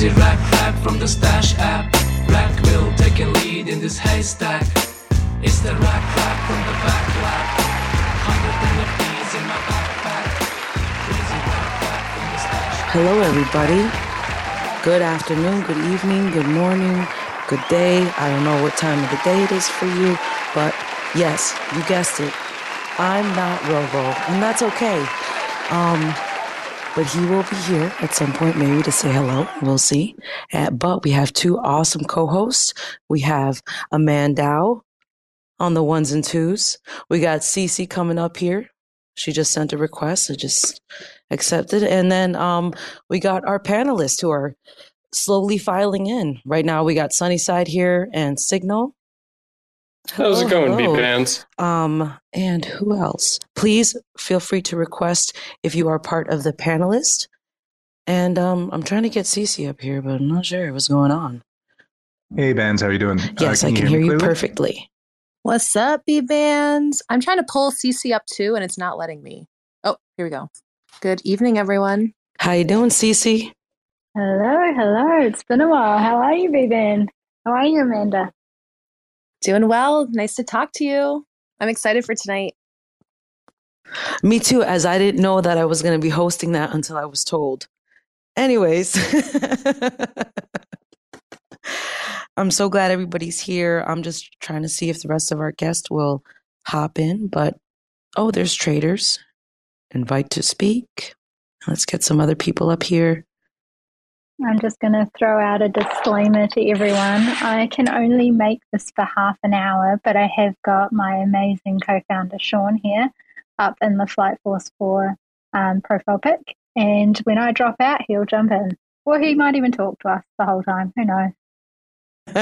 Crazy rack rap from the stash app. Rack will take a lead in this haystack. It's the rack rap from the back lab. Hundred in my backpack. Crazy rack rap from the stash. Hello, everybody. Good afternoon, good evening, good morning, good day. I don't know what time of the day it is for you, but yes, you guessed it. I'm not Robo, and that's okay. Um, but he will be here at some point, maybe to say hello. We'll see. Uh, but we have two awesome co-hosts. We have Amanda on the ones and twos. We got Cece coming up here. She just sent a request. I just accepted. And then um, we got our panelists who are slowly filing in. Right now, we got Sunnyside here and Signal. How's it going, hello. B-Pants? Um, and who else? Please feel free to request if you are part of the panelist. And um, I'm trying to get Cece up here, but I'm not sure what's going on. Hey, Bands, how are you doing? Yes, Uh, I can hear me you perfectly. What's up, B bands? I'm trying to pull Cece up too, and it's not letting me. Oh, here we go. Good evening, everyone. How you doing, Cece? Hello, hello. It's been a while. How are you, B-Ben? How are you, Amanda? Doing well. Nice to talk to you. I'm excited for tonight. Me too, as I didn't know that I was going to be hosting that until I was told. Anyways, I'm so glad everybody's here. I'm just trying to see if the rest of our guests will hop in. But oh, there's traders. Invite to speak. Let's get some other people up here. I'm just going to throw out a disclaimer to everyone. I can only make this for half an hour, but I have got my amazing co founder, Sean, here up in the Flight Force 4 um, profile pic. And when I drop out, he'll jump in. Or he might even talk to us the whole time. Who knows?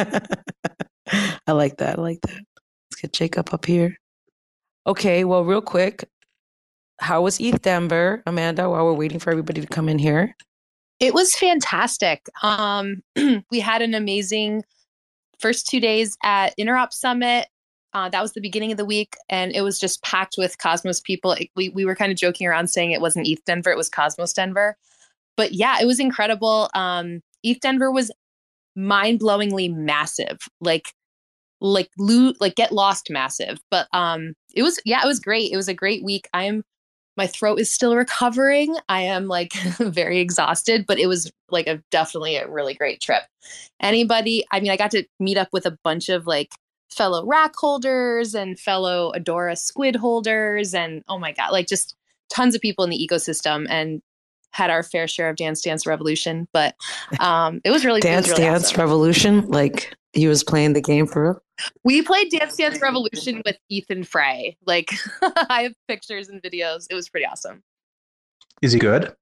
I like that. I like that. Let's get Jacob up here. Okay, well, real quick, how was ETH Denver, Amanda? While we're waiting for everybody to come in here, It was fantastic. Um, we had an amazing first two days at Interop Summit. Uh, that was the beginning of the week, and it was just packed with Cosmos people. It- we we were kind of joking around saying it wasn't ETH Denver, it was Cosmos Denver. But yeah, it was incredible. Um, ETH Denver was mind-blowingly massive, like like lo- like get lost massive. But um, it was yeah, it was great. It was a great week. I'm my throat is still recovering. I am like very exhausted, but it was like a definitely a really great trip. Anybody, I mean, I got to meet up with a bunch of like fellow rack holders and fellow Adora squid holders, and oh my god, like just tons of people in the ecosystem, and had our fair share of Dance Dance Revolution. But um, it was really it was Dance really Dance awesome. Revolution, like he was playing the game for real. We played Dance Dance Revolution with Ethan Frey. Like I have pictures and videos. It was pretty awesome. Is he good?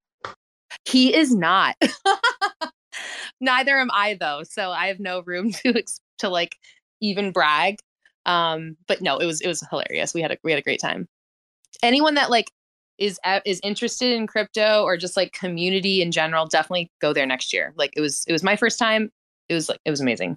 He is not. Neither am I though, so I have no room to to like even brag. Um, but no, it was it was hilarious. We had a we had a great time. Anyone that like is is interested in crypto or just like community in general, definitely go there next year. Like it was it was my first time. It was like it was amazing.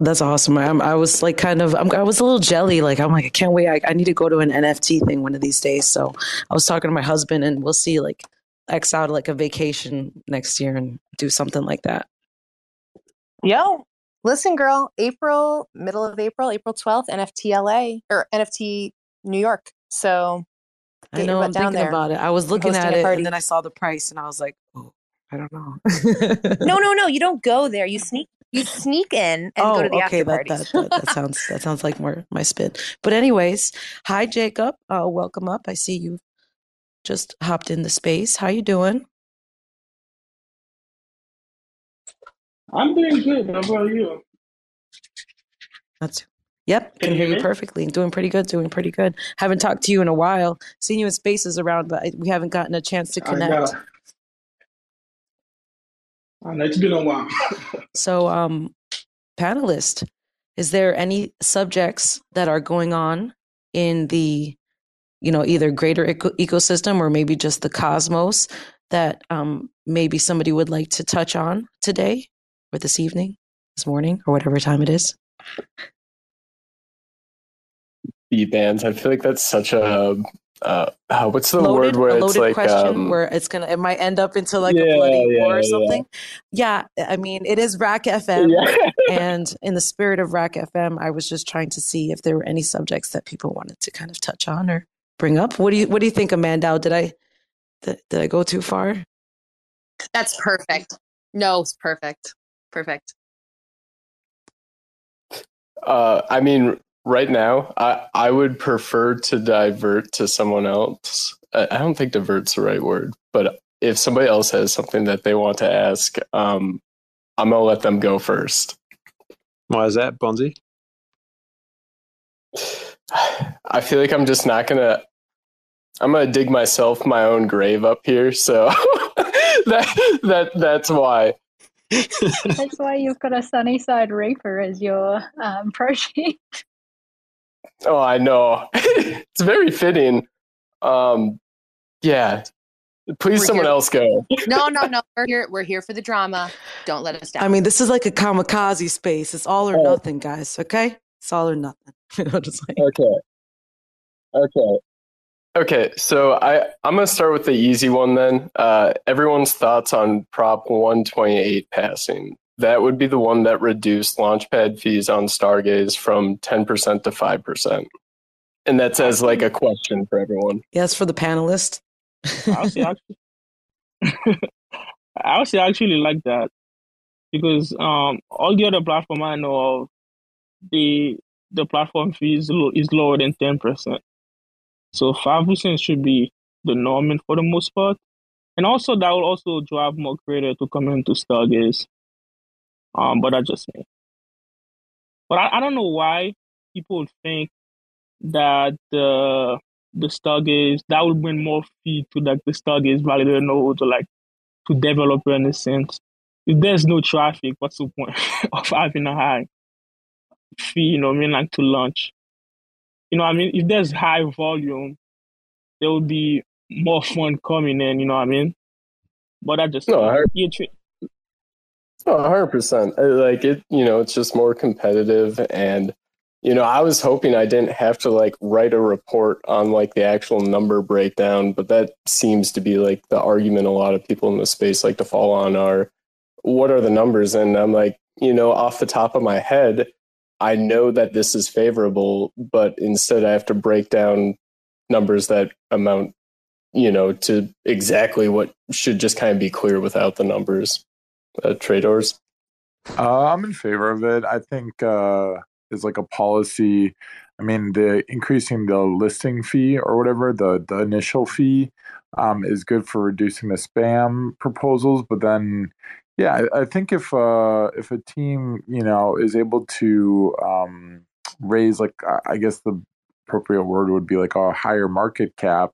That's awesome. I'm, I was like kind of, I'm, I was a little jelly. Like, I'm like, I can't wait. I, I need to go to an NFT thing one of these days. So I was talking to my husband and we'll see like X out like a vacation next year and do something like that. Yo, listen, girl. April, middle of April, April twelfth, NFT LA or NFT New York. So I know. I'm thinking there. about it. I was looking at it and then I saw the price and I was like, oh, I don't know. no, no, no. You don't go there. You sneak. You sneak in and oh, go to the okay. after That, that, that, that sounds that sounds like more my spin. But anyways, hi Jacob. Uh, welcome up. I see you just hopped in the space. How you doing? I'm doing good. How about you? That's Yep, can, can hear you perfectly. Doing pretty good. Doing pretty good. Haven't talked to you in a while. Seen you in spaces around, but we haven't gotten a chance to connect. I know it's been a while. so, um, panelist, is there any subjects that are going on in the, you know, either greater eco- ecosystem or maybe just the cosmos that um, maybe somebody would like to touch on today or this evening, this morning, or whatever time it is? Beat bands. I feel like that's such a uh, uh, what's the loaded, word where it's like question um, where it's gonna it might end up into like yeah, a bloody yeah, war or something. Yeah. yeah. I mean it is RAC FM, and in the spirit of RAC FM, I was just trying to see if there were any subjects that people wanted to kind of touch on or bring up. What do you What do you think, Amanda? Did I did, did I go too far? That's perfect. No, it's perfect. Perfect. Uh, I mean, right now, I, I would prefer to divert to someone else. I, I don't think divert's the right word, but if somebody else has something that they want to ask, um, I'm gonna let them go first. Why is that, Bonzi? I feel like I'm just not gonna. I'm gonna dig myself my own grave up here, so that that that's why. that's why you've got a Sunnyside Reaper as your um, project. Oh, I know. it's very fitting. Um, yeah. Please, we're someone here. else go. no, no, no. We're here. We're here for the drama. Don't let us down. I mean, this is like a kamikaze space. It's all or oh. nothing, guys. Okay, it's all or nothing. just like okay, okay, okay. So I I'm gonna start with the easy one then. Uh, everyone's thoughts on Prop 128 passing that would be the one that reduced launchpad fees on Stargaze from 10% to 5%. And that's as like a question for everyone. Yes, for the panelists. I actually, I actually, actually like that because um, all the other platform I know of, the the platform fee is, low, is lower than 10%. So 5% should be the norm for the most part. And also that will also drive more creators to come into Stargaze um, but that's just me. But I, I don't know why people think that the the Stargaze that would bring more fee to like the Stargaze validator nodes or like to developer in a sense. If there's no traffic, what's the point of having a high fee, you know I mean, like to launch? You know I mean? If there's high volume, there will be more fun coming in, you know what I mean? But I just no, I heard, Oh, 100%. Uh, like it, you know, it's just more competitive. And, you know, I was hoping I didn't have to like write a report on like the actual number breakdown, but that seems to be like the argument a lot of people in the space like to fall on are what are the numbers? And I'm like, you know, off the top of my head, I know that this is favorable, but instead I have to break down numbers that amount, you know, to exactly what should just kind of be clear without the numbers uh, traders? Uh, I'm in favor of it. I think uh, it's like a policy. I mean, the increasing the listing fee or whatever the the initial fee um, is good for reducing the spam proposals. But then, yeah, I, I think if uh, if a team you know is able to um, raise like I guess the appropriate word would be like a higher market cap,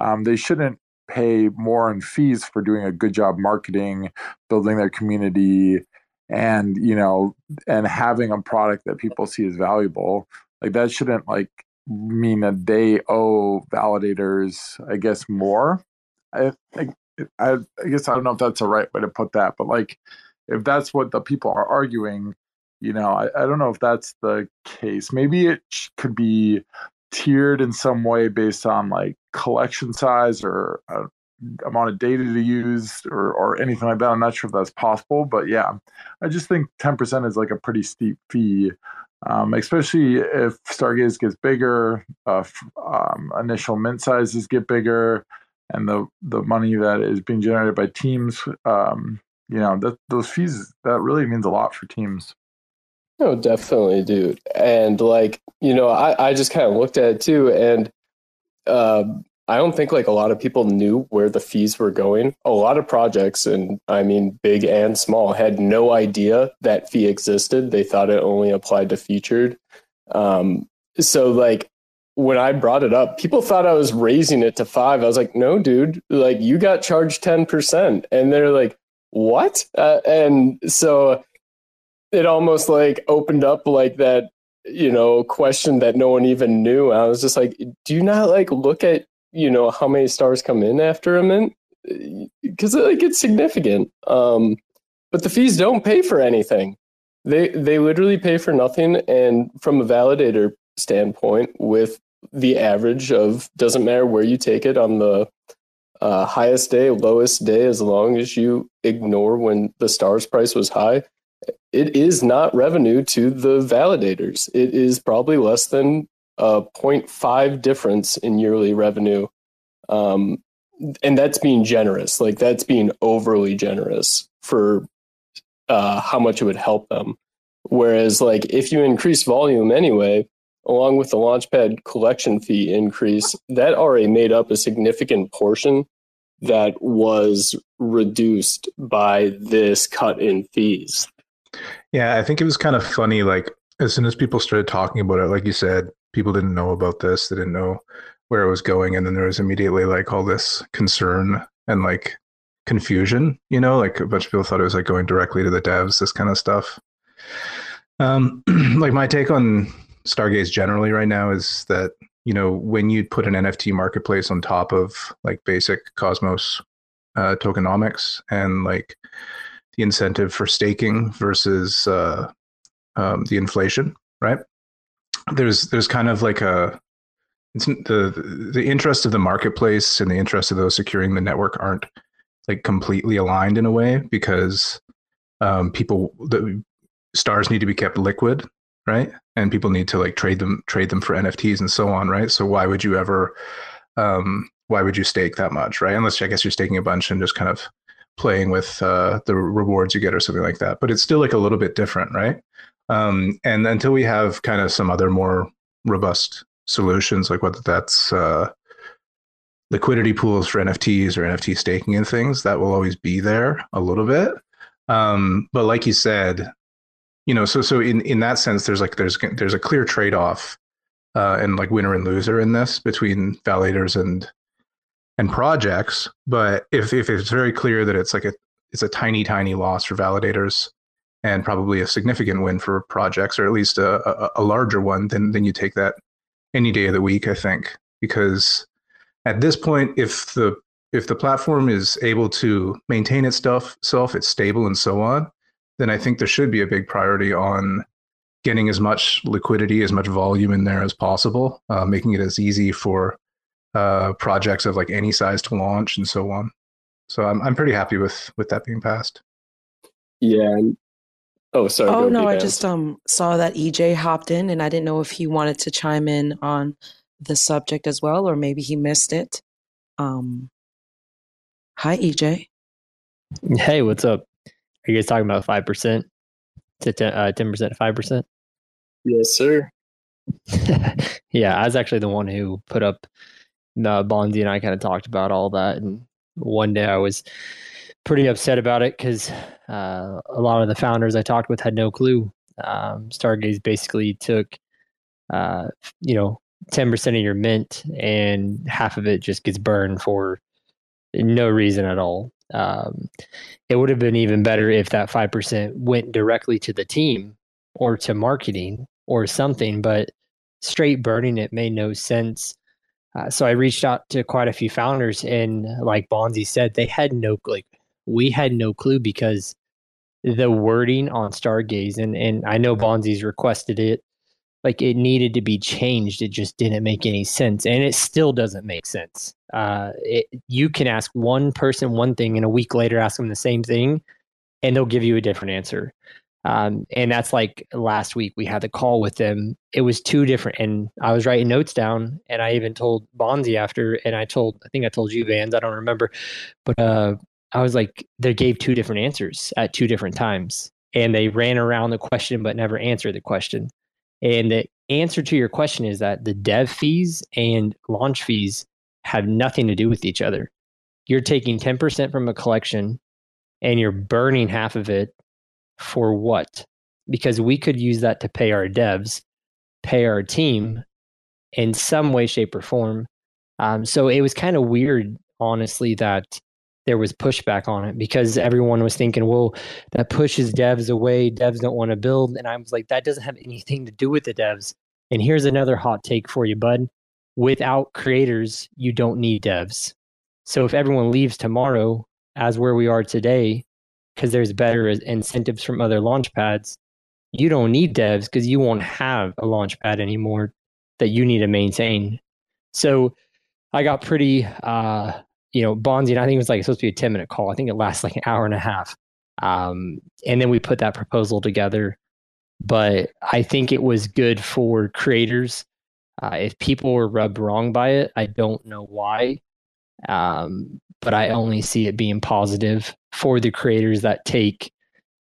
um, they shouldn't pay more in fees for doing a good job marketing, building their community, and you know, and having a product that people see as valuable. Like that shouldn't like mean that they owe validators, I guess, more. I, I, I, guess I don't know if that's the right way to put that, but like, if that's what the people are arguing, you know, I, I don't know if that's the case. Maybe it could be tiered in some way based on like collection size or uh, amount of data to use or, or anything like that. I'm not sure if that's possible, but yeah, I just think 10% is like a pretty steep fee, um, especially if Stargaze gets bigger, uh, um, initial mint sizes get bigger, and the, the money that is being generated by teams, um, you know, that those fees, that really means a lot for teams. Oh, definitely, dude. And like, you know, I, I just kind of looked at it too. And uh, I don't think like a lot of people knew where the fees were going. A lot of projects, and I mean big and small, had no idea that fee existed. They thought it only applied to featured. Um, so like when I brought it up, people thought I was raising it to five. I was like, no, dude, like you got charged 10%. And they're like, what? Uh, and so it almost like opened up like that, you know, question that no one even knew. I was just like, do you not like look at you know how many stars come in after a mint because like it's significant um but the fees don't pay for anything they they literally pay for nothing and from a validator standpoint with the average of doesn't matter where you take it on the uh, highest day lowest day as long as you ignore when the stars price was high it is not revenue to the validators it is probably less than a 0.5 difference in yearly revenue. Um, and that's being generous. Like that's being overly generous for uh, how much it would help them. Whereas, like, if you increase volume anyway, along with the Launchpad collection fee increase, that already made up a significant portion that was reduced by this cut in fees. Yeah, I think it was kind of funny. Like, as soon as people started talking about it, like you said, people didn't know about this. They didn't know where it was going. And then there was immediately like all this concern and like confusion, you know, like a bunch of people thought it was like going directly to the devs, this kind of stuff. Um, like my take on Stargaze generally right now is that, you know, when you put an NFT marketplace on top of like basic Cosmos uh, tokenomics and like the incentive for staking versus uh, um, the inflation, right? there's there's kind of like a the the interest of the marketplace and the interest of those securing the network aren't like completely aligned in a way because um, people the stars need to be kept liquid right? And people need to like trade them trade them for nfts and so on right? So why would you ever um, why would you stake that much right? Unless i guess you're staking a bunch and just kind of playing with uh, the rewards you get or something like that but it's still like a little bit different right um, and until we have kind of some other more robust solutions, like whether that's uh, liquidity pools for NFTs or NFT staking and things, that will always be there a little bit. Um, but like you said, you know, so so in in that sense, there's like there's there's a clear trade off uh, and like winner and loser in this between validators and and projects. But if if it's very clear that it's like a it's a tiny tiny loss for validators and probably a significant win for projects, or at least a, a, a larger one, then then you take that any day of the week. I think because at this point, if the if the platform is able to maintain its stuff self, it's stable and so on, then I think there should be a big priority on getting as much liquidity, as much volume in there as possible, uh, making it as easy for uh, projects of like any size to launch and so on. So I'm I'm pretty happy with with that being passed. Yeah, Oh, sorry. Oh no, I just um saw that EJ hopped in, and I didn't know if he wanted to chime in on the subject as well, or maybe he missed it. Um, hi EJ. Hey, what's up? Are you guys talking about five percent to uh, ten percent to five percent? Yes, sir. yeah, I was actually the one who put up. Uh, and I kind of talked about all that, and one day I was pretty upset about it because uh, a lot of the founders I talked with had no clue. Um, Stargaze basically took, uh, you know, 10% of your mint and half of it just gets burned for no reason at all. Um, it would have been even better if that 5% went directly to the team or to marketing or something, but straight burning it made no sense. Uh, so I reached out to quite a few founders, and like Bonzi said, they had no like we had no clue because the wording on Stargaze and and I know Bonzi's requested it, like it needed to be changed. It just didn't make any sense, and it still doesn't make sense. Uh, it, you can ask one person one thing, and a week later ask them the same thing, and they'll give you a different answer. Um, and that's like last week we had the call with them. It was two different, and I was writing notes down, and I even told Bonzi after, and I told I think I told you Vans, I don't remember, but uh, I was like, they gave two different answers at two different times. And they ran around the question but never answered the question. And the answer to your question is that the dev fees and launch fees have nothing to do with each other. You're taking 10% from a collection and you're burning half of it for what? Because we could use that to pay our devs, pay our team in some way, shape, or form. Um, so it was kind of weird, honestly, that there was pushback on it because everyone was thinking, well, that pushes devs away. Devs don't want to build. And I was like, that doesn't have anything to do with the devs. And here's another hot take for you, bud. Without creators, you don't need devs. So if everyone leaves tomorrow, as where we are today, because there's better incentives from other launch pads, you don't need devs because you won't have a launch pad anymore that you need to maintain. So I got pretty uh, you know, Bonzi, and I think it was like supposed to be a 10 minute call. I think it lasts like an hour and a half. Um, and then we put that proposal together. But I think it was good for creators. Uh, if people were rubbed wrong by it, I don't know why. Um, but I only see it being positive for the creators that take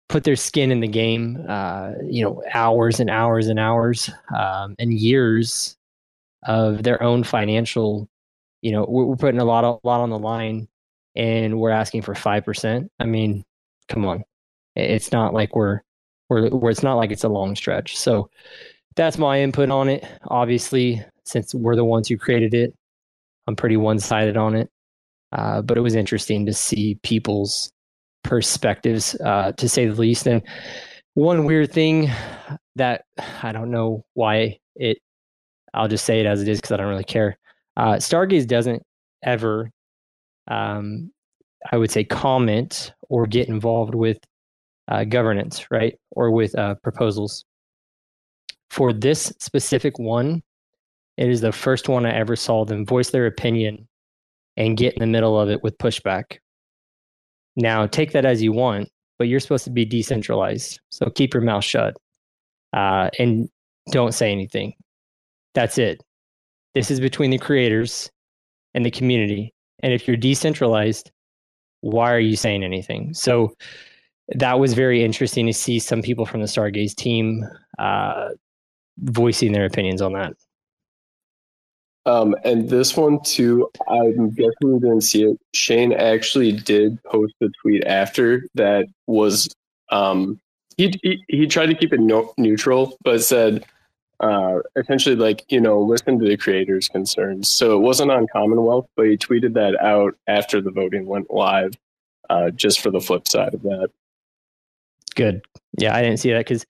put their skin in the game, uh, you know, hours and hours and hours um, and years of their own financial you know we're, we're putting a lot a lot on the line and we're asking for 5% i mean come on. It's not like we're we're, we're it's not like it's a long stretch. So that's my input on it. Obviously since we're the ones who created it i'm pretty one-sided on it uh, but it was interesting to see people's perspectives uh, to say the least and one weird thing that i don't know why it i'll just say it as it is because i don't really care uh, Stargaze doesn't ever, um, I would say, comment or get involved with uh, governance, right, or with uh, proposals. For this specific one, it is the first one I ever saw them voice their opinion and get in the middle of it with pushback. Now, take that as you want, but you're supposed to be decentralized. So keep your mouth shut uh, and don't say anything. That's it. This is between the creators and the community. And if you're decentralized, why are you saying anything? So that was very interesting to see some people from the Stargaze team uh, voicing their opinions on that. Um, and this one too, I'm guessing didn't see it. Shane actually did post a tweet after that was um, he, he, he tried to keep it no, neutral, but said uh, essentially like you know listen to the creators concerns. So it wasn't on commonwealth but he tweeted that out after the voting went live uh, just for the flip side of that. Good. Yeah i didn't see that because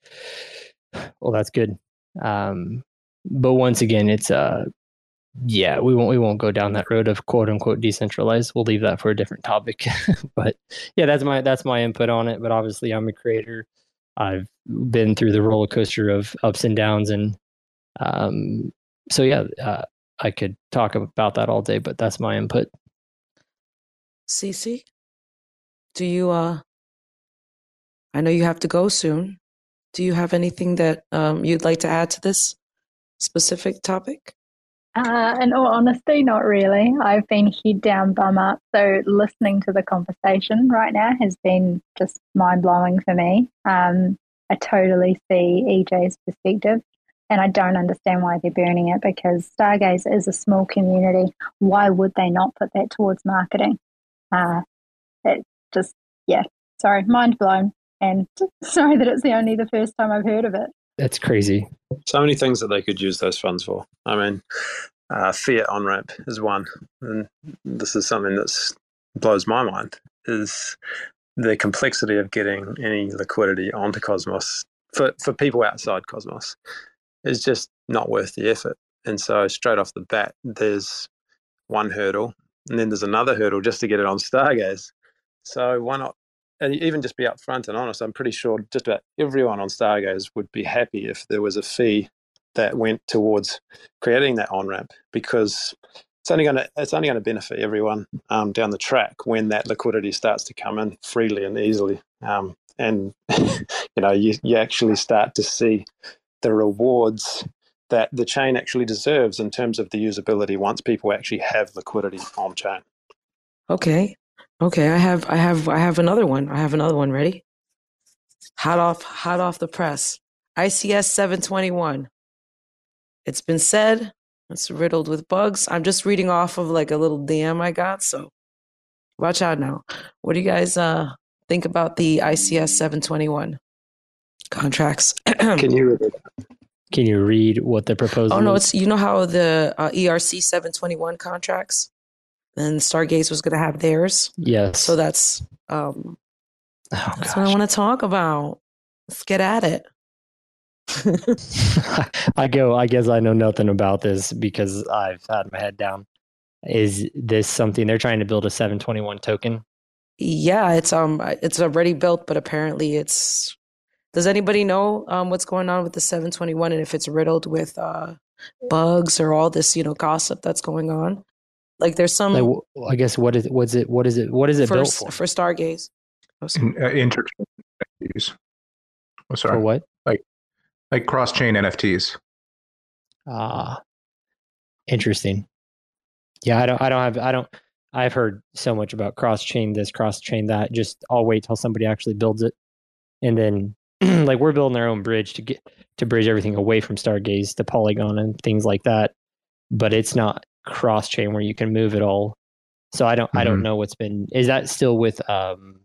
well that's good. Um, but once again it's uh yeah we won't we won't go down that road of quote unquote decentralized we'll leave that for a different topic but yeah that's my that's my input on it but obviously i'm a creator I've been through the roller coaster of ups and downs, and um, so yeah, uh, I could talk about that all day, but that's my input. Cece, do you? Uh, I know you have to go soon. Do you have anything that um, you'd like to add to this specific topic? Uh, in all honesty, not really. I've been head down, bum up. So listening to the conversation right now has been just mind blowing for me. Um, I totally see EJ's perspective, and I don't understand why they're burning it because Stargaze is a small community. Why would they not put that towards marketing? Uh, it just, yeah, sorry, mind blown. And sorry that it's the only the first time I've heard of it. That's crazy. So many things that they could use those funds for. I mean, uh, fiat on ramp is one, and this is something that blows my mind. Is the complexity of getting any liquidity onto Cosmos for for people outside Cosmos is just not worth the effort. And so straight off the bat, there's one hurdle, and then there's another hurdle just to get it on Stargaze. So why not and even just be upfront and honest, I'm pretty sure just about everyone on Stargaze would be happy if there was a fee that went towards creating that on ramp because it's only going to it's only going to benefit everyone um, down the track when that liquidity starts to come in freely and easily, um, and you know you you actually start to see the rewards that the chain actually deserves in terms of the usability once people actually have liquidity on chain. Okay, Okay, I have I have I have another one. I have another one ready. Hot off hot off the press. ICS 721. It's been said, It's riddled with bugs. I'm just reading off of like a little DM I got, so watch out now. What do you guys uh think about the ICS 721 contracts? Can you Can you read what the proposal? Oh no, is? it's you know how the uh, ERC 721 contracts, and Stargaze was going to have theirs. yes. So that's um oh, that's what I want to talk about. Let's get at it. I go. I guess I know nothing about this because I've had my head down. Is this something they're trying to build a 721 token? yeah, it's um it's already built, but apparently it's. Does anybody know um what's going on with the 721 and if it's riddled with uh bugs or all this you know gossip that's going on? Like there's some Like, I guess what is it? what's it? What is it? What is it for built for? for Stargaze. Oh. In, uh, interchain NFTs. Oh, sorry. For what? Like like cross chain NFTs. Ah, interesting. Yeah, I don't. I don't have. I don't. I've heard so much about cross chain this, cross chain that. Just I'll wait till somebody actually builds it, and then like we're building our own bridge to get to bridge everything away from Stargaze to Polygon and things like that. But it's not cross chain where you can move it all. So I don't. I don't Mhm. know what's been. Is that still with? um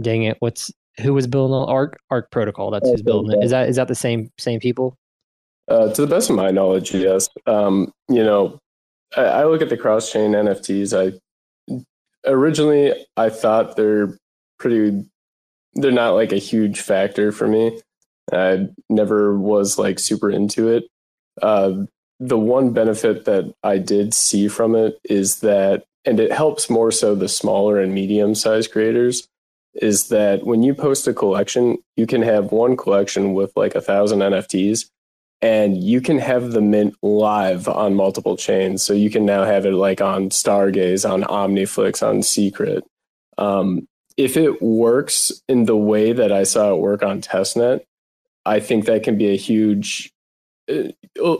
Dang it! What's who was building the Ark Ark Protocol? That's who's building it. Is that is that the same same people? Uh, to the best of my knowledge, yes. Um, you know, I, I look at the cross chain NFTs. I originally I thought they're pretty. They're not like a huge factor for me. I never was like super into it. Uh, the one benefit that I did see from it is that, and it helps more so the smaller and medium sized creators, is that when you post a collection, you can have one collection with like a thousand NFTs and you can have the mint live on multiple chains. So you can now have it like on Stargaze, on Omniflix, on Secret. Um, if it works in the way that I saw it work on testnet, I think that can be a huge,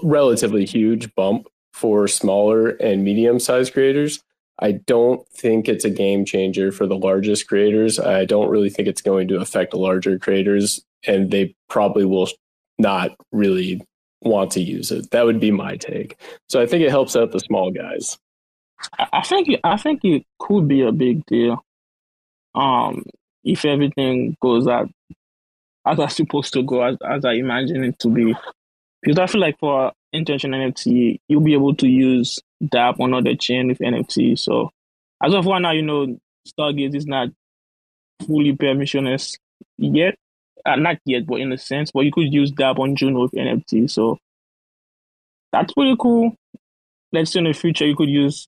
relatively huge bump for smaller and medium sized creators. I don't think it's a game changer for the largest creators. I don't really think it's going to affect larger creators, and they probably will not really want to use it. That would be my take. So I think it helps out the small guys. I I think I think it could be a big deal. Um, if everything goes as as it's supposed to go, as as I imagine it to be, because I feel like for interchain NFT, you'll be able to use DApp on other chain with NFT. So as of right now, you know, Stargaze is not fully permissionless yet. Uh, not yet, but in a sense, but you could use DApp on Juno with NFT. So that's pretty cool. Let's say in the future you could use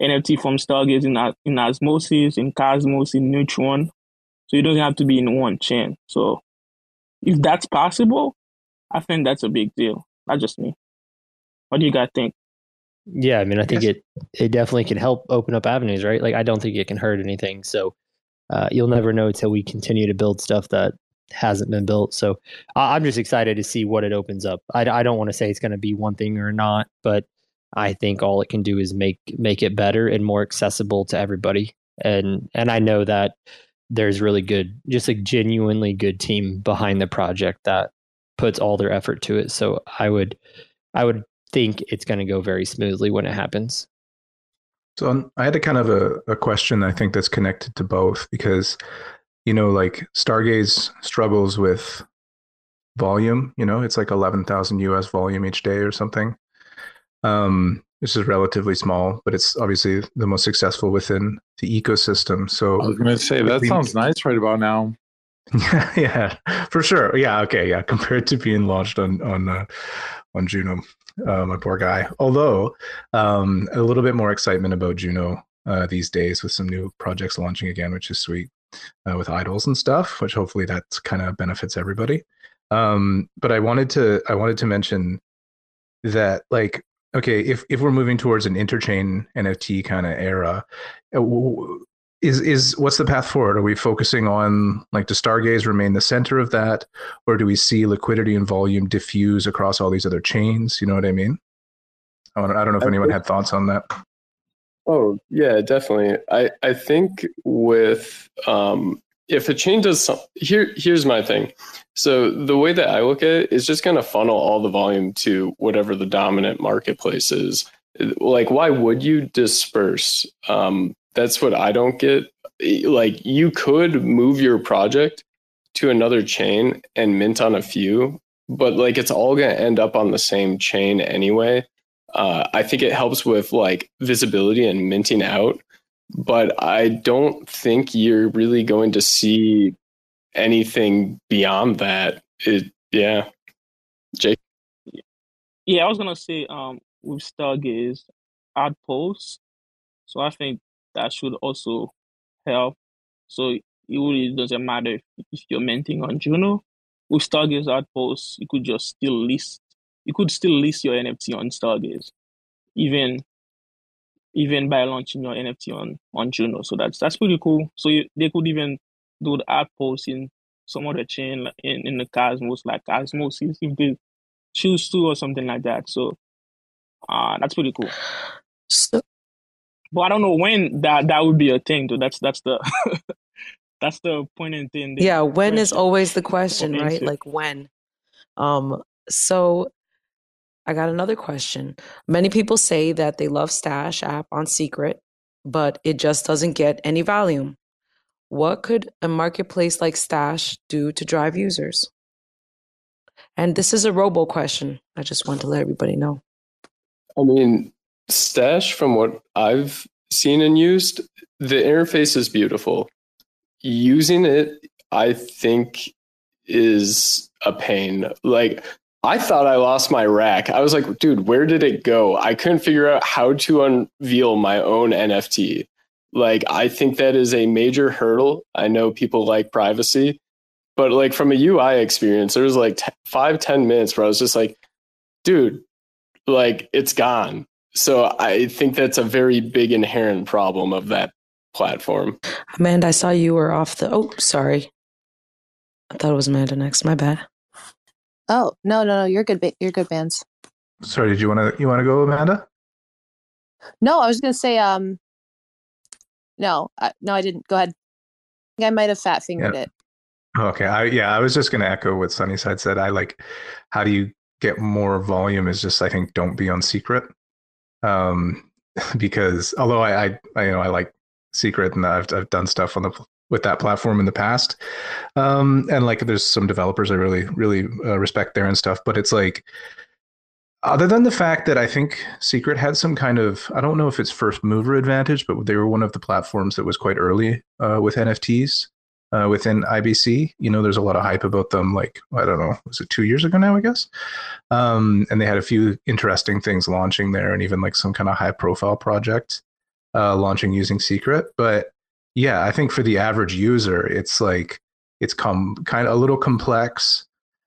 NFT from Stargaze in, in Osmosis, in Cosmos, in Neutron. So you don't have to be in one chain. So if that's possible, I think that's a big deal. Not just me. What do you guys think? Yeah, I mean, I think Yes. it it definitely can help open up avenues, right? Like, I don't think it can hurt anything. So, uh, you'll never know until we continue to build stuff that hasn't been built. So, I, I'm just excited to see what it opens up. I, I don't want to say it's going to be one thing or not, but I think all it can do is make make it better and more accessible to everybody. And and I know that there's really good, just a genuinely good team behind the project that puts all their effort to it. So, I would I would think it's going to go very smoothly when it happens. So I had a kind of a, a question I think that's connected to both because, you know, like Stargaze struggles with volume, you know, it's like 11,000 US volume each day or something. Um, this is relatively small, but it's obviously the most successful within the ecosystem. So I was going to say that sounds nice right about now. yeah, for sure. Yeah, okay, yeah. Compared to being launched on on uh, on Juno, uh, my poor guy. Although um, a little bit more excitement about Juno uh, these days with some new projects launching again, which is sweet uh, with idols and stuff. Which hopefully that kind of benefits everybody. Um, but I wanted to I wanted to mention that like okay if if we're moving towards an interchain NFT kind of era. Is is what's the path forward? Are we focusing on like does Stargaze remain the center of that, or do we see liquidity and volume diffuse across all these other chains? You know what I mean? I don't, I don't know if I anyone think- had thoughts on that. Oh yeah, definitely. I I think with um if a chain does some, here, here's my thing. So the way that I look at it is just going to funnel all the volume to whatever the dominant marketplace is. Like, why would you disperse? Um, that's what I don't get. Like, you could move your project to another chain and mint on a few, but like it's all going to end up on the same chain anyway. Uh, I think it helps with like visibility and minting out, but I don't think you're really going to see anything beyond that. It, yeah, Jake. Yeah, I was gonna say um with Stargaze add posts, so I think that should also help. So it really doesn't matter if you're minting on Juno. With Stargaze Outpost, you could just still list. You could still list your NFT on Stargaze, even even by launching your NFT on on Juno. So that's that's pretty cool. So you, they could even do the outpost in some other chain in, in the Cosmos, like Cosmos, if they choose to or something like that. So uh that's pretty cool. So, But I don't know when that that would be a thing. Though that's that's the that's the point in thing. yeah, when is always the question, right? answer. Like when. Um, so I got another question. Many people say that they love Stash app on Secret, but it just doesn't get any volume. What could a marketplace like Stash do to drive users? And this is a robo question. I just want to let everybody know. I mean, Stash, from what I've seen and used, the interface is beautiful. Using it, I think, is a pain. Like, I thought I lost my rack. I was like, dude, where did it go? I couldn't figure out how to unveil my own NFT. Like, I think that is a major hurdle. I know people like privacy, but like from a UI experience, there was like t- five, 10 minutes where I was just like, dude, like it's gone. So I think that's a very big inherent problem of that platform. Amanda, I saw you were off the. Oh, sorry. I thought it was Amanda next. My bad. Oh no, no, no! You're good. Ba- you're good, bands. Sorry, did you want to you want to go, Amanda? No, I was gonna say um. No, I, no, I didn't. Go ahead. I think I might have fat fingered Yeah. it. Okay, I yeah, I was just going to echo what Sunnyside said. I like how do you get more volume is just I think don't be on secret. Um because although I, I, I you know I like secret and I've I've done stuff on the with that platform in the past. Um and like there's some developers I really really uh, respect there and stuff, but it's like other than the fact that I think Secret had some kind of I don't know if it's first mover advantage, but they were one of the platforms that was quite early uh, with NFTs uh, within IBC. You know, there's a lot of hype about them. Like I don't know, was it two years ago now? I guess. Um, and they had a few interesting things launching there, and even like some kind of high profile project uh, launching using Secret. But yeah, I think for the average user, it's like it's come kind of a little complex.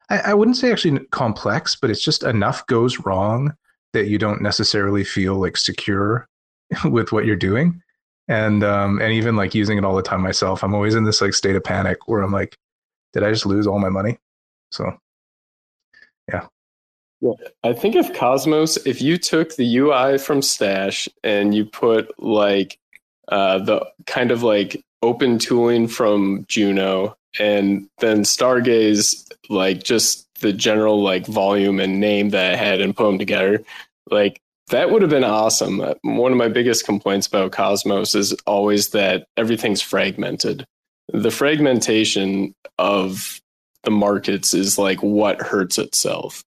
I, I wouldn't say actually complex, but it's just enough goes wrong that you don't necessarily feel like secure with what you're doing and um and even like using it all the time myself i'm always in this like state of panic where i'm like did i just lose all my money? So yeah. Yeah, I think if Cosmos, if you took the UI from Stash and you put like uh, the kind of like open tooling from Juno and then Stargaze, like just the general like volume and name that it had and put them together, like that would have been awesome. Uh, One of my biggest complaints about Cosmos is always that everything's fragmented. The fragmentation of the markets is like what hurts itself.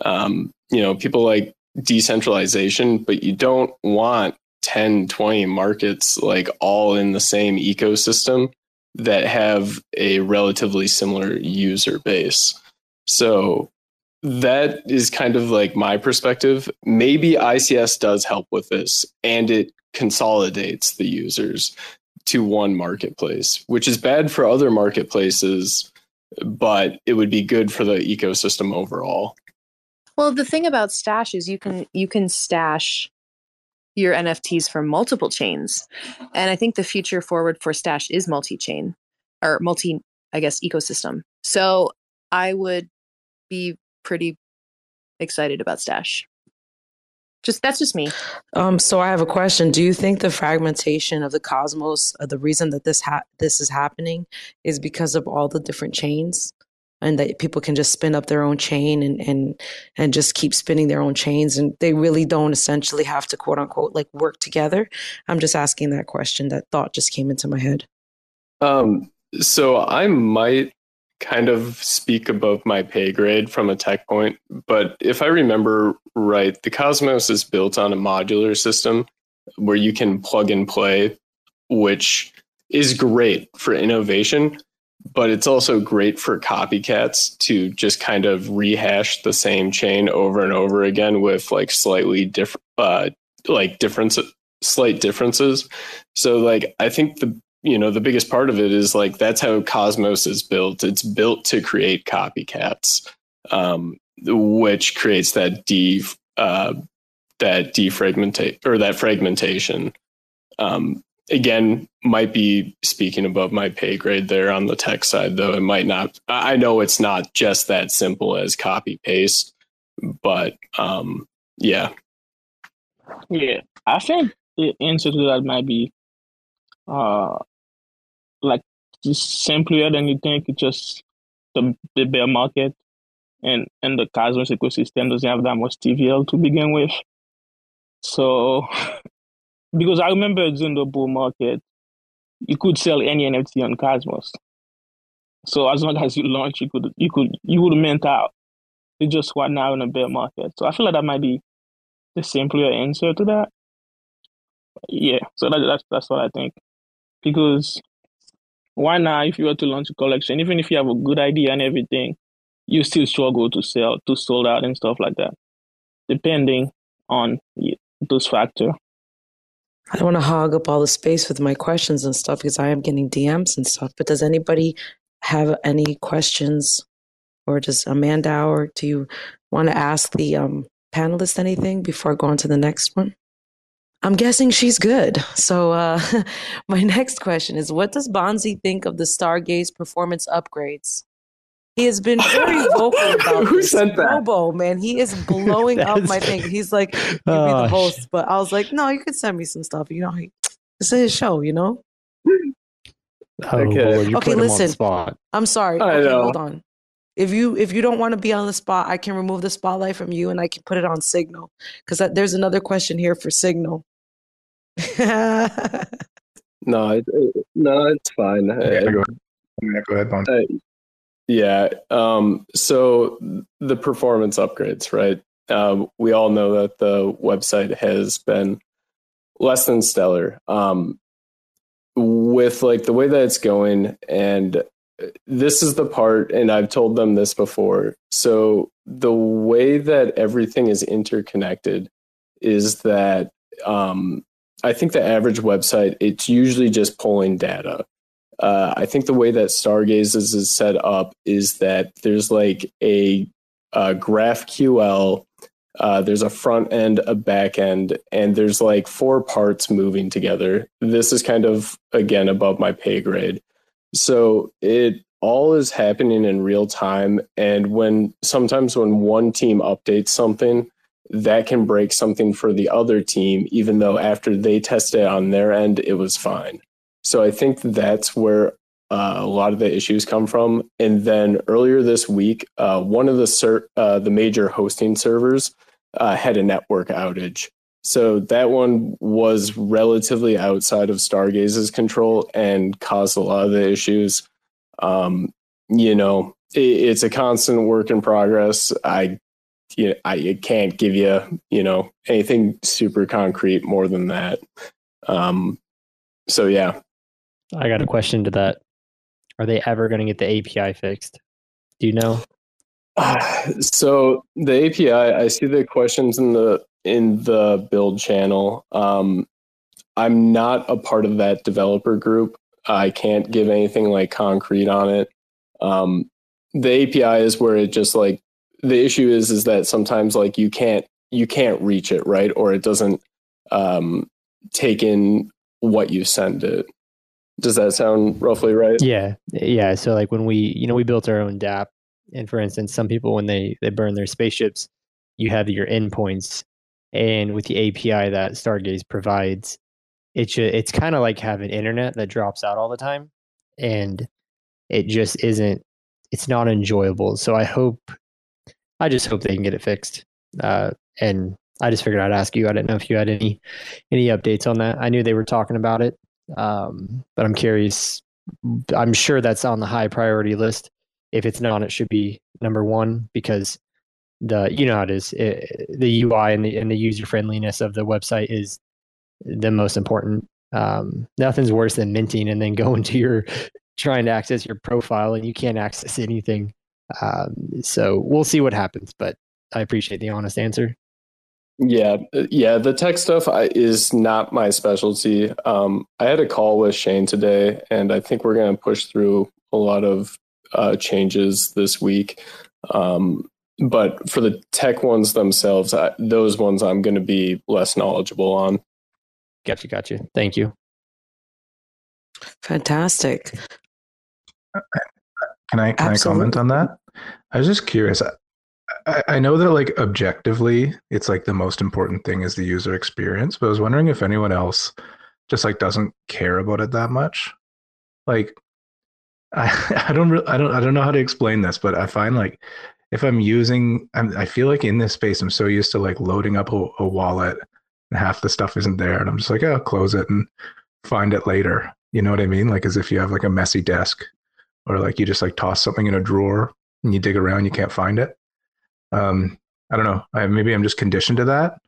Um, you know, people like decentralization, but you don't want 10, 20 markets like all in the same ecosystem that have a relatively similar user base. So that is kind of like my perspective. Maybe ICS does help with this and it consolidates the users to one marketplace, which is bad for other marketplaces, but it would be good for the ecosystem overall. Well, the thing about Stash is you can you can stash your NFTs from multiple chains, and I think the future forward for Stash is multi-chain or multi, I guess, ecosystem. So I would be pretty excited about Stash. Just that's just me. Um, so I have a question. Do you think the fragmentation of the cosmos, uh, the reason that this ha- this is happening, is because of all the different chains, and that people can just spin up their own chain and and and just keep spinning their own chains, and they really don't essentially have to quote unquote like work together? I'm just asking that question. That thought just came into my head. Um, so I might kind of speak above my pay grade from a tech point, but if I remember right, the Cosmos is built on a modular system where you can plug and play, which is great for innovation, but it's also great for copycats to just kind of rehash the same chain over and over again with like slightly different, uh, like difference, slight differences. So like I think the you know the biggest part of it is like that's how cosmos is built. It's built to create copycats um, which creates that de uh, that defragmentate or that fragmentation. Um, again might be speaking above my pay grade there on the tech side though. It might not i know it's not just that simple as copy paste but um, yeah. Yeah i think the answer to that might be uh, just simpler than you think. It's just the the bear market and and the Cosmos ecosystem doesn't have that much TVL to begin with. So because I remember during the bull market, you could sell any NFT on Cosmos. So as long as you launch, you could you could you would mint out. It's just what now in a bear market. So I feel like that might be the simpler answer to that. Yeah, so that, that's that's what I think. Because why not if you were to launch a collection even if you have a good idea and everything you still struggle to sell to sold out and stuff like that depending on those factors I don't want to hog up all the space with my questions and stuff because I am getting DMs and stuff. But does anybody have any questions, or does Amanda or do you want to ask the um, panelists anything before I go on to the next one? I'm guessing she's good. So, uh, my next question is What does Bonzi think of the Stargaze performance upgrades? He has been very vocal about Who this. sent that? Robo, man, he is blowing up my thing. He's like, give be Oh, the sh- host," but I was like, "No, you could send me some stuff. You know, he- this is his show. You know." Oh, Okay. Lord, you're Okay, putting him on listen. I'm sorry. I okay, know. hold on. If you if you don't want to be on the spot, I can remove the spotlight from you and I can put it on Signal because there's another question here for Signal. no it, it- no it's fine Yeah, Uh, go ahead. Yeah, go ahead, Bon. Yeah. Um, so the performance upgrades, right? Um, we all know that the website has been less than stellar. Um, with like the way that it's going, and this is the part, and I've told them this before. So the way that everything is interconnected is that um, I think the average website it's usually just pulling data uh, I think the way that Stargazes is set up is that there's like a, a GraphQL, uh, there's a front end, a back end, and there's like four parts moving together. This is kind of, again, above my pay grade. So it all is happening in real time. And when sometimes when one team updates something, that can break something for the other team, even though after they test it on their end, it was fine. So I think that's where uh, a lot of the issues come from. And then earlier this week, uh, one of the ser- uh, the major hosting servers uh, had a network outage. So that one was relatively outside of Stargaze's control and caused a lot of the issues. Um, you know, it, it's a constant work in progress. I, you know, I can't give you, you know, anything super concrete more than that. Um, so yeah, I got a question to that. Are they ever going to get the API fixed? Do you know? so the API, I see the questions in the in the build channel. Um, I'm not a part of that developer group. I can't give anything like concrete on it. Um, the API is where it just like the issue is is that sometimes like you can't you can't reach it right or it doesn't um, take in what you send it. Does that sound roughly right? Yeah, yeah. So like when we, you know, we built our own DApp, and for instance, some people when they they burn their spaceships, you have your endpoints, and with the API that Stargaze provides, it should, it's kind of like having internet that drops out all the time, and it just isn't. It's not enjoyable. So I hope, I just hope they can get it fixed. Uh, and I just figured I'd ask you. I didn't know if you had any any updates on that. I knew they were talking about it, um, but I'm curious. I'm sure that's on the high priority list. If it's not, it should be number one because the you know how it is. It, the UI and the and the user friendliness of the website is the most important. Um, nothing's worse than minting and then going to your trying to access your profile and you can't access anything. Um, so we'll see what happens, but I appreciate the honest answer. Yeah, uh, yeah. The tech stuff is not my specialty. Um, I had a call with Shane today, and I think we're going to push through a lot of uh, changes this week. Um, but for the tech ones themselves, I, those ones I'm going to be less knowledgeable on. Gotcha, gotcha. Thank you. Fantastic. Can I can Absolutely. I comment on that? I was just curious. I, I know that like objectively, it's like the most important thing is the user experience. But I was wondering if anyone else just like doesn't care about it that much. Like, I I don't really, I don't I don't know how to explain this, but I find like if I'm using, I'm, I feel like in this space, I'm so used to like loading up a, a wallet and half the stuff isn't there, and I'm just like, oh, close it and find it later. You know what I mean? Like as if you have like a messy desk, or like you just like toss something in a drawer and you dig around, you can't find it. Um, I don't know. I, maybe I'm just conditioned to that.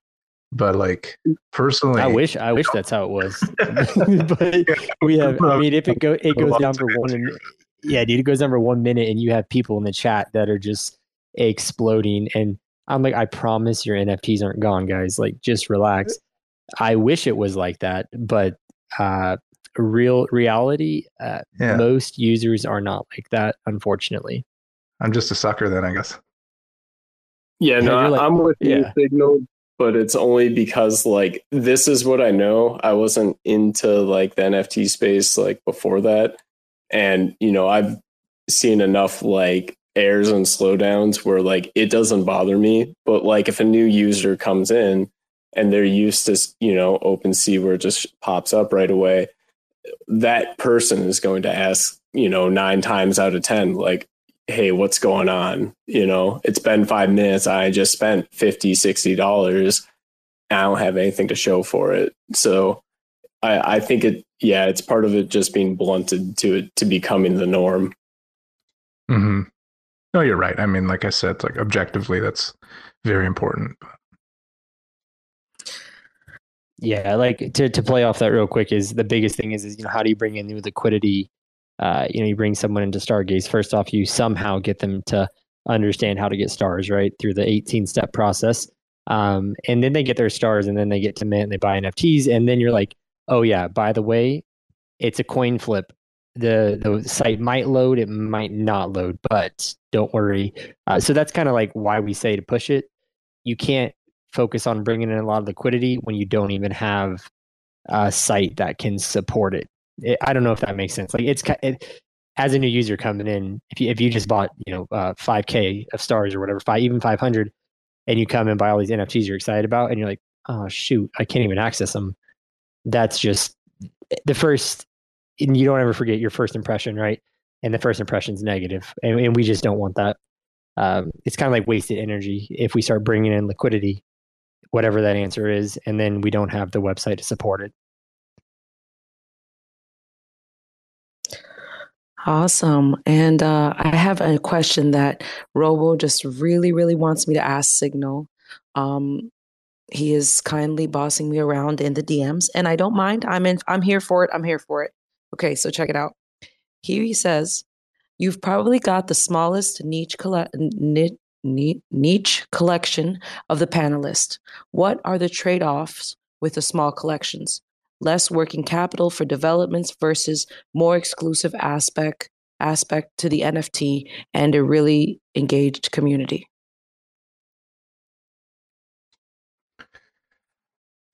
But like personally, I wish I wish that's how it was. but we have. I mean, if it go it goes down for one. And, yeah, dude, it goes down for one minute, and you have people in the chat that are just exploding. And I'm like, I promise your NFTs aren't gone, guys. Like, just relax. I wish it was like that, but uh, real reality, uh, yeah. most users are not like that, unfortunately. I'm just a sucker then, I guess. Yeah, no, like, I'm with yeah. you, Signal, but it's only because like this is what I know. I wasn't into like the NFT space like before that, and you know I've seen enough like airs and slowdowns where like it doesn't bother me. But like if a new user comes in and they're used to you know OpenSea where it just pops up right away, that person is going to ask you know nine times out of ten like hey what's going on? You know it's been five minutes. I just spent 50 60 dollars. I don't have anything to show for it. So i i think it yeah it's part of it just being blunted to it to becoming the norm. Hmm no you're right i mean like i said like objectively that's very important yeah like to, to play off that real quick is the biggest thing is is you know how do you bring in new liquidity uh, you know, you bring someone into Stargaze. First off, you somehow get them to understand how to get stars, right, through the 18 step process. Um, and then they get their stars, and then they get to mint, and they buy NFTs, and then you're like, oh yeah, by the way, it's a coin flip. The the site might load, it might not load, but don't worry. Uh, so that's kind of like why we say to push it. You can't focus on bringing in a lot of liquidity when you don't even have a site that can support it it, I don't know if that makes sense. Like it's it, as a new user coming in, if you if you just bought you know uh, 5k of stars or whatever, five even 500, and you come and buy all these NFTs you're excited about, and you're like, oh shoot, I can't even access them. That's just the first. And you don't ever forget your first impression, right? And the first impression is negative, and, and we just don't want that. Um, it's kind of like wasted energy if we start bringing in liquidity, whatever that answer is, and then we don't have the website to support it. Awesome. And uh, I have a question that Robo just really, really wants me to ask Signal. Um, he is kindly bossing me around in the DMs, and I don't mind. I'm in. I'm here for it. I'm here for it. Okay, so check it out. Here he says, "You've probably got the smallest niche coll- niche collection of the panelists. What are the trade-offs with the small collections? less working capital for developments versus more exclusive aspect aspect to the NFT and a really engaged community?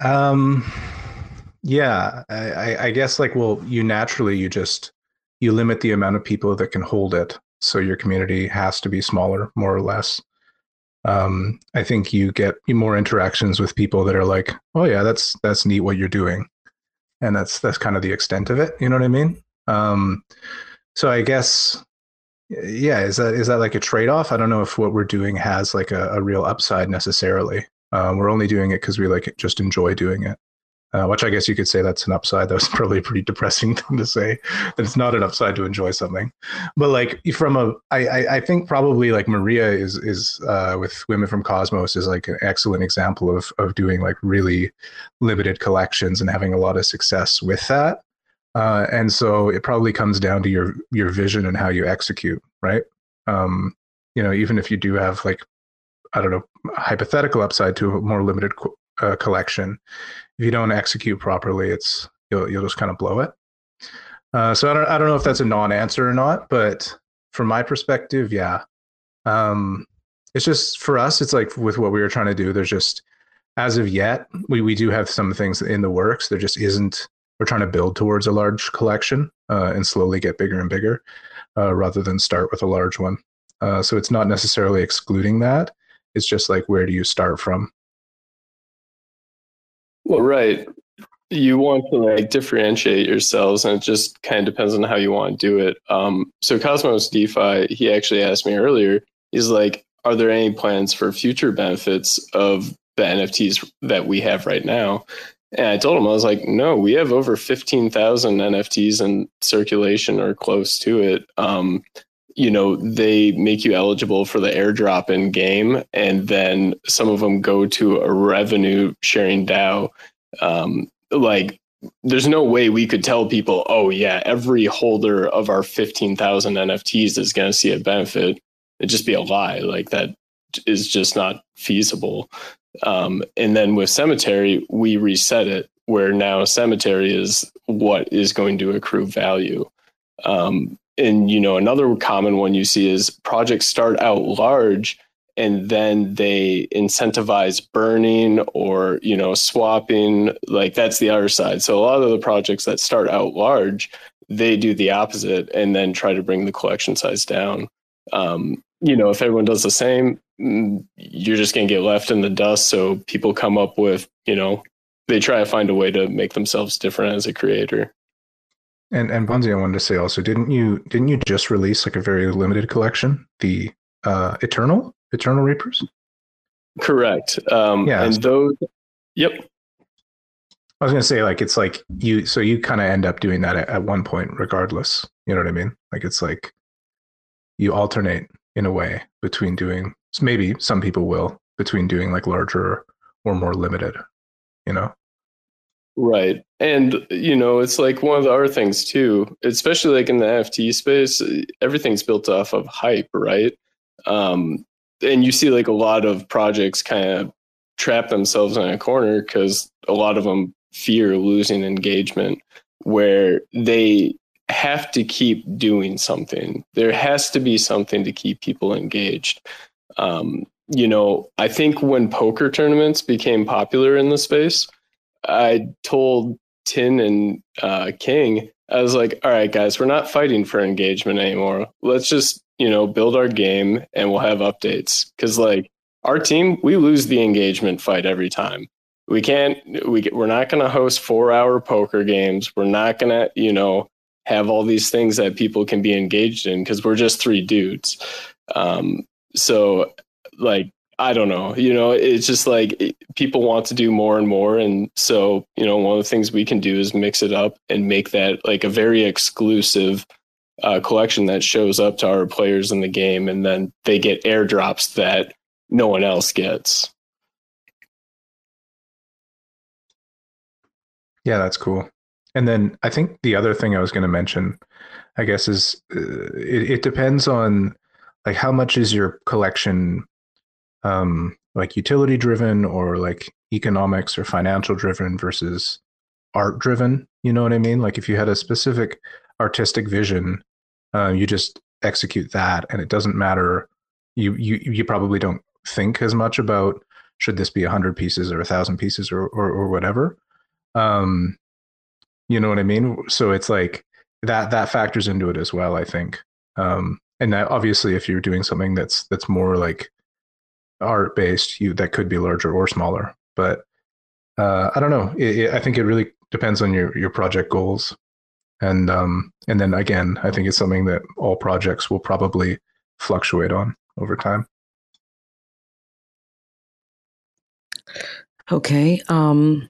Um, yeah, I, I guess like, well, you naturally, you just, you limit the amount of people that can hold it. So your community has to be smaller, more or less. um, I think you get more interactions with people that are like, "Oh yeah, that's that's neat what you're doing," and that's that's kind of the extent of it. You know what I mean? Um, so I guess, yeah, is that is that like a trade off? I don't know if what we're doing has like a, a real upside necessarily. Um, we're only doing it because we like just enjoy doing it uh, which I guess you could say that's an upside. That's probably a pretty depressing thing to say that it's not an upside to enjoy something. But like from a, I, I, think probably like Maria is is uh, with Women from Cosmos is like an excellent example of of doing like really limited collections and having a lot of success with that. Uh, and so it probably comes down to your your vision and how you execute, right? Um, you know, even if you do have like I don't know hypothetical upside to a more limited uh, collection, if you don't execute properly, it's you'll you'll just kind of blow it. Uh, so I don't I don't know if that's a non-answer or not, but from my perspective, yeah. Um, it's just for us, it's like with what we were trying to do. There's just as of yet, we we do have some things in the works. There just isn't. We're trying to build towards a large collection uh, and slowly get bigger and bigger, uh, rather than start with a large one. Uh, so it's not necessarily excluding that. It's just like where do you start from? Well, right. You want to like differentiate yourselves, and it just kind of depends on how you want to do it. Um, so Cosmos DeFi, he actually asked me earlier. He's like, "Are there any plans for future benefits of the NFTs that we have right now?" And I told him I was like, "No, we have over fifteen thousand NFTs in circulation or close to it. Um, you know they make you eligible for the airdrop in game and then some of them go to a revenue sharing dao. Um, like there's no way we could tell people oh yeah every holder of our 15000 nfts is going to see a benefit. It'd just be a lie. Like that is just not feasible. Um, and then with cemetery we reset it where now cemetery is what is going to accrue value. Um, and you know another common one you see is projects start out large and then they incentivize burning or you know swapping. Like that's the other side. So a lot of the projects that start out large they do the opposite and then try to bring the collection size down. Um, you know if everyone does the same mm, you're just going to get left in the dust. So people come up with you know they try to find a way to make themselves different as a creator and and Bonzi, I wanted to say also, didn't you didn't you just release like a very limited collection, the uh, Eternal Eternal Reapers? Correct. Um, yeah. And those. Yep. I was gonna say like it's like you so you kind of end up doing that at, at one point regardless. You know what I mean? Like it's like you alternate in a way between doing maybe some people will between doing like larger or more limited. You know. Right. And, you know, it's like one of the other things too, especially like in the NFT space, everything's built off of hype, right? Um, and you see like a lot of projects kind of trap themselves in a corner because a lot of them fear losing engagement where they have to keep doing something. There has to be something to keep people engaged. Um, you know, I think when poker tournaments became popular in the space, I told Tin and uh, King, I was like, all right, guys, we're not fighting for engagement anymore. Let's just, you know, build our game and we'll have updates. Cause like our team, we lose the engagement fight every time. We can't, we, we're not going to host four hour poker games. We're not going to, you know, have all these things that people can be engaged in because we're just three dudes. Um, so like I don't know. You know, it's just like it, people want to do more and more. And so, you know, one of the things we can do is mix it up and make that like a very exclusive uh, collection that shows up to our players in the game. And then they get airdrops that no one else gets. Yeah, that's cool. And then I think the other thing I was going to mention, I guess, is uh, it, it depends on like how much is your collection um, like utility driven or like economics or financial driven versus art driven. You know what I mean? Like if you had a specific artistic vision, uh, you just execute that, and it doesn't matter. You you you probably don't think as much about should this be a hundred pieces or a thousand pieces or, or or whatever. Um, you know what I mean? So it's like that that factors into it as well. I think. Um, and that obviously, if you're doing something that's that's more like art based, you that could be larger or smaller. But uh, I don't know. It, it, I think it really depends on your your project goals, and um, and then again, I think it's something that all projects will probably fluctuate on over time. Okay. Um,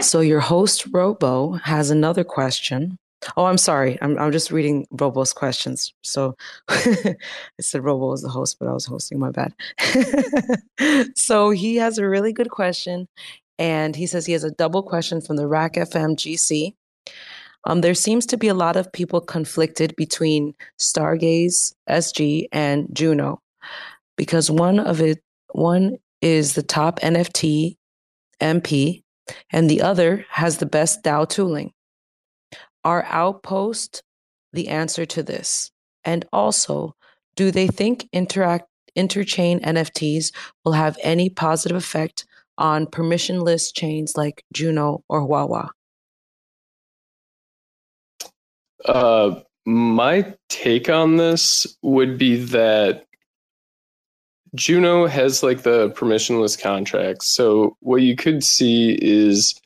so your host Robo has another question. Oh, I'm sorry. I'm I'm just reading Robo's questions. So I said Robo was the host, but I was hosting. My bad. so he has a really good question, and he says he has a double question from the RAC FM GC. Um, there seems to be a lot of people conflicted between Stargaze SG and Juno because one of it one is the top NFT MP and the other has the best DAO tooling. Are Outpost the answer to this? And also, do they think interact interchain NFTs will have any positive effect on permissionless chains like Juno or Wawa? Uh, my take on this would be that Juno has like the permissionless contracts. So what you could see is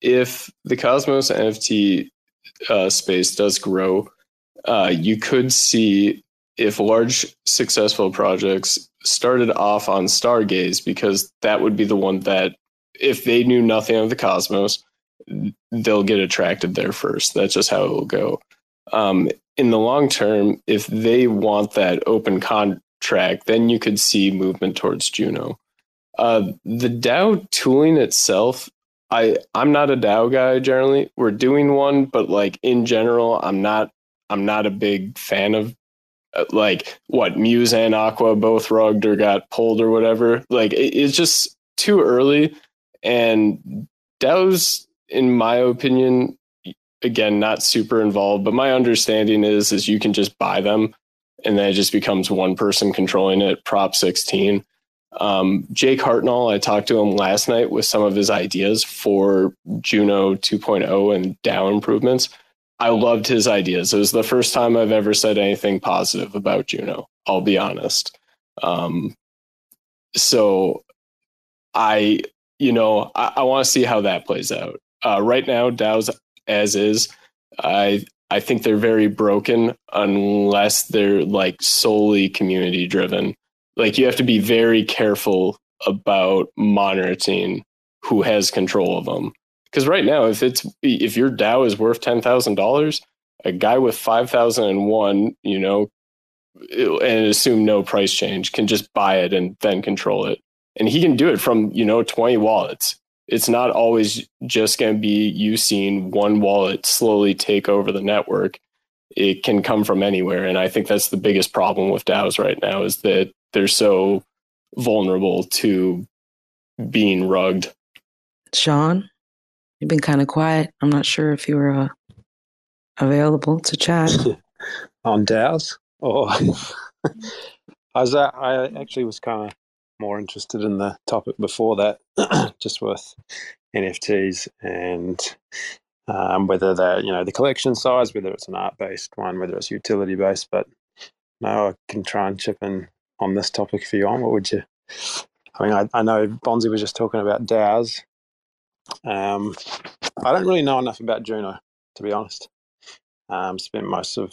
if the Cosmos NFT uh, space does grow, uh, you could see if large successful projects started off on Stargaze because that would be the one that if they knew nothing of the Cosmos, they'll get attracted there first. That's just how it will go. Um, in the long term, if they want that open contract, then you could see movement towards Juno. Uh, the DAO tooling itself, I I'm not a DAO guy generally. We're doing one, but like in general, I'm not I'm not a big fan of uh, like what Muse and Aqua both rugged or got pulled or whatever. Like it, it's just too early, and DAOs, in my opinion, again not super involved. But my understanding is is you can just buy them and then it just becomes one person controlling it. Prop 16. Um, Jake Hartnell, I talked to him last night with some of his ideas for Juno 2.0 and DAO improvements. I loved his ideas. It was the first time I've ever said anything positive about Juno. I'll be honest. Um, so I, you know, I, I want to see how that plays out. Uh, right now, DAO's as is. I I think they're very broken unless they're like solely community driven. Like you have to be very careful about monitoring who has control of them. Because right now, if it's if your DAO is worth ten thousand dollars, a guy with five thousand and one, you know, and assume no price change can just buy it and then control it, and he can do it from you know twenty wallets it's not always just going to be you seeing one wallet slowly take over the network. It can come from anywhere. And I think that's the biggest problem with DAOs right now is that they're so vulnerable to being rugged. Sean, you've been kind of quiet. I'm not sure if you were uh, available to chat. On DAOs? Or I was, uh, I actually was kind of more interested in the topic before that, just with NFTs and um, whether they're, you know, the collection size, whether it's an art based one, whether it's utility based. But no, I can try and chip in on this topic if you want. What would you? I mean, I, I know Bonzi was just talking about DAOs. Um, I don't really know enough about Juno, to be honest. Um, spent most of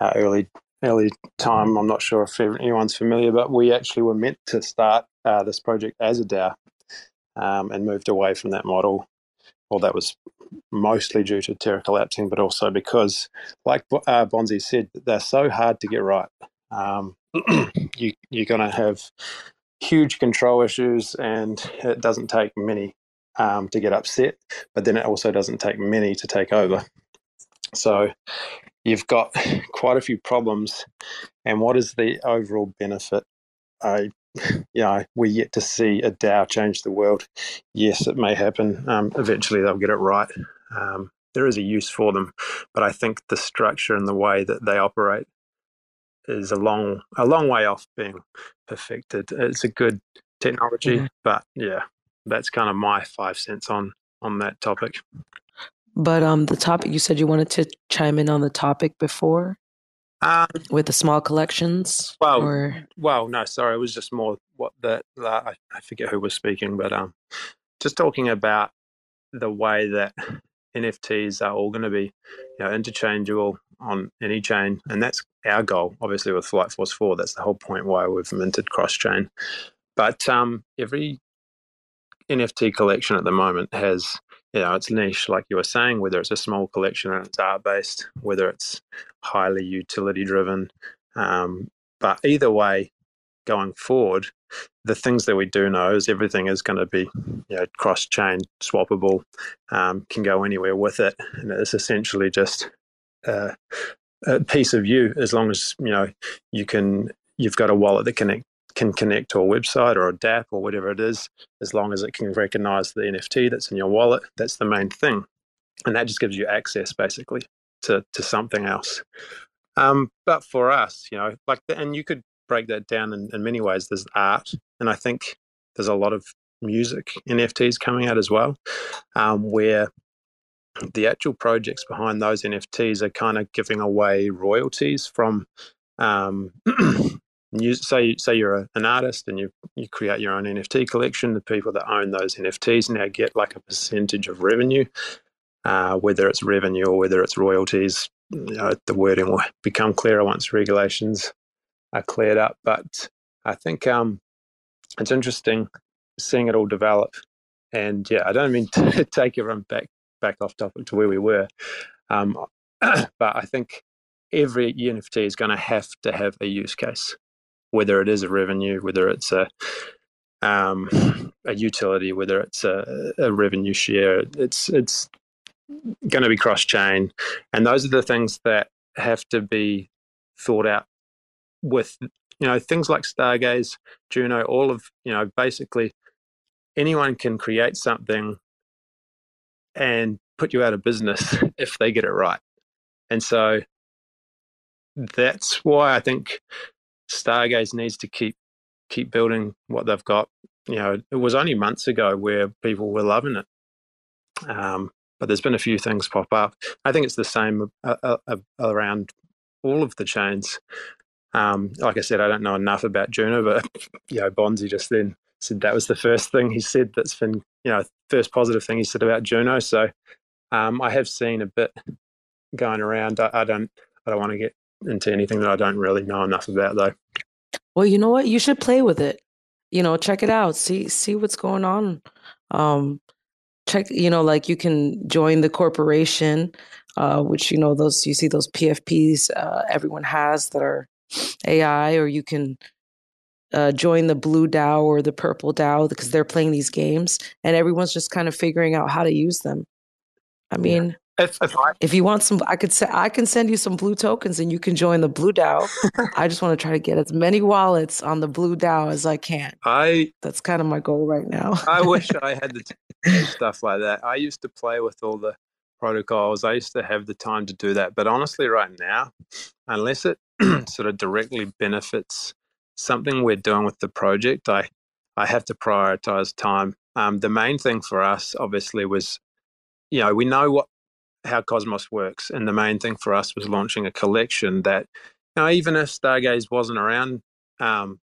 our early early time. I'm not sure if anyone's familiar, but we actually were meant to start uh, this project as a DAO um, and moved away from that model. Well, that was mostly due to Terra collapsing, but also because, like uh, Bonzi said, they're so hard to get right. Um, you, you're going to have huge control issues, and it doesn't take many um, to get upset, but then it also doesn't take many to take over. So you've got quite a few problems. And what is the overall benefit? I, you know, we're yet to see a DAO change the world. Yes, it may happen. Um, eventually, they'll get it right. Um, there is a use for them, but I think the structure and the way that they operate is a long, a long way off being perfected. It's a good technology, mm-hmm. but yeah, that's kind of my five cents on on that topic. But um, the topic you said you wanted to chime in on the topic before. Um, with the small collections? well, or well, no, sorry, it was just more what the, the I, I forget who was speaking, but um, just talking about the way that NFTs are all going to be, you know, interchangeable on any chain, and that's our goal. Obviously, with Flight Force Four, that's the whole point why we've minted cross chain. But um, every NFT collection at the moment has, you know, its niche, like you were saying, whether it's a small collection and it's art based, whether it's highly utility driven. Um, but either way, going forward, the things that we do know is everything is going to be you know, cross chain swappable, um, can go anywhere with it. And it's essentially just uh, a piece of you as long as you know you can you've got a wallet that connect can connect to a website or a DApp or whatever it is, as long as it can recognize the NFT that's in your wallet. That's the main thing. And that just gives you access basically to, to something else. Um, but for us, you know, like, the, and you could break that down in, in many ways. There's art, and I think there's a lot of music NFTs coming out as well, um, where the actual projects behind those NFTs are kind of giving away royalties from um, you say say you're a, an artist and you you create your own NFT collection. The people that own those NFTs now get like a percentage of revenue, uh, whether it's revenue or whether it's royalties. You know, the wording will become clearer once regulations are cleared up. But I think um, it's interesting seeing it all develop. And yeah, I don't mean to take everyone back back off topic to where we were, um, but I think every NFT is going to have to have a use case whether it is a revenue, whether it's a um, a utility, whether it's a, a revenue share, it's it's going to be cross chain, and those are the things that have to be thought out with you know things like Stargaze, Juno, all of you know basically anyone can create something and put you out of business if they get it right, and so that's why I think Stargaze needs to keep keep building what they've got. You know, it was only months ago where people were loving it, um, but there's been a few things pop up. I think it's the same uh, uh, uh, around all of the chains. Um, like I said, I don't know enough about Juno, but you know, Bonzi just then said that was the first thing he said that's been, you know, first positive thing he said about Juno. So um, I have seen a bit going around. I, I don't, I don't want to get into anything that I don't really know enough about, though. Well, you know what? You should play with it. You know, check it out. See see what's going on. Um, check. You know, like you can join the corporation, uh, which you know those you see those PFPs uh, everyone has that are AI, or you can uh, join the blue DAO or the purple DAO because they're playing these games, and everyone's just kind of figuring out how to use them. I mean, if, if, I, if you want some, I could say I can send you some blue tokens, and you can join the blue DAO. I just want to try to get as many wallets on the blue DAO as I can. I that's kind of my goal right now. I wish I had the stuff like that. I used to play with all the protocols. I used to have the time to do that, but honestly, right now, unless it sort of directly benefits something we're doing with the project, I I have to prioritize time. Um, the main thing for us, obviously, was you know we know what how Cosmos works. And the main thing for us was launching a collection that, you know, even if Stargaze wasn't around, um,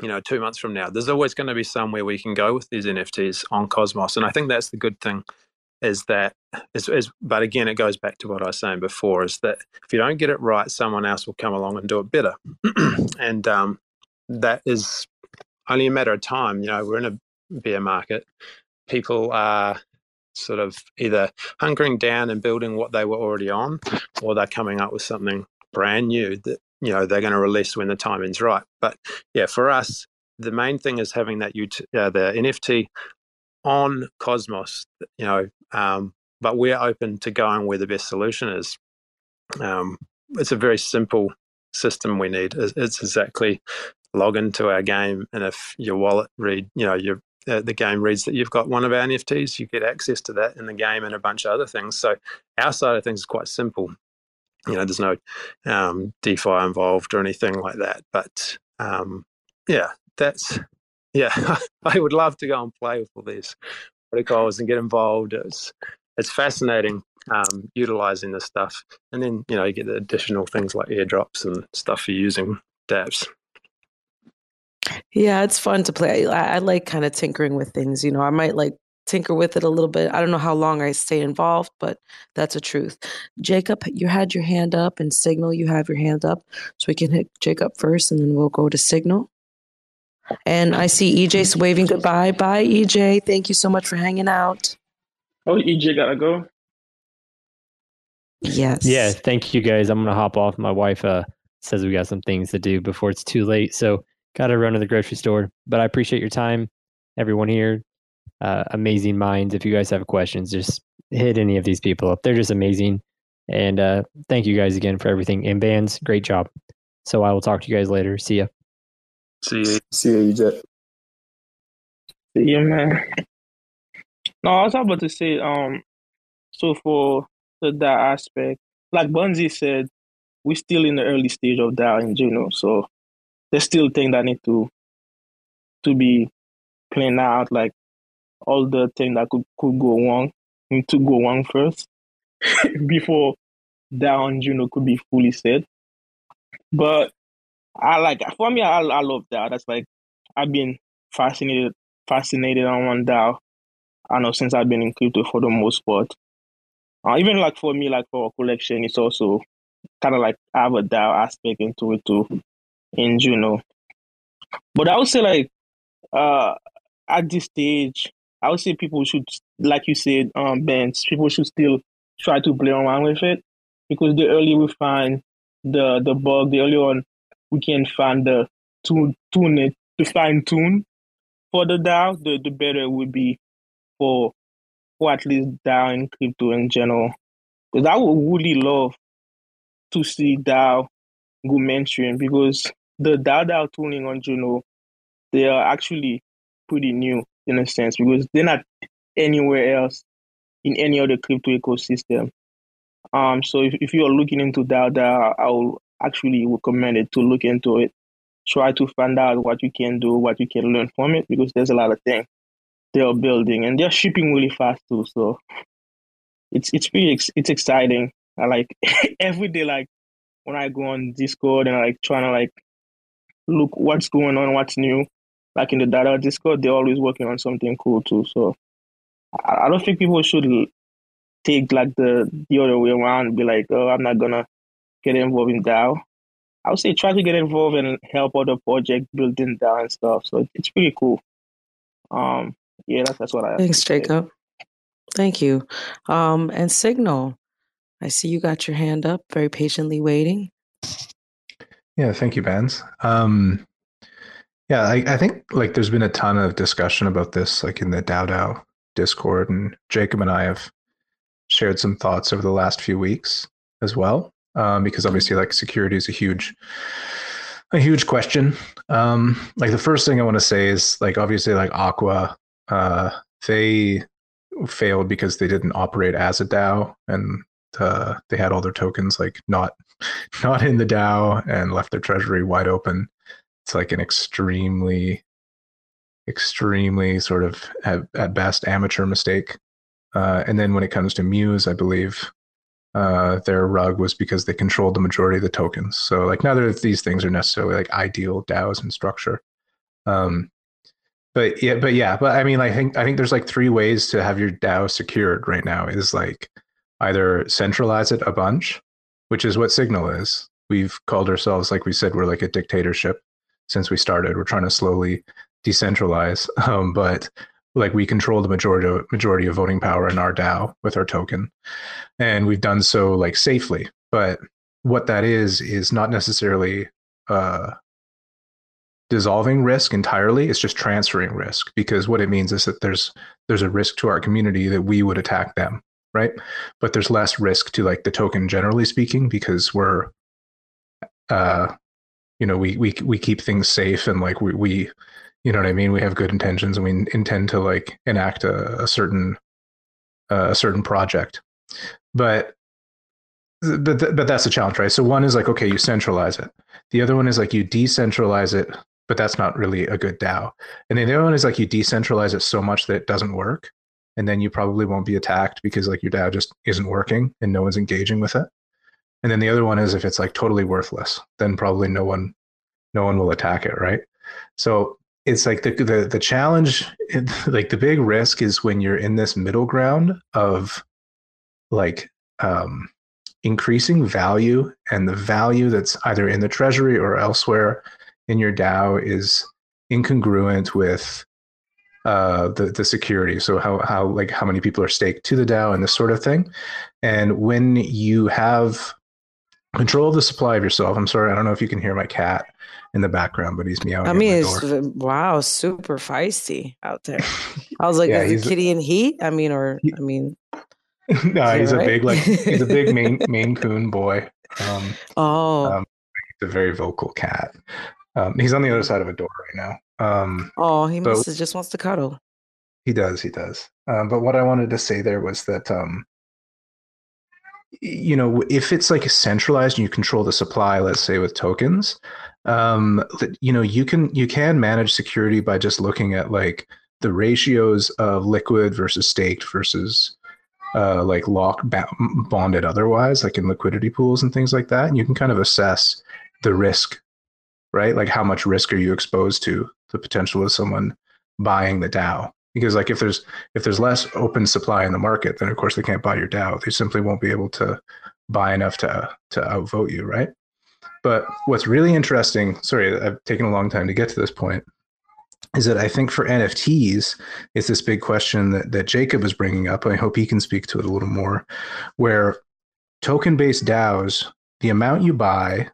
you know, two months from now, there's always going to be somewhere we can go with these NFTs on Cosmos. And I think that's the good thing is that, is, is, but again, it goes back to what I was saying before is that if you don't get it right, someone else will come along and do it better. and um, that is only a matter of time. You know, we're in a bear market. People are sort of either hunkering down and building what they were already on, or they're coming up with something brand new that you know they're going to release when the timing's right. But yeah, for us, the main thing is having that UT, uh, the NFT on Cosmos. You know, um, but we're open to going where the best solution is. Um, it's a very simple system we need. It's exactly log into our game, and if your wallet read, you know, your uh, the game reads that you've got one of our NFTs, you get access to that in the game and a bunch of other things. So our side of things is quite simple. You know, there's no um, DeFi involved or anything like that. But um, yeah, that's yeah. I would love to go and play with all these protocols and get involved. It's it's fascinating um, utilizing this stuff. And then, you know, you get the additional things like airdrops and stuff for using dApps. Yeah, it's fun to play. I, I like kind of tinkering with things. You know, I might like tinker with it a little bit. I don't know how long I stay involved, but that's a truth. Jacob, you had your hand up, and Signal, you have your hand up. So we can hit Jacob first, and then we'll go to Signal. And I see EJ's waving goodbye. Bye, EJ. Thank you so much for hanging out. Oh, EJ gotta go. Yes. Yeah, thank you guys. I'm gonna hop off. My wife uh, says we got some things to do before it's too late, so gotta run to the grocery store. But I appreciate your time, everyone here. Uh, amazing minds. If you guys have questions, just hit any of these people up. They're just amazing. And uh, thank you guys again for everything. And Bbandz, great job. So I will talk to you guys later. See ya. See you. See you, EJ. Yeah, man. No, I was about to say, um, so for the that aspect, like Bonzi said, we're still in the early stage of that in Juno, so there's still things that need to to be planned out, like all the things that could could go wrong need to go wrong first before that on Juno could be fully set. But I like for me, I I love that. That's like I've been fascinated fascinated on one DAO. I know since I've been in crypto for the most part. Uh, even like for me, like for a collection, it's also kind of like I have a DAO aspect into it too in Juno. But I would say like uh at this stage, I would say people should, like you said, um, Bbandz, people should still try to play around with it because the earlier we find the the bug, the earlier on we can find the tune tune it, the fine tune for the DAO, the, the better it would be for for at least DAO and crypto in general. Because I would really love to see DAO go mainstream because the DAO tooling on Juno, they are actually pretty new in a sense because they're not anywhere else in any other crypto ecosystem. Um, so if, if you are looking into DAO, I will actually recommend it to look into it. Try to find out what you can do, what you can learn from it, because there's a lot of things they are building and they're shipping really fast too. So it's it's pretty ex- it's exciting. I like every day, like when I go on Discord and I like trying to like look what's going on, what's new. Like in the data Discord, they're always working on something cool too. So I, I don't think people should take like the the other way around and be like, oh, I'm not gonna get involved in DAO. I would say try to get involved and help other projects building DAO and stuff. So it's pretty cool. Um, yeah, that's that's what I. Thanks, Jacob. Thank you. Um, and Signal, I see you got your hand up, very patiently waiting. Yeah, thank you, Benz. Um, yeah, I, I think like there's been a ton of discussion about this, like in the DAO Discord, and Jacob and I have shared some thoughts over the last few weeks as well, um, because obviously, like security is a huge, a huge question. Um, like the first thing I want to say is like obviously, like Aqua, uh, they failed because they didn't operate as a DAO, and uh, they had all their tokens like not not in the DAO and left their treasury wide open. It's like an extremely, extremely sort of at, at best amateur mistake. Uh, and then when it comes to Muse, I believe uh, their rug was because they controlled the majority of the tokens. So like neither of these things are necessarily like ideal DAOs in structure. Um, but yeah, but yeah, but I mean, I think I think there's like three ways to have your DAO secured right now. Is like either centralize it a bunch, which is what Signal is. We've called ourselves, like we said, we're like a dictatorship since we started. We're trying to slowly decentralize, um, but like we control the majority of, majority of voting power in our DAO with our token, and we've done so like safely. But what that is is not necessarily uh, dissolving risk entirely. It's just transferring risk because what it means is that there's there's a risk to our community that we would attack them, right? But there's less risk to like the token generally speaking because we're uh you know we we we keep things safe and like we we you know what I mean? We have good intentions and we intend to like enact a, a certain uh, a certain project. But but but that's the challenge right? So one is like okay you centralize it. The other one is like you decentralize it but that's not really a good DAO. And the other one is like you decentralize it so much that it doesn't work and then you probably won't be attacked because like your DAO just isn't working and no one's engaging with it. And then the other one is if it's like totally worthless, then probably no one no one will attack it, right? So it's like the the the challenge like the big risk is when you're in this middle ground of like um increasing value and the value that's either in the treasury or elsewhere in your DAO is incongruent with uh, the the security. So how how like how many people are staked to the DAO and this sort of thing. And when you have control of the supply of yourself, I'm sorry, I don't know if you can hear my cat in the background, but he's meowing. I mean, it's wow, super feisty out there. I was like, yeah, is the kitty in heat? I mean, or I mean, no, he's right? a big like he's a big Maine Maine Coon boy. Um, oh, um, he's a very vocal cat. Um, he's on the other side of a door right now. Um, oh, he just wants to cuddle. He does. He does. Um, but what I wanted to say there was that, um, you know, if it's like centralized and you control the supply, let's say with tokens, um, you know, you can you can manage security by just looking at like the ratios of liquid versus staked versus uh, like lock bonded otherwise, like in liquidity pools and things like that. And you can kind of assess the risk, right? Like how much risk are you exposed to the potential of someone buying the DAO. Because like if there's if there's less open supply in the market, then of course they can't buy your DAO. They simply won't be able to buy enough to to outvote you, right? But what's really interesting, sorry, I've taken a long time to get to this point, is that I think for NFTs, it's this big question that, that Jacob was bringing up. I hope he can speak to it a little more, where token based DAOs, the amount you buy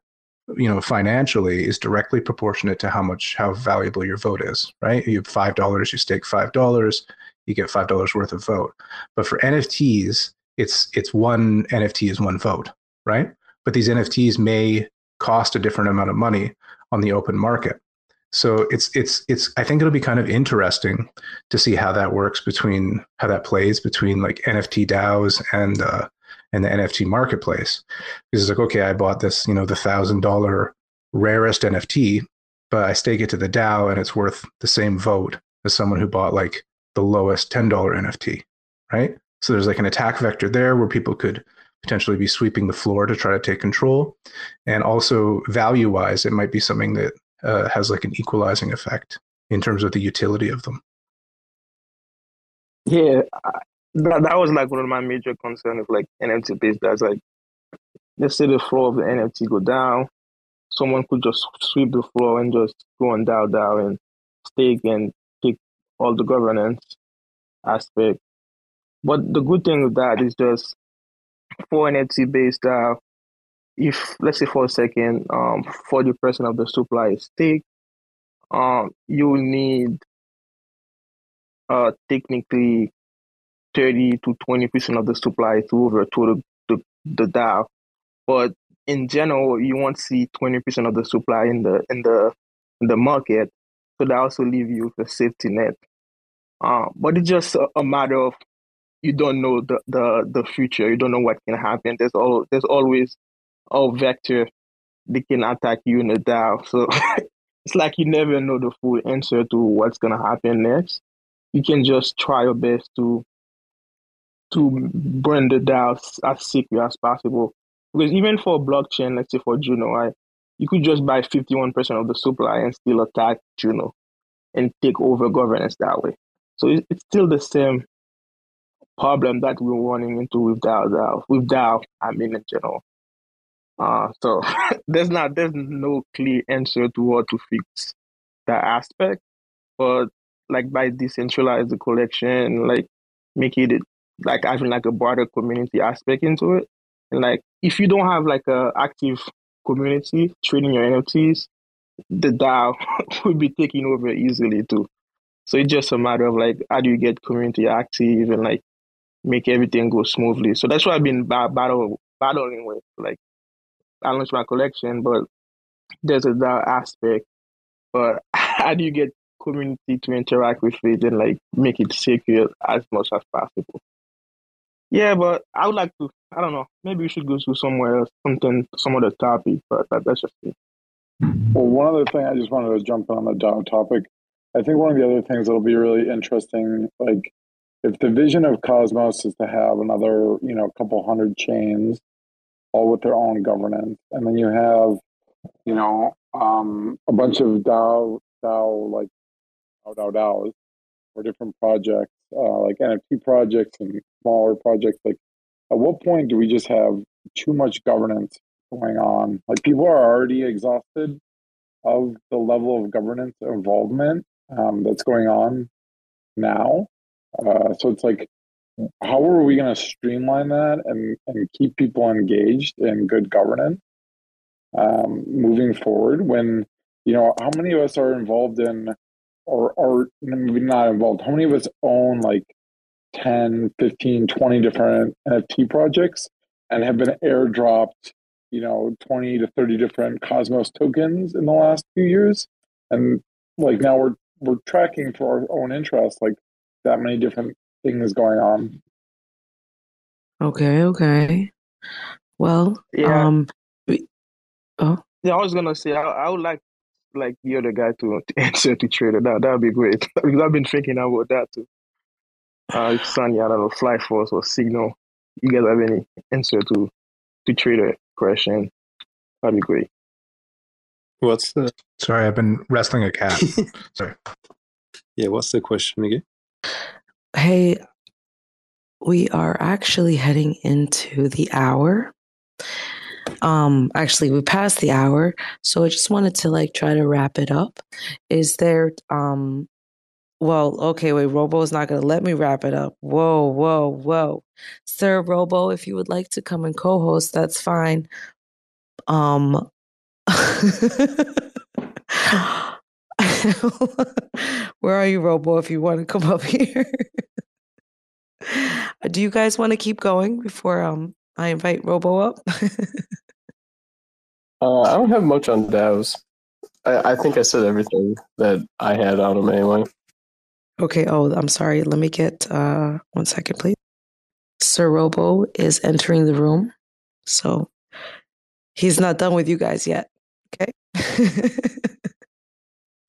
you know financially is directly proportionate to how much how valuable your vote is right? You have five dollars you stake five dollars you get five dollars worth of vote. But for nfts it's it's one nft is one vote right? But these nfts may cost a different amount of money on the open market. So it's it's it's i think it'll be kind of interesting to see how that works between how that plays between like nft daos and uh, and the NFT marketplace. Because it's like, okay, I bought this, you know, the thousand dollar rarest NFT, but I stake it to the DAO and it's worth the same vote as someone who bought like the lowest $10 NFT, right? So there's like an attack vector there where people could potentially be sweeping the floor to try to take control. And also value wise, it might be something that uh, has like an equalizing effect in terms of the utility of them. Yeah, that, that was like one of my major concerns of like NFT based. That's like, let's say the floor of the NFT go down, someone could just sweep the floor and just go on DAO DAO and stake and take all the governance aspect. But the good thing with that is just for NFT based DAO, if let's say for a second, um, forty percent of the supply is stake, um, you will need uh technically 30 to 20% of the supply to over to the, the, the DAO. But in general, you won't see 20% of the supply in the in the in the market. So that also leave you with a safety net. Uh, but it's just a, a, matter of you don't know the, the, the future. You don't know what can happen. There's all there's always a vector they can attack you in the DAO. So it's like you never know the full answer to what's gonna happen next. You can just try your best to to burn the DAO as secure as possible. Because even for blockchain, let's say for Juno, right, you could just buy 51% of the supply and still attack Juno and take over governance that way. So it's still the same problem that we're running into with DAO, DAO with DAO, I mean in general. Uh, so there's not there's no clear answer to how to fix that aspect, but like by decentralize the collection, like make it like having like a broader community aspect into it. And like if you don't have like a active community trading your NFTs, the DAO will be taken over easily too. So it's just a matter of like how do you get community active and like make everything go smoothly. So that's why I've been battle battling with like I launched my collection, but there's a DAO aspect. But how do you get community to interact with it and like make it secure as much as possible? Yeah, but I would like to. I don't know. Maybe we should go to somewhere else, something, some other topic. But that, that's just me. Well, one other thing I just wanted to jump on the DAO topic. I think one of the other things that'll be really interesting, like if the vision of Cosmos is to have another, you know, couple hundred chains, all with their own governance, and then you have, you know, um, a bunch of DAO, DAO like DAO DAO DAOs or different projects, uh, like NFT projects and smaller projects. Like, at what point do we just have too much governance going on? Like, people are already exhausted of the level of governance involvement um, that's going on now. Uh, so it's like, how are we going to streamline that and, and keep people engaged in good governance um, moving forward? When, you know, how many of us are involved in, or are maybe not involved, how many of us own like 10, 15, 20 different NFT projects and have been airdropped, you know, 20 to 30 different Cosmos tokens in the last few years? And like now we're we're tracking for our own interest, like that many different things going on. Okay, okay. Well, Yeah. um, we- oh, Yeah, I was gonna say I, I would like like you're the other guy to, to answer to Trader. That that would be great because I've been thinking about that too. Uh, if Sunny, I don't know, Fly Force or Signal, you guys have any answer to to Trader question? That'd be great. What's the Sorry, I've been wrestling a cat. Sorry. yeah? What's the question again? hey, we are actually heading into the hour. Um, actually, we passed the hour, so I just wanted to like try to wrap it up. Is there, um, well, okay, wait, Robo is not to let me wrap it up. Whoa, whoa, whoa. Sir Robo, if you would like to come and co host, that's fine. Um, where are you, Robo, if you want to come up here? Do you guys want to keep going before um I invite Robo up? Uh, I don't have much on DAOs. I, I think I said everything that I had on them anyway. okay, oh, I'm sorry. Let me get uh one second, please. Sir Robo is entering the room. So he's not done with you guys yet. Okay.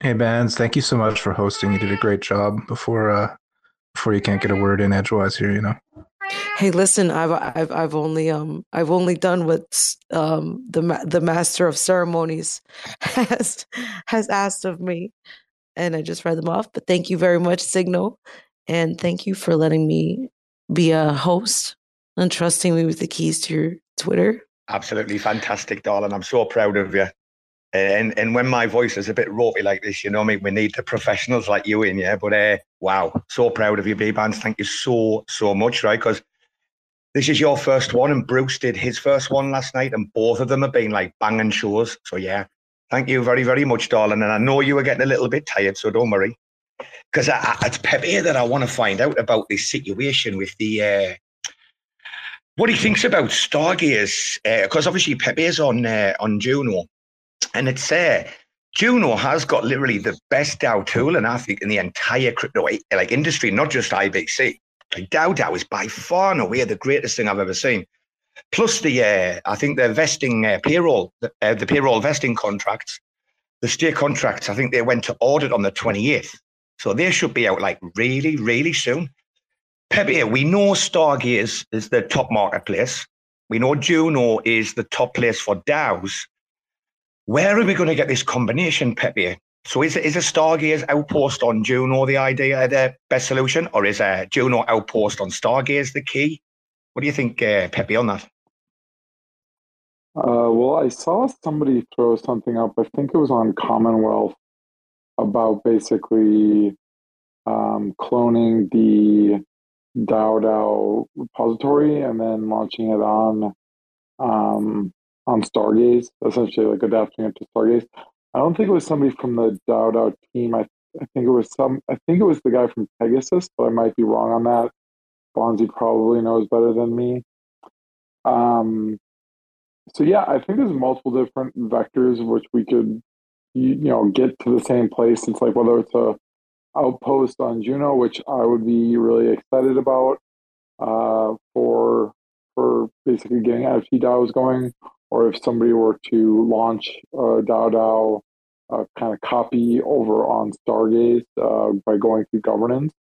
Hey, Bbandz, thank you so much for hosting. You did a great job before uh before you can't get a word in edgewise here, you know. Hey, listen, I've I've I've only um I've only done what um the the master of ceremonies has has asked of me, and I just read them off. But thank you very much, Signal, and thank you for letting me be a host and trusting me with the keys to your Twitter. Absolutely fantastic, darling. I'm so proud of you. And and when my voice is a bit ropey like this, you know me, we need the professionals like you in, yeah. But uh, wow, so proud of you, Bbandz. Thank you so so much, right? Because this is your first one, and Bruce did his first one last night, and both of them have been like banging shows. So yeah, thank you very very much, darling. And I know you were getting a little bit tired, so don't worry. Because it's Pepe that I want to find out about this situation with the. Uh, what he thinks about Stargaze, because obviously Pepe is on uh, on Juno, and it's uh, Juno has got literally the best DAO tool, and I think in the entire crypto like industry, not just IBC. Like DAO DAO is by far and away the greatest thing I've ever seen. Plus the, uh, I think the vesting uh, payroll, the, uh, the payroll vesting contracts, the state contracts. I think they went to audit on the twenty eighth, so they should be out like really, really soon. Pepe, we know Stargaze is the top marketplace. We know Juno is the top place for DAOs. Where are we going to get this combination, Pepe? So is, is a outpost on Juno the idea, the best solution, or is a Juno outpost on Stargaze the key? What do you think, uh, Pepe, on that? Uh, well, I saw somebody throw something up. I think it was on Commonwealth about basically um, cloning the DAO DAO repository and then launching it on um, on Stargaze, essentially like adapting it to Stargaze. I don't think it was somebody from the DAO team. I, I think it was some. I think it was the guy from Pegasus, but I might be wrong on that. Bonzi probably knows better than me. Um, so yeah, I think there's multiple different vectors which we could, you, you know, get to the same place. It's like whether it's a outpost on Juno, which I would be really excited about uh, for for basically getting NFT DAOs going, or if somebody were to launch a DAO DAO uh, kind of copy over on Stargaze uh, by going through governance.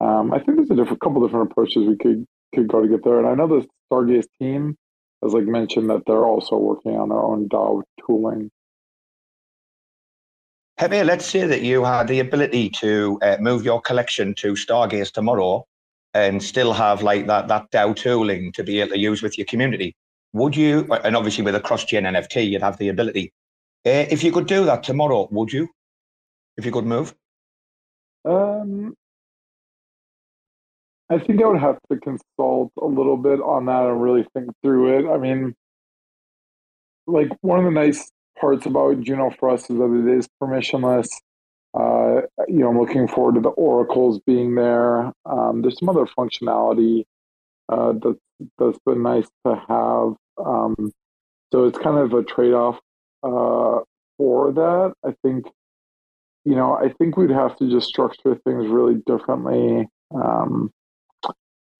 Um, I think there's a different, couple different approaches we could could go to get there. And I know the Stargaze team has like mentioned that they're also working on their own DAO tooling. Pepe, let's say that you had the ability to uh, move your collection to Stargaze tomorrow and still have like that that DAO tooling to be able to use with your community. Would you? And obviously, with a cross-chain NFT, you'd have the ability. Uh, if you could do that tomorrow, would you? If you could move? Um, I think I would have to consult a little bit on that and really think through it. I mean, like one of the nice parts about Juno for us is that it is permissionless. Uh, you know, I'm looking forward to the oracles being there. Um, there's some other functionality uh, that's that's been nice to have. Um, so it's kind of a trade off uh, for that. I think, you know, I think we'd have to just structure things really differently. Um,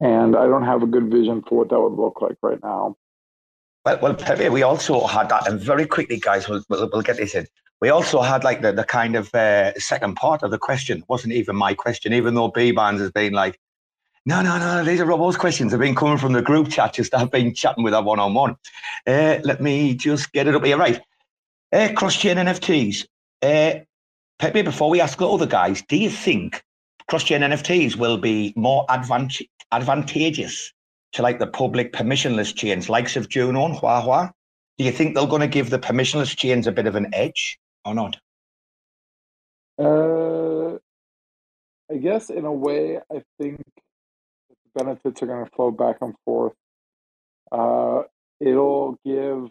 and I don't have a good vision for what that would look like right now. Well, well, Pepe, we also had that, and very quickly, guys, we'll, we'll, get this in. We also had like the, the kind of uh, second part of the question. Wasn't even my question, even though Bbandz has been like, no, no, no, these are Robbo's questions. They've been coming from the group chat, just I've been chatting with her one on one. Let me just get it up here. Right. Uh, cross chain NFTs. Uh, Pepe, before we ask the other guys, do you think cross chain NFTs will be more advantage? advantageous to like the public permissionless chains, likes of Juno and Huahua? Do you think they're going to give the permissionless chains a bit of an edge or not? Uh, I guess in a way, I think benefits are going to flow back and forth. Uh, it'll give,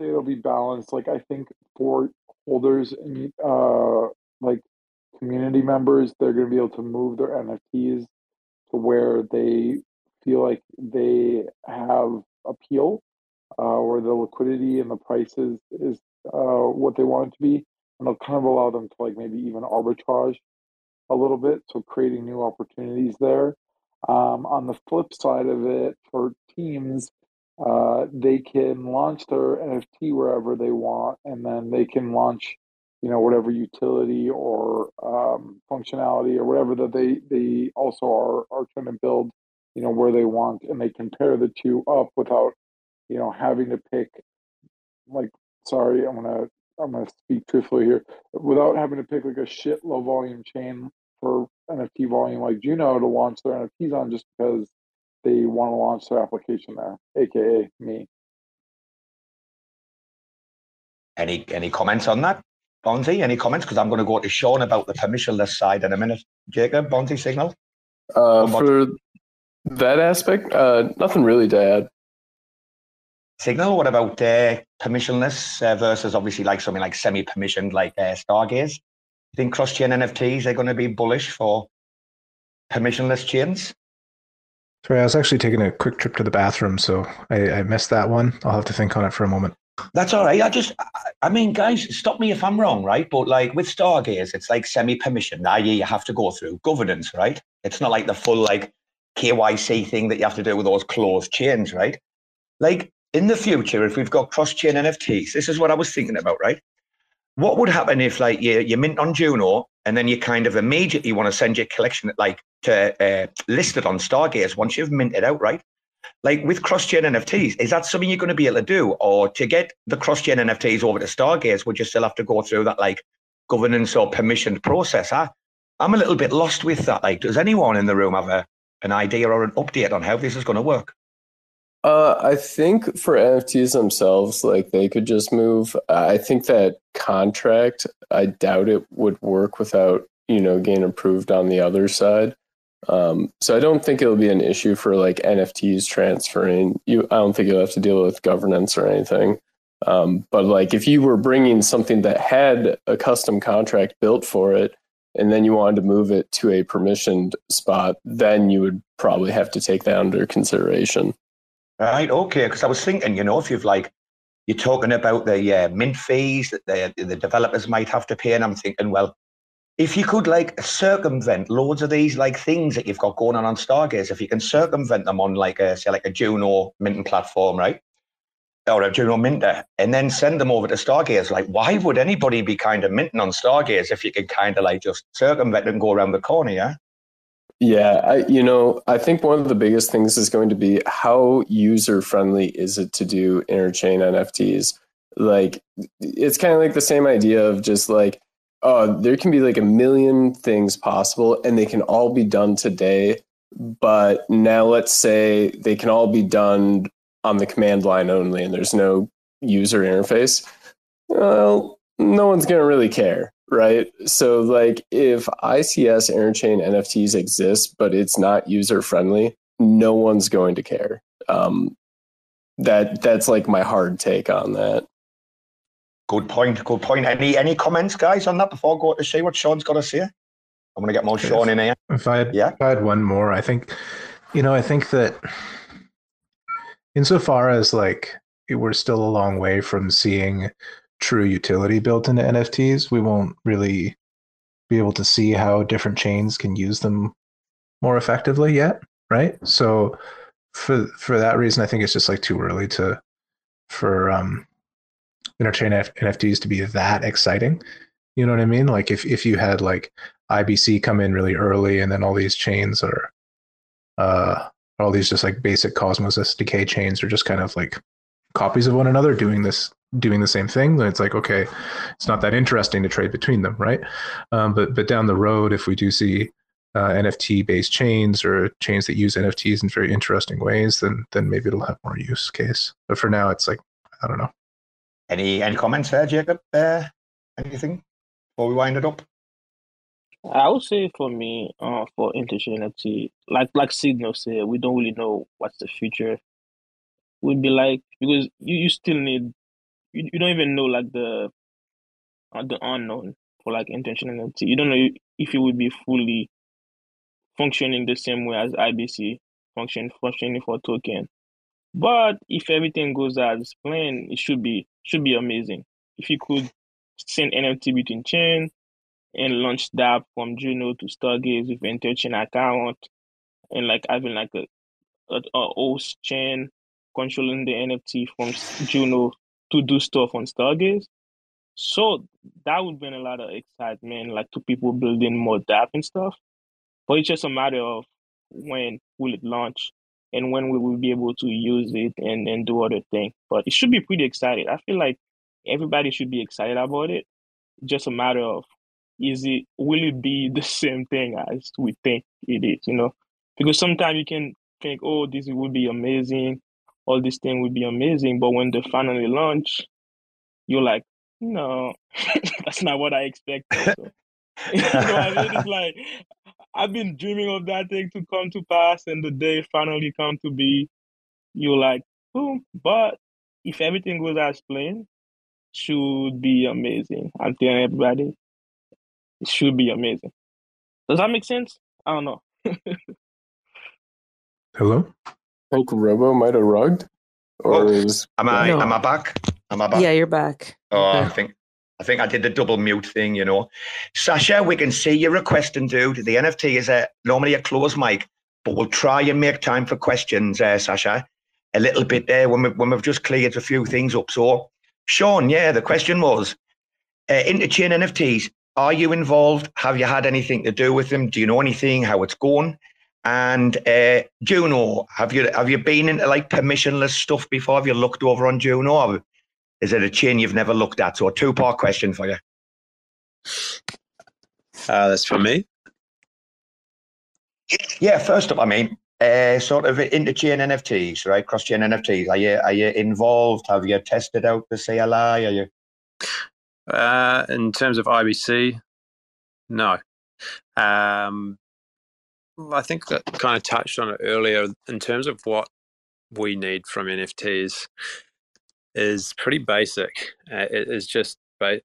it'll be balanced. Like I think for holders and uh, like community members, they're going to be able to move their NFTs to where they feel like they have appeal uh, or the liquidity and the prices is uh, what they want it to be and it'll kind of allow them to like maybe even arbitrage a little bit so creating new opportunities there. Um, on the flip side of it for teams uh, they can launch their nft wherever they want and then they can launch you know whatever utility or um, functionality or whatever that they they also are are trying to build you know where they want and they can pair the two up without you know having to pick like sorry i'm gonna i'm gonna speak truthfully here without having to pick like a shit low volume chain for nft volume like juno to launch their nfts on just because they want to launch their application there aka me any any comments on that Bonzi, any comments? Because I'm going to go to Sean about the permissionless side in a minute. Jacob, Bonzi, signal? Uh, for that aspect, uh, nothing really to add. Signal, what about uh, permissionless uh, versus obviously like something like semi-permissioned like uh, Stargaze? You think cross-chain NFTs are going to be bullish for permissionless chains? Sorry, I was actually taking a quick trip to the bathroom, so I, I missed that one. I'll have to think on it for a moment. That's all right. I just, I mean, guys, stop me if I'm wrong, right? But like with Stargaze, it's like semi-permission, i.e., you have to go through governance, right? It's not like the full like KYC thing that you have to do with those closed chains, right? Like in the future, if we've got cross-chain NFTs, this is what I was thinking about, right? What would happen if like you you mint on Juno and then you kind of immediately want to send your collection like to uh, list it on Stargaze once you've minted out, right? like with cross-chain NFTs, is that something you're going to be able to do? Or to get the cross-chain NFTs over to Stargaze, would you still have to go through that like governance or permission process? I, I'm a little bit lost with that. Like, does anyone in the room have a, an idea or an update on how this is going to work? Uh, I think for NFTs themselves, like they could just move. I think that contract, I doubt it would work without, you know, getting approved on the other side. Um, so I don't think it'll be an issue for like NFTs transferring. You, I don't think you'll have to deal with governance or anything. Um, but like if you were bringing something that had a custom contract built for it, and then you wanted to move it to a permissioned spot, then you would probably have to take that under consideration. Right. Okay. Because I was thinking, you know, if you've like you're talking about the uh, mint fees that the the developers might have to pay, and I'm thinking, well, if you could like circumvent loads of these like things that you've got going on on Stargaze, if you can circumvent them on like a say like a Juno minting platform, right? or a Juno Minter and then send them over to Stargaze. Like, why would anybody be kind of minting on Stargaze if you could kind of like just circumvent and go around the corner? Yeah. Yeah, I, you know, I think one of the biggest things is going to be how user friendly is it to do interchain NFTs? Like, it's kind of like the same idea of just like, oh, there can be like a million things possible and they can all be done today. But now let's say they can all be done on the command line only and there's no user interface. Well, no one's going to really care, right? So, like, if ICS interchain NFTs exist, but it's not user friendly, no one's going to care. Um, that that's like my hard take on that. Good point. Good point. Any any comments, guys, on that before I go to see what Sean's got to say? I'm going to get more Sean in here. If I had, Yeah. if I had one more, I think, you know, I think that insofar as like we're still a long way from seeing true utility built into NFTs, we won't really be able to see how different chains can use them more effectively yet, right? So for for that reason, I think it's just like too early to for um interchain F- NFTs to be that exciting. You know what I mean? Like if if you had like IBC come in really early and then all these chains are uh all these just like basic Cosmos SDK chains are just kind of like copies of one another doing this doing the same thing then it's like okay it's not that interesting to trade between them right um, but but down the road if we do see uh, nft based chains or chains that use nfts in very interesting ways then then maybe it'll have more use case but for now it's like i don't know Any any comments there, Jacob? Uh, anything before we wind it up? I would say for me, uh, for interchain NFT, like like Signal said, we don't really know what's the future would be like because you, you still need you, you don't even know like the uh, the unknown for like intentionality. You don't know if it would be fully functioning the same way as IBC function functioning for token. But if everything goes as planned, it should be should be amazing. If you could send NFT between chain and launch that from Juno to Stargaze with interchain account and like having like a, a, a host chain controlling the NFT from Juno to do stuff on Stargaze. So that would bring a lot of excitement, like to people building more dApp and stuff. But it's just a matter of when will it launch and when we will be able to use it and, and do other things. But it should be pretty exciting. I feel like everybody should be excited about it. Just a matter of is it will it be the same thing as we think it is, you know? Because sometimes you can think, oh, this would be amazing, all this thing would be amazing, but when they finally launch, you're like, no, that's not what I expected. So, you know I mean? It's like I've been dreaming of that thing to come to pass, and the day finally come to be. You're like, boom. But if everything goes as planned, should be amazing. I'm telling everybody, it should be amazing. Does that make sense? I don't know. hello I think Robo might have rugged, or Oh, is Am I No. am I back? Am I back? Yeah, you're back. Oh, I think I think I did the double mute thing, you know. Sascha, we can see your requesting, dude. The NFT is a normally a closed mic, but we'll try and make time for questions, uh, Sascha. A little bit there when we when we've just cleared a few things up. So, Sean, yeah, the question was, uh, interchain NFTs. Are you involved? Have you had anything to do with them? Do you know anything? How it's going? And uh, Juno, have you have you been into like permissionless stuff before? Have you looked over on Juno? Or is it a chain you've never looked at? So a two part question for you. Uh, that's for me. Yeah, first up, I mean, uh, sort of interchain NFTs, right? Cross chain NFTs. Are you are you involved? Have you tested out the CLI? Are you? Uh, in terms of IBC, no. Um, I think that kind of touched on it earlier. In terms of what we need from NFTs, is pretty basic. Uh, it is just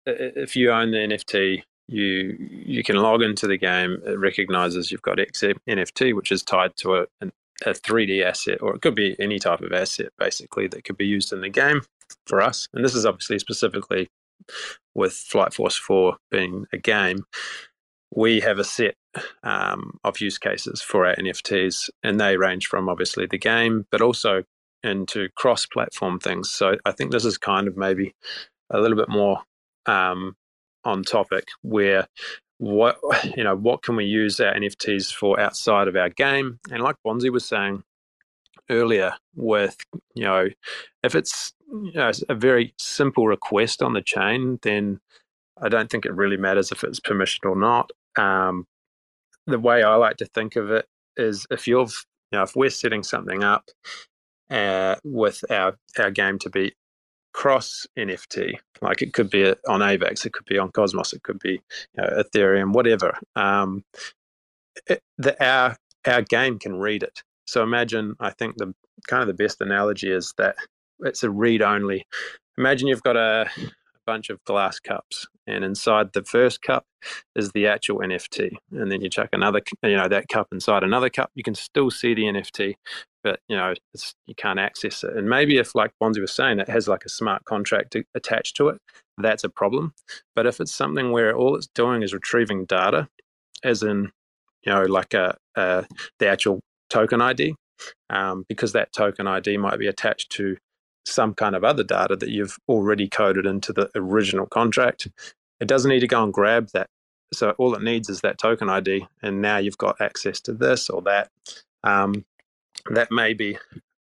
if you own the NFT, you you can log into the game. It recognizes you've got X NFT, which is tied to a, a 3D asset, or it could be any type of asset, basically that could be used in the game for us. And this is obviously specifically with Flight Force 4 being a game, we have a set um, of use cases for our NFTs, and they range from obviously the game, but also into cross-platform things. So I think this is kind of maybe a little bit more um, on topic where what you know what can we use our NFTs for outside of our game? And like Bonzi was saying earlier, with you know if it's you know, a very simple request on the chain, then I don't think it really matters if it's permissioned or not. Um, the way I like to think of it is if you've you know if we're setting something up uh, with our our game to be cross NFT. Like it could be on AVAX, it could be on Cosmos, it could be you know, Ethereum, whatever. Um, it, the, our our game can read it. So imagine, I think the kind of the best analogy is that it's a read only. Imagine you've got a, bunch of glass cups, and inside the first cup is the actual NFT, and then you chuck another, you know, that cup inside another cup. You can still see the NFT, but you know you can't access it. And maybe if, like Bonzi was saying, it has like a smart contract attached to it, that's a problem. But if it's something where all it's doing is retrieving data, as in you know like a, a the actual token ID, um, because that token ID might be attached to some kind of other data that you've already coded into the original contract. It doesn't need to go and grab that. So all it needs is that token ID, and now you've got access to this or that. Um, that may be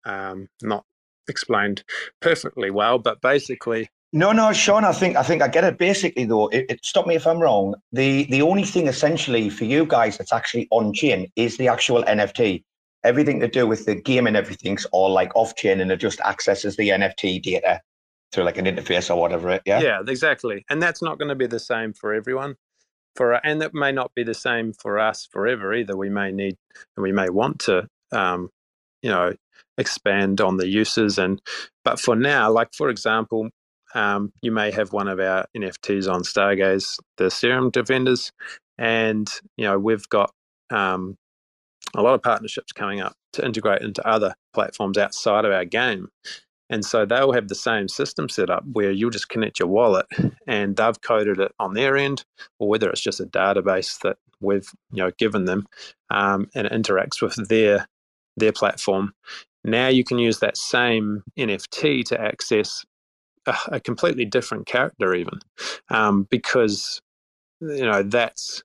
um, not explained perfectly well, but basically. No, no, Sean. I think I think I get it. Basically, though, it, it, stop me if I'm wrong. The the only thing essentially for you guys that's actually on chain is the actual NFT. Everything to do with the game and everything's all like off chain, and it just accesses the NFT data through like an interface or whatever. Yeah. Yeah, exactly. And that's not going to be the same for everyone. For and that may not be the same for us forever either. We may need and we may want to um, you know expand on the uses and but for now like for example um, you may have one of our nfts on stargaze the serum defenders and you know we've got um, a lot of partnerships coming up to integrate into other platforms outside of our game and so they'll have the same system set up where you'll just connect your wallet and they've coded it on their end, or whether it's just a database that we've you know given them um, and it interacts with their their platform. Now you can use that same NFT to access a, a completely different character, even um, because you know that's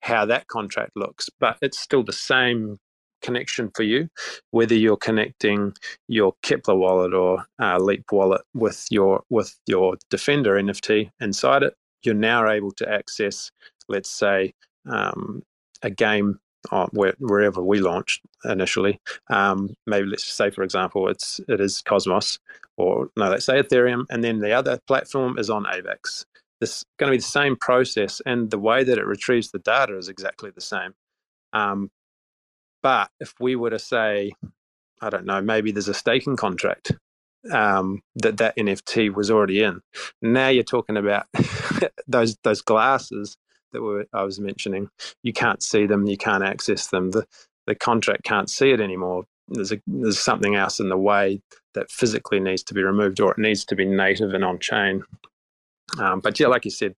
how that contract looks. But it's still the same connection for you, whether you're connecting your Keplr wallet or uh, Leap wallet with your with your Defender NFT inside it. You're now able to access, let's say, um, a game uh, where, wherever we launched initially. Um, maybe let's say, for example, it's it is Cosmos, or no, let's say Ethereum, and then the other platform is on AVAX. This going to be the same process, and the way that it retrieves the data is exactly the same. Um, but if we were to say, I don't know, maybe there's a staking contract um, that that NFT was already in. Now you're talking about those those glasses that were I was mentioning. You can't see them, you can't access them. The the contract can't see it anymore. There's a there's something else in the way that physically needs to be removed, or it needs to be native and on chain. Um, but yeah, like you said,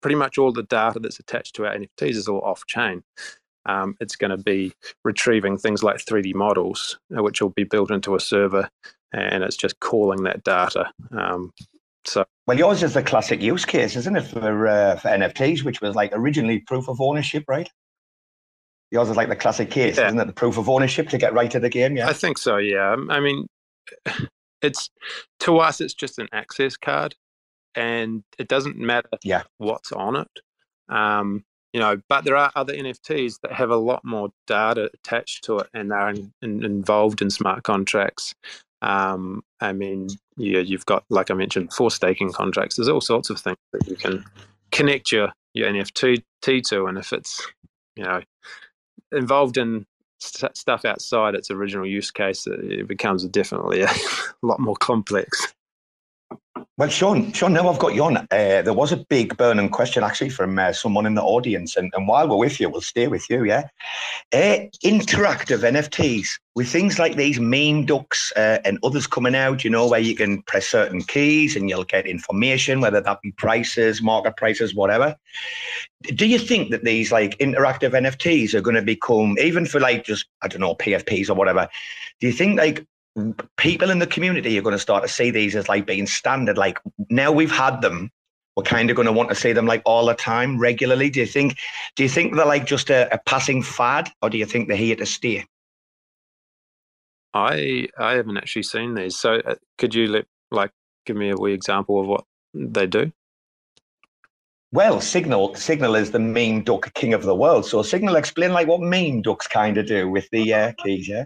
pretty much all the data that's attached to our NFTs is all off chain. Um, it's going to be retrieving things like 3D models, uh, which will be built into a server, and it's just calling that data. Um, so, well, yours is the classic use case, isn't it, for uh, for NFTs, which was like originally proof of ownership, right? Yours is like the classic case, yeah. isn't it? The proof of ownership to get right to the game. Yeah, I think so. Yeah, I mean, it's to us, it's just an access card, and it doesn't matter yeah. what's on it. Um, you know, but there are other NFTs that have a lot more data attached to it, and they're in, in, involved in smart contracts. Um, I mean, yeah, you've got, like I mentioned, four staking contracts. There's all sorts of things that you can connect your your NFT to, and if it's you know involved in st- stuff outside its original use case, it becomes definitely a lot more complex. Well, Sean, Sean, now I've got you on. Uh, there was a big burning question actually from uh, someone in the audience, and, and while we're with you, we'll stay with you. Yeah, uh, interactive NFTs with things like these meme ducks uh, and others coming out. You know, where you can press certain keys and you'll get information, whether that be prices, market prices, whatever. Do you think that these like interactive NFTs are going to become even for like just I don't know PFPs or whatever? Do you think like people in the community are going to start to see these as like being standard. Like now we've had them, we're kind of going to want to see them like all the time, regularly. Do you think? Do you think they're like just a, a passing fad, or do you think they're here to stay? I I haven't actually seen these. So uh, could you let, like give me a wee example of what they do? Well, Signal Signal is the meme duck king of the world. So Signal, explain like what meme ducks kind of do with the uh, keys, yeah.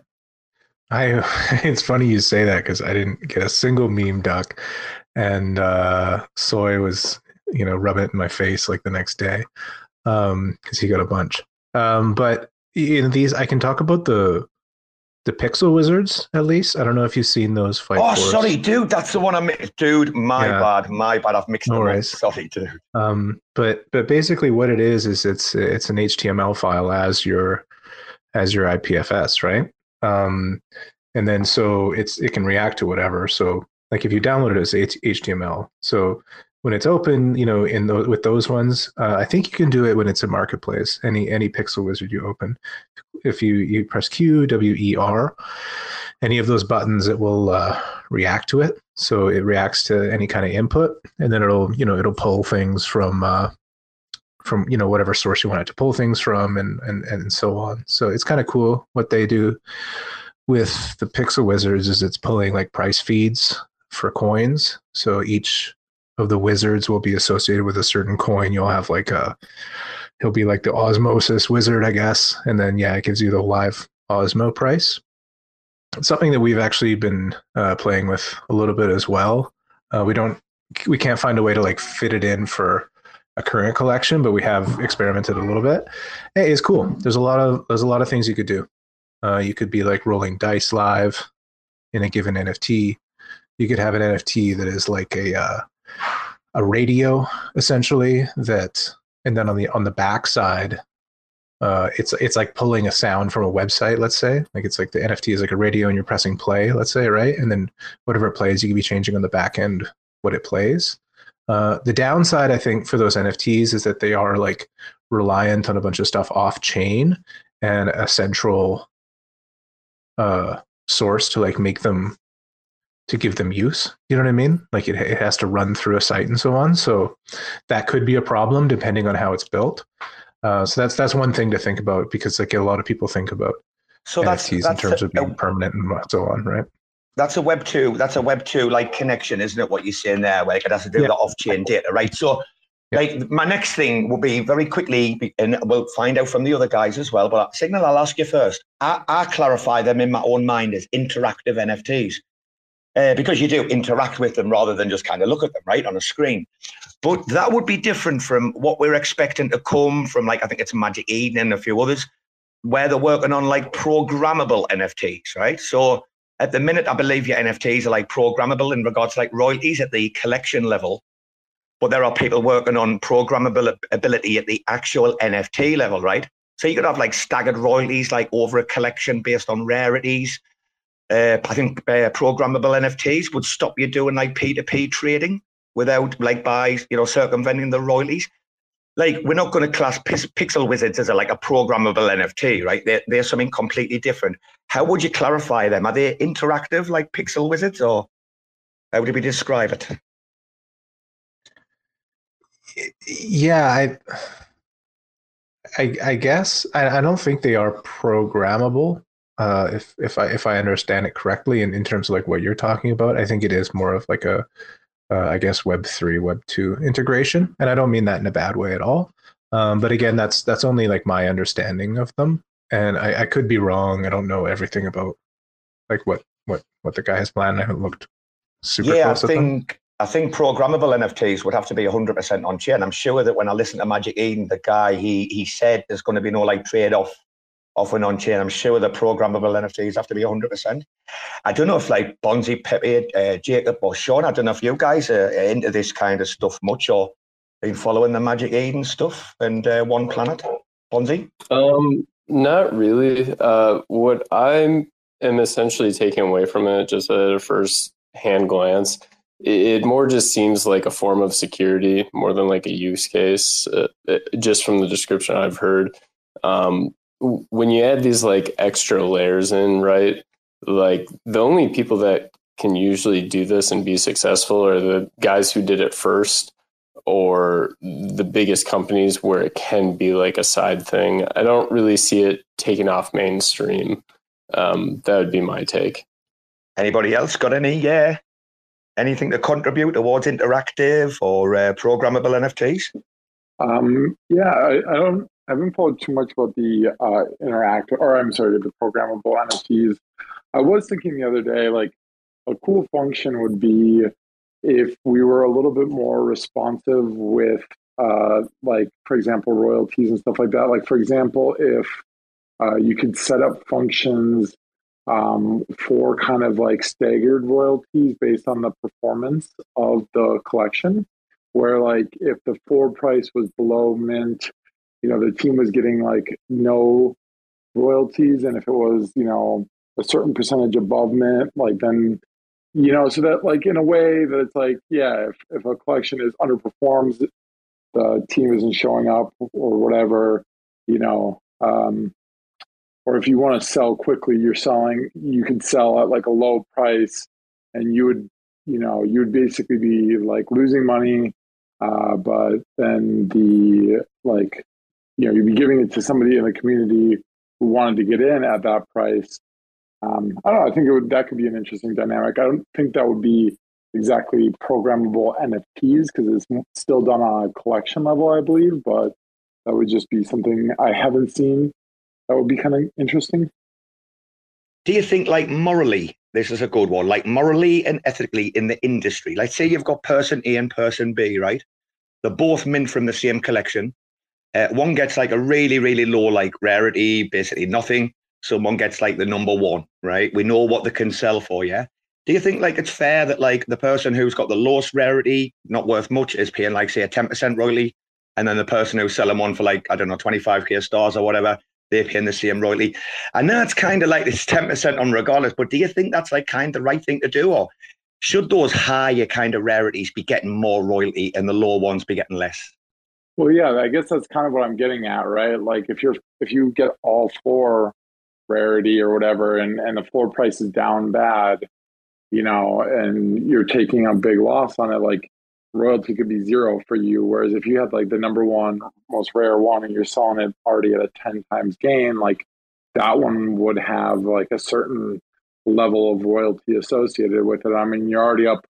I it's funny you say that because I didn't get a single meme duck, and uh, Soy was you know rubbing it in my face like the next day because um, he got a bunch. Um, but in these, I can talk about the the Pixel Wizards at least. I don't know if you've seen those fight. Oh, sorry, dude, that's the one I mixed. Dude, my yeah. bad, my bad. I've mixed no them worries. Sorry, dude. Um, but but basically, what it is is it's it's an HTML file as your as your IPFS, right? Um, and then so it's it can react to whatever. So like if you download it as HTML, so when it's open, you know, in the, with those ones, uh, I think you can do it when it's a marketplace. Any any pixel wizard you open, if you you press Q W E R, any of those buttons, it will uh, react to it. So it reacts to any kind of input, and then it'll you know it'll pull things from uh, from you know whatever source you wanted to pull things from, and and and so on. So it's kind of cool what they do with the Pixel Wizards is it's pulling like price feeds for coins. So each of the wizards will be associated with a certain coin. You'll have like a he'll be like the osmosis wizard, I guess. And then yeah, it gives you the live Osmo price. Something that we've actually been uh, playing with a little bit as well. Uh, we don't we can't find a way to like fit it in for a current collection, but we have experimented a little bit. Hey, it's cool. There's a lot of there's a lot of things you could do. Uh, you could be like rolling dice live in a given NFT. You could have an NFT that is like a uh, a radio essentially that, and then on the on the back side, uh, it's it's like pulling a sound from a website. Let's say like it's like the NFT is like a radio and you're pressing play. Let's say right, and then whatever it plays, you can be changing on the back end what it plays. Uh, the downside, I think, for those NFTs is that they are like reliant on a bunch of stuff off chain and a central uh, source to like make them to give them use. You know what I mean? Like it, it has to run through a site and so on. So that could be a problem depending on how it's built. Uh, so that's that's one thing to think about because like a lot of people think about so NFTs that's, that's in terms a, of being permanent and so on, right? That's a Web two. That's a Web two like connection, isn't it? What you're saying there, where it has to do yeah. with the off chain data, right? So like my next thing will be very quickly, and we'll find out from the other guys as well. But Signal, I'll ask you first. I, I clarify them in my own mind as interactive NFTs uh, because you do interact with them rather than just kind of look at them right on a screen. But that would be different from what we're expecting to come from, like I think it's Magic Eden and a few others, where they're working on like programmable NFTs, right? So at the minute, I believe your NFTs are like programmable in regards to like royalties at the collection level but there are people working on programmable ability at the actual NFT level, right? So you could have like staggered royalties, like over a collection based on rarities. Uh, I think uh, programmable NFTs would stop you doing like P2P trading without like by you know circumventing the royalties. Like we're not going to class Pixel Wizards as a, like a programmable NFT, right? They're, they're something completely different. How would you clarify them? Are they interactive like Pixel Wizards, or how would you describe it? yeah, I, I, I guess I, I don't think they are programmable. Uh, if if I if I understand it correctly, in, in terms of like what you're talking about, I think it is more of like a, uh, I guess Web three, Web two integration, and I don't mean that in a bad way at all. Um, but again, that's that's only like my understanding of them, and I, I could be wrong. I don't know everything about like what what what the guy has planned. I haven't looked super. Yeah, I think I think programmable NFTs would have to be 100% on chain. I'm sure that when I listen to Magic Eden, the guy he he said there's going to be no like trade off off and on chain. I'm sure the programmable NFTs have to be 100%. I don't know if like Bonzi, Pepe, uh, Jacob, or Sean. I don't know if you guys are into this kind of stuff much or been following the Magic Eden stuff and uh, One Planet. Bonzi? Um, not really. Uh, what I am essentially taking away from it, just at a first hand glance, it more just seems like a form of security more than like a use case uh, just from the description i've heard um, when you add these like extra layers in right like the only people that can usually do this and be successful are the guys who did it first or the biggest companies where it can be like a side thing. I don't really see it taking off mainstream. Um, that would be my take. Anybody else got any? Yeah, anything to contribute towards interactive or uh, programmable NFTs? Um, yeah, I, I, don't. I haven't followed too much about the uh, interactive, or I'm sorry, the programmable NFTs. I was thinking the other day, like a cool function would be if we were a little bit more responsive with uh, like for example royalties and stuff like that like for example if uh, you could set up functions um, for kind of like staggered royalties based on the performance of the collection where like if the floor price was below mint you know the team was getting like no royalties and if it was you know a certain percentage above mint like then you know so that like in a way that it's like yeah if, if a collection is underperforms the team isn't showing up or whatever you know um, or if you want to sell quickly you're selling you could sell at like a low price and you would you know you would basically be like losing money uh, but then the like you know you'd be giving it to somebody in the community who wanted to get in at that price um, I don't know. I think it would that could be an interesting dynamic. I don't think that would be exactly programmable NFTs because it's still done on a collection level, I believe. But that would just be something I haven't seen. That would be kind of interesting. Do you think, like morally, this is a good one, like morally and ethically in the industry? Like, say you've got person A and person B, right? They're both mint from the same collection. Uh, one gets like a really, really low, like rarity, basically nothing someone gets like the number one, right? We know what they can sell for, yeah. Do you think like it's fair that like the person who's got the lowest rarity, not worth much, is paying like say a ten percent royalty, and then the person who's selling one for like I don't know twenty five k stars or whatever, they're paying the same royalty. And that's kind of like it's ten percent on regardless. But do you think that's like kind of the right thing to do, or should those higher kind of rarities be getting more royalty and the low ones be getting less? Well, yeah, I guess that's kind of what I'm getting at, right? Like if you're if you get all four rarity or whatever, and, and the floor price is down bad, you know, and you're taking a big loss on it, like royalty could be zero for you. Whereas if you had like the number one most rare one and you're selling it already at a 10 times gain, like that one would have like a certain level of royalty associated with it. I mean, you're already up,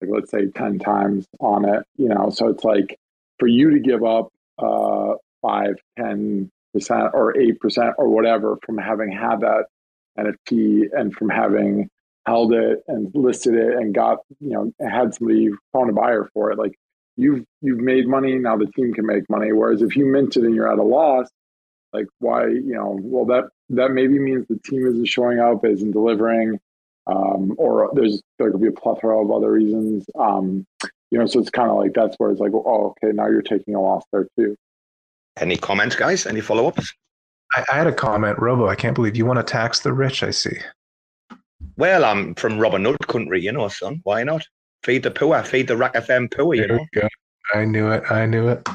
like, let's say 10 times on it, you know, so it's like for you to give up uh, five, 10, percent or eight percent or whatever from having had that NFT and from having held it and listed it and got you know had somebody found a buyer for it like you've you've made money. Now the team can make money. Whereas if you mint it and you're at a loss like why you know well that that maybe means the team isn't showing up isn't delivering um, or there's there could be a plethora of other reasons. Um, you know so it's kind of like that's where it's like oh okay now you're taking a loss there too any comments, guys? Any follow ups? I, I, had a comment, Robo. I can't believe you want to tax the rich. I see. Well, I'm from Robin Hood country, you know, son. Why not? Feed the poor, feed the RAC FM poor, you there know. I knew it. I knew it.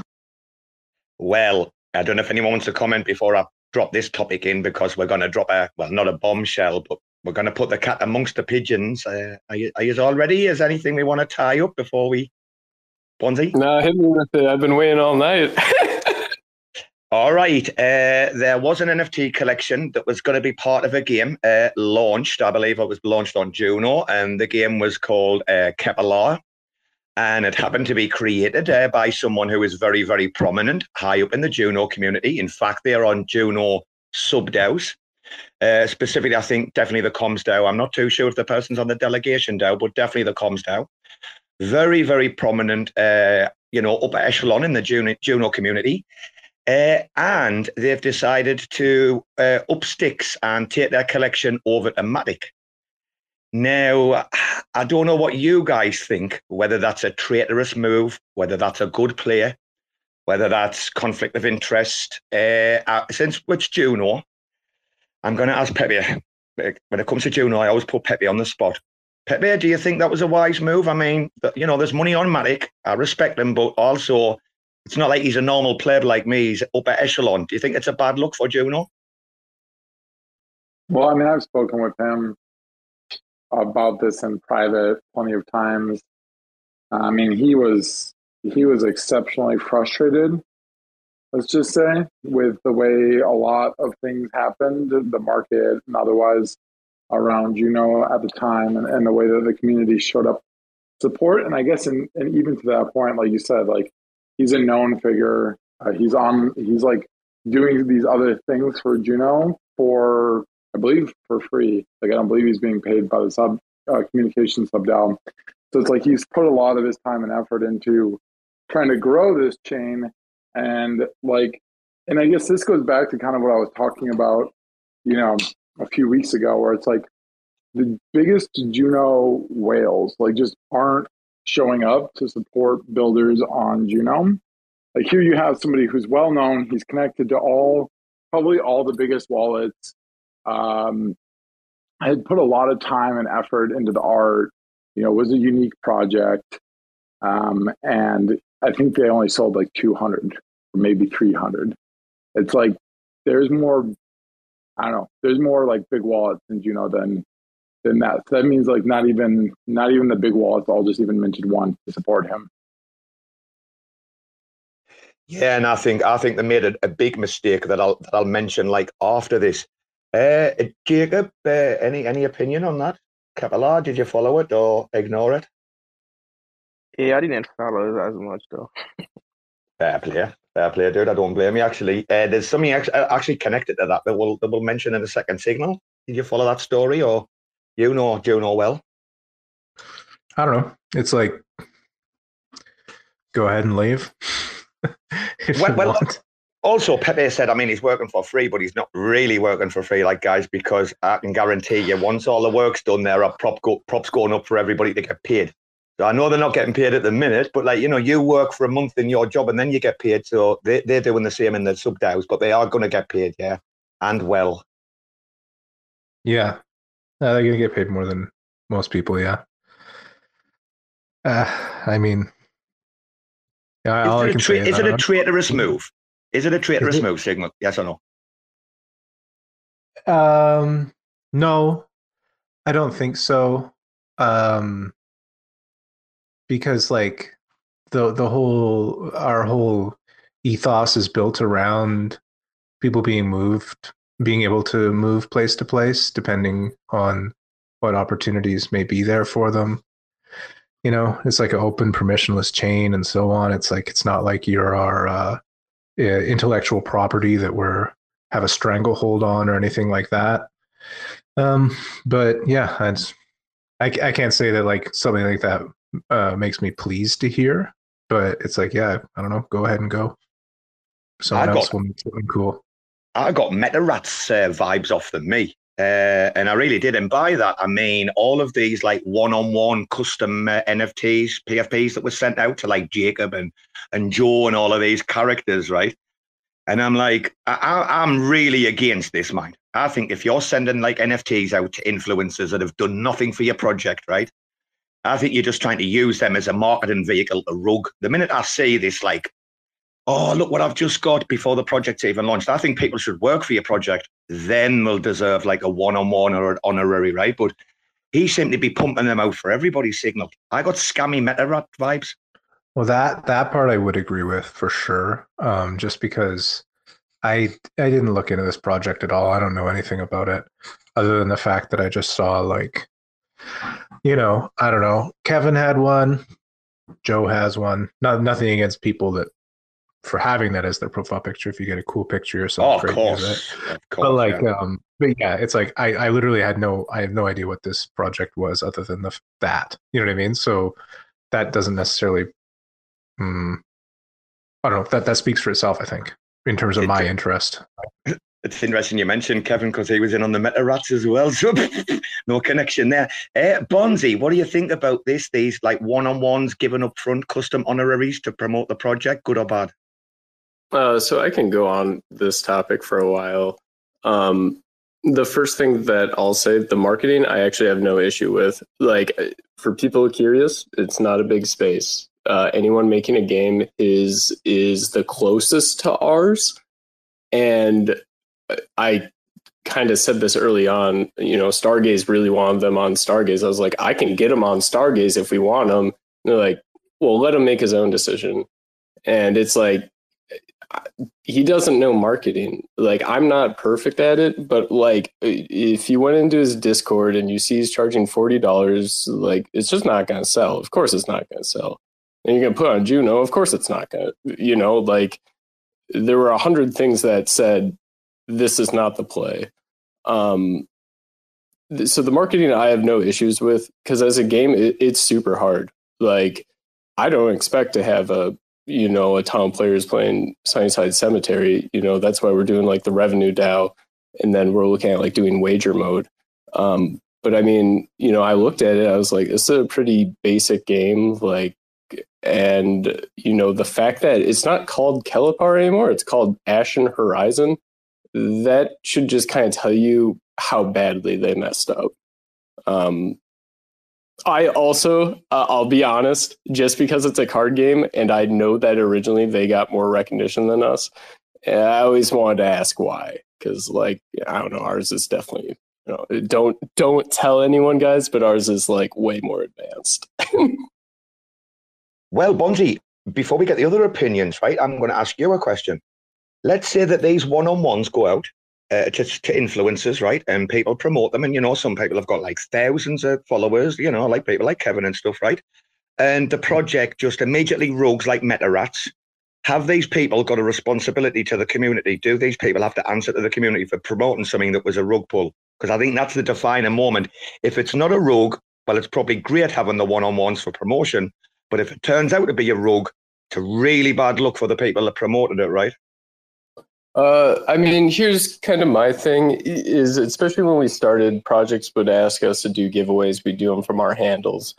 Well, I don't know if anyone wants to comment before I drop this topic in because we're going to drop a, well, not a bombshell, but we're going to put the cat amongst the pigeons. Uh, are, you, are you all ready? Is anything we want to tie up before we, Bonzi? No, hit me with it. I've been waiting all night. All right. Uh, there was an NFT collection that was going to be part of a game uh, launched. I believe it was launched on Juno, and the game was called uh, Keppala. And it happened to be created uh, by someone who is very, very prominent high up in the Juno community. In fact, they are on Juno sub DAOs. Uh, specifically, I think definitely the comms DAO. I'm not too sure if the person's on the delegation DAO, but definitely the comms DAO. Very, very prominent, uh, you know, upper echelon in the Juno, Juno community. Uh, and they've decided to uh, up sticks and take their collection over to Matic. Now, I don't know what you guys think, whether that's a traitorous move, whether that's a good player, whether that's conflict of interest. Uh, uh since which Juno, I'm going to ask Pepe. When it comes to Juno, I always put Pepe on the spot. Pepe, do you think that was a wise move? I mean, you know, there's money on Matic. I respect him, but also it's not like he's a normal player like me. He's upper echelon. Do you think it's a bad look for Juno? Well, I mean, I've spoken with him about this in private plenty of times. I mean, he was he was exceptionally frustrated. Let's just say with the way a lot of things happened, the market and otherwise around Juno at the time, and, and the way that the community showed up support. And I guess, and even to that point, like you said, like he's a known figure. Uh, he's on. He's like doing these other things for Juno for I believe for free. Like I don't believe he's being paid by the sub uh, communication sub DAO. So it's like he's put a lot of his time and effort into trying to grow this chain, and like, and I guess this goes back to kind of what I was talking about, you know, a few weeks ago, where it's like the biggest Juno whales like just aren't showing up to support builders on Juno. Like here you have somebody who's well known, he's connected to all probably all the biggest wallets. Um, I had put a lot of time and effort into the art. You know, it was a unique project. Um, and I think they only sold like 200 or maybe 300. It's like there's more, I don't know, there's more like big wallets and you know, than than that. So that means like not even not even the big wallets all just even minted one to support him. Yeah, and I think I think they made a, a big mistake that I'll that I'll mention like after this. Uh, Jacob, uh, any any opinion on that? Capella, did you follow it or ignore it? Yeah, I didn't follow it as much though. Fair play, fair play, dude. I don't blame you. Actually, uh, there's something actually connected to that that we'll that we'll mention in a second. Signal. Did you follow that story or? You know Juno well. I don't know. It's like go ahead and leave. well, well also Pepe said, I mean, he's working for free, but he's not really working for free, like guys, because I can guarantee you, once all the work's done, there are prop go, props going up for everybody to get paid. I know they're not getting paid at the minute, but like you know, you work for a month in your job and then you get paid. So they they're doing the same in the sub DAOs, but they are going to get paid, yeah, and well. Yeah, they're gonna get paid more than most people. Yeah. Uh, I mean, yeah. Is, it a, tra- is, is it a traitorous move? Is it a traitorous move, Signal? Yes or no? Um, no, I don't think so. Um, because like the the whole our whole ethos is built around people being moved being able to move place to place depending on what opportunities may be there for them. You know it's like an open permissionless chain and so on. It's like it's not like you're our uh, intellectual property that we're have a stranglehold on or anything like that. Um but yeah I, I can't say that like something like that uh, makes me pleased to hear but it's like yeah i don't know go ahead and go someone else got, will make something cool I got Meta Rats uh, vibes off them, me. Uh, and I really didn't buy that. I mean, all of these like one-on-one custom uh, NFTs, PFPs that were sent out to like Jacob and and Joe and all of these characters, right? And I'm like, I, I'm really against this, mind. I think if you're sending like NFTs out to influencers that have done nothing for your project, right? I think you're just trying to use them as a marketing vehicle a rug. The minute I see this like oh, look what I've just got before the project's even launched. I think people should work for your project, then they'll deserve like a one on one or an honorary, right? But he seemed to be pumping them out for everybody's signal. I got scammy meta rat vibes. Well, that that part I would agree with for sure. Um, just because I I didn't look into this project at all. I don't know anything about it other than the fact that I just saw like, you know, I don't know. Kevin had one. Joe has one. Not nothing against people that for having that as their profile picture if you get a cool picture yourself. Oh, of course. Of course. But like, yeah. um, but yeah, it's like I, I literally had no, I have no idea what this project was other than the that. You know what I mean? So that doesn't necessarily. Um, I don't know. That that speaks for itself. I think in terms of it, my interest. It's interesting you mentioned Kevin because he was in on the meta rats as well. So no connection there. Uh, Bonzi, what do you think about this? These like one on ones given up front custom honoraries to promote the project, good or bad? Uh, so I can go on this topic for a while. Um, the first thing that I'll say, the marketing, I actually have no issue with. Like, for people curious, it's not a big space. Uh, anyone making a game is is the closest to ours, and I kind of said this early on. You know, Stargaze really wanted them on Stargaze. I was like, I can get them on Stargaze if we want them. And they're like, well, let him make his own decision. And it's like, he doesn't know marketing. Like I'm not perfect at it, but like if you went into his Discord and you see he's charging forty dollars, like it's just not gonna sell. Of course, it's not gonna sell. And you're gonna put on Juno. Of course, it's not gonna. You know, like there were a hundred things that said this is not the play. Um, so the marketing I have no issues with because as a game, it, it's super hard. Like I don't expect to have a you know a ton of players playing Sunnyside Cemetery. You know that's why we're doing like the revenue DAO, and then we're looking at like doing wager mode. Um, but I mean, you know, I looked at it. I was like, this is a pretty basic game. Like and you know the fact that it's not called Kelipar anymore it's called Ashen Horizon that should just kind of tell you how badly they messed up um, I also uh, I'll be honest just because it's a card game and I know that originally they got more recognition than us I always wanted to ask why because like I don't know ours is definitely you know don't don't tell anyone guys but ours is like way more advanced Well, Bonzi, before we get the other opinions, right, I'm going to ask you a question. Let's say that these one on ones go out uh, to, to influencers, right, and people promote them. And, you know, some people have got like thousands of followers, you know, like people like Kevin and stuff, right? And the project just immediately rogues like meta rats. Have these people got a responsibility to the community? Do these people have to answer to the community for promoting something that was a rug pull? Because I think that's the defining moment. If it's not a rogue, well, it's probably great having the one on ones for promotion. But if it turns out to be a rogue, it's a really bad look for the people that promoted it, right? Uh, I mean, here's kind of my thing is especially when we started, projects would ask us to do giveaways. We do them from our handles.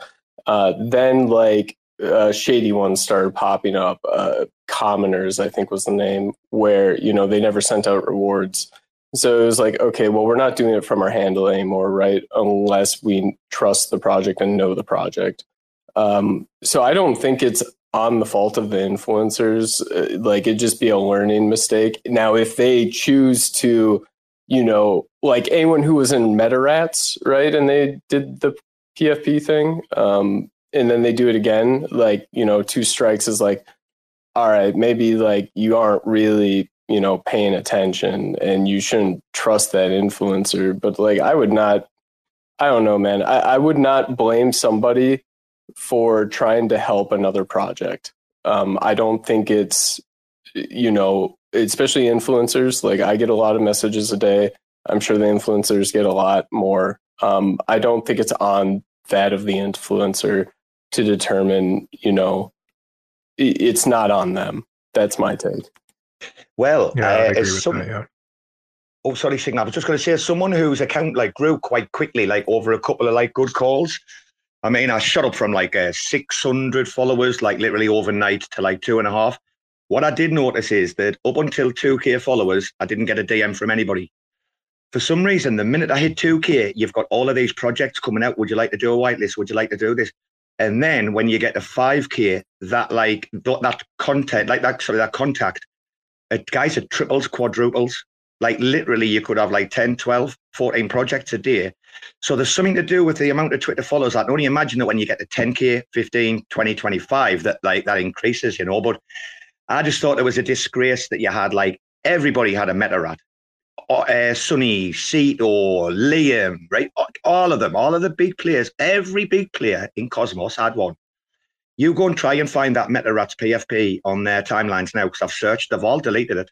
Uh, then like uh, shady ones started popping up. Uh, commoners, I think was the name, where you know they never sent out rewards. So it was like, okay, well, we're not doing it from our handle anymore, right? Unless we trust the project and know the project. Um, so I don't think it's on the fault of the influencers. Uh, like it'd just be a learning mistake. Now, if they choose to, you know, like anyone who was in MetaRats, right, and they did the PFP thing, um, and then they do it again, like you know, two strikes is like, all right, maybe like you aren't really you know paying attention and you shouldn't trust that influencer but like i would not i don't know man i, I would not blame somebody for trying to help another project. Um, I don't think it's, you know, especially influencers. Like I get a lot of messages a day. I'm sure the influencers get a lot more. Um, I don't think it's on that of the influencer to determine, you know, it's not on them. That's my take. Well, Yeah, I uh, agree as with some- that. Yeah. Oh, sorry, Signa. I was just going to say, as someone whose account like grew quite quickly, like over a couple of like good calls. I mean, I shot up from like uh, 600 followers, like literally overnight, to like two and a half. What I did notice is that up until 2K followers, I didn't get a DM from anybody. For some reason, the minute I hit 2K, you've got all of these projects coming out. Would you like to do a whitelist? Would you like to do this? And then when you get to 5K, that like that content, like that, sorry, that contact, it, guys, it triples, quadruples. Like literally, you could have like 10, 12, 14 projects a day. So there's something to do with the amount of Twitter followers. I can only imagine that when you get to 10K, 15, 20, 25, that like that increases, you know. But I just thought it was a disgrace that you had like everybody had a meta rat. Uh, Sonny, Cito, Liam, right? All of them, all of the big players, every big player in Cosmos had one. You go and try and find that meta rat's PFP on their timelines now because I've searched, they've all deleted it.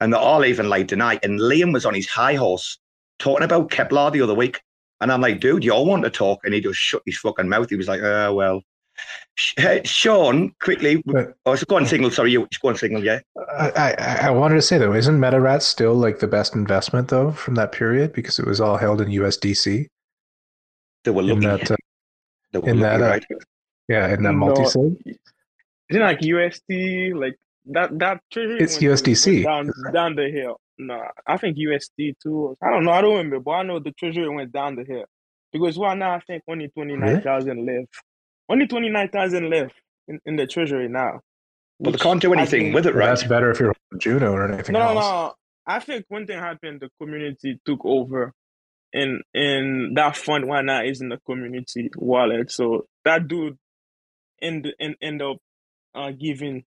And they're all even like deny. And Liam was on his high horse talking about Keplr the other week. And I'm like, dude, you all want to talk. And he just shut his fucking mouth. He was like, oh, well. Sh- uh, Sean, quickly. But- Oh, so go on, Signal. Sorry, you go on, Signal, yeah. I, I, I wanted to say though, isn't MetaRat still like the best investment though from that period because it was all held in USDC? They were In looking. that, uh, were in looking, that, uh, right? yeah, in that No. multi-sig. Isn't it like USD like that that treasury It's went- USDC. down down the hill. No, I think USD too. I don't know. I don't remember, but I know the treasury went down the hill because right now I think only twenty nine thousand left. Only twenty nine thousand left in, in the treasury now. But they can't do anything think- with it, right? That's better if you're Juno or anything No, no, else. no. I think one thing happened, the community took over, and and that fund right now is in the community wallet. So that dude end end, end up uh, giving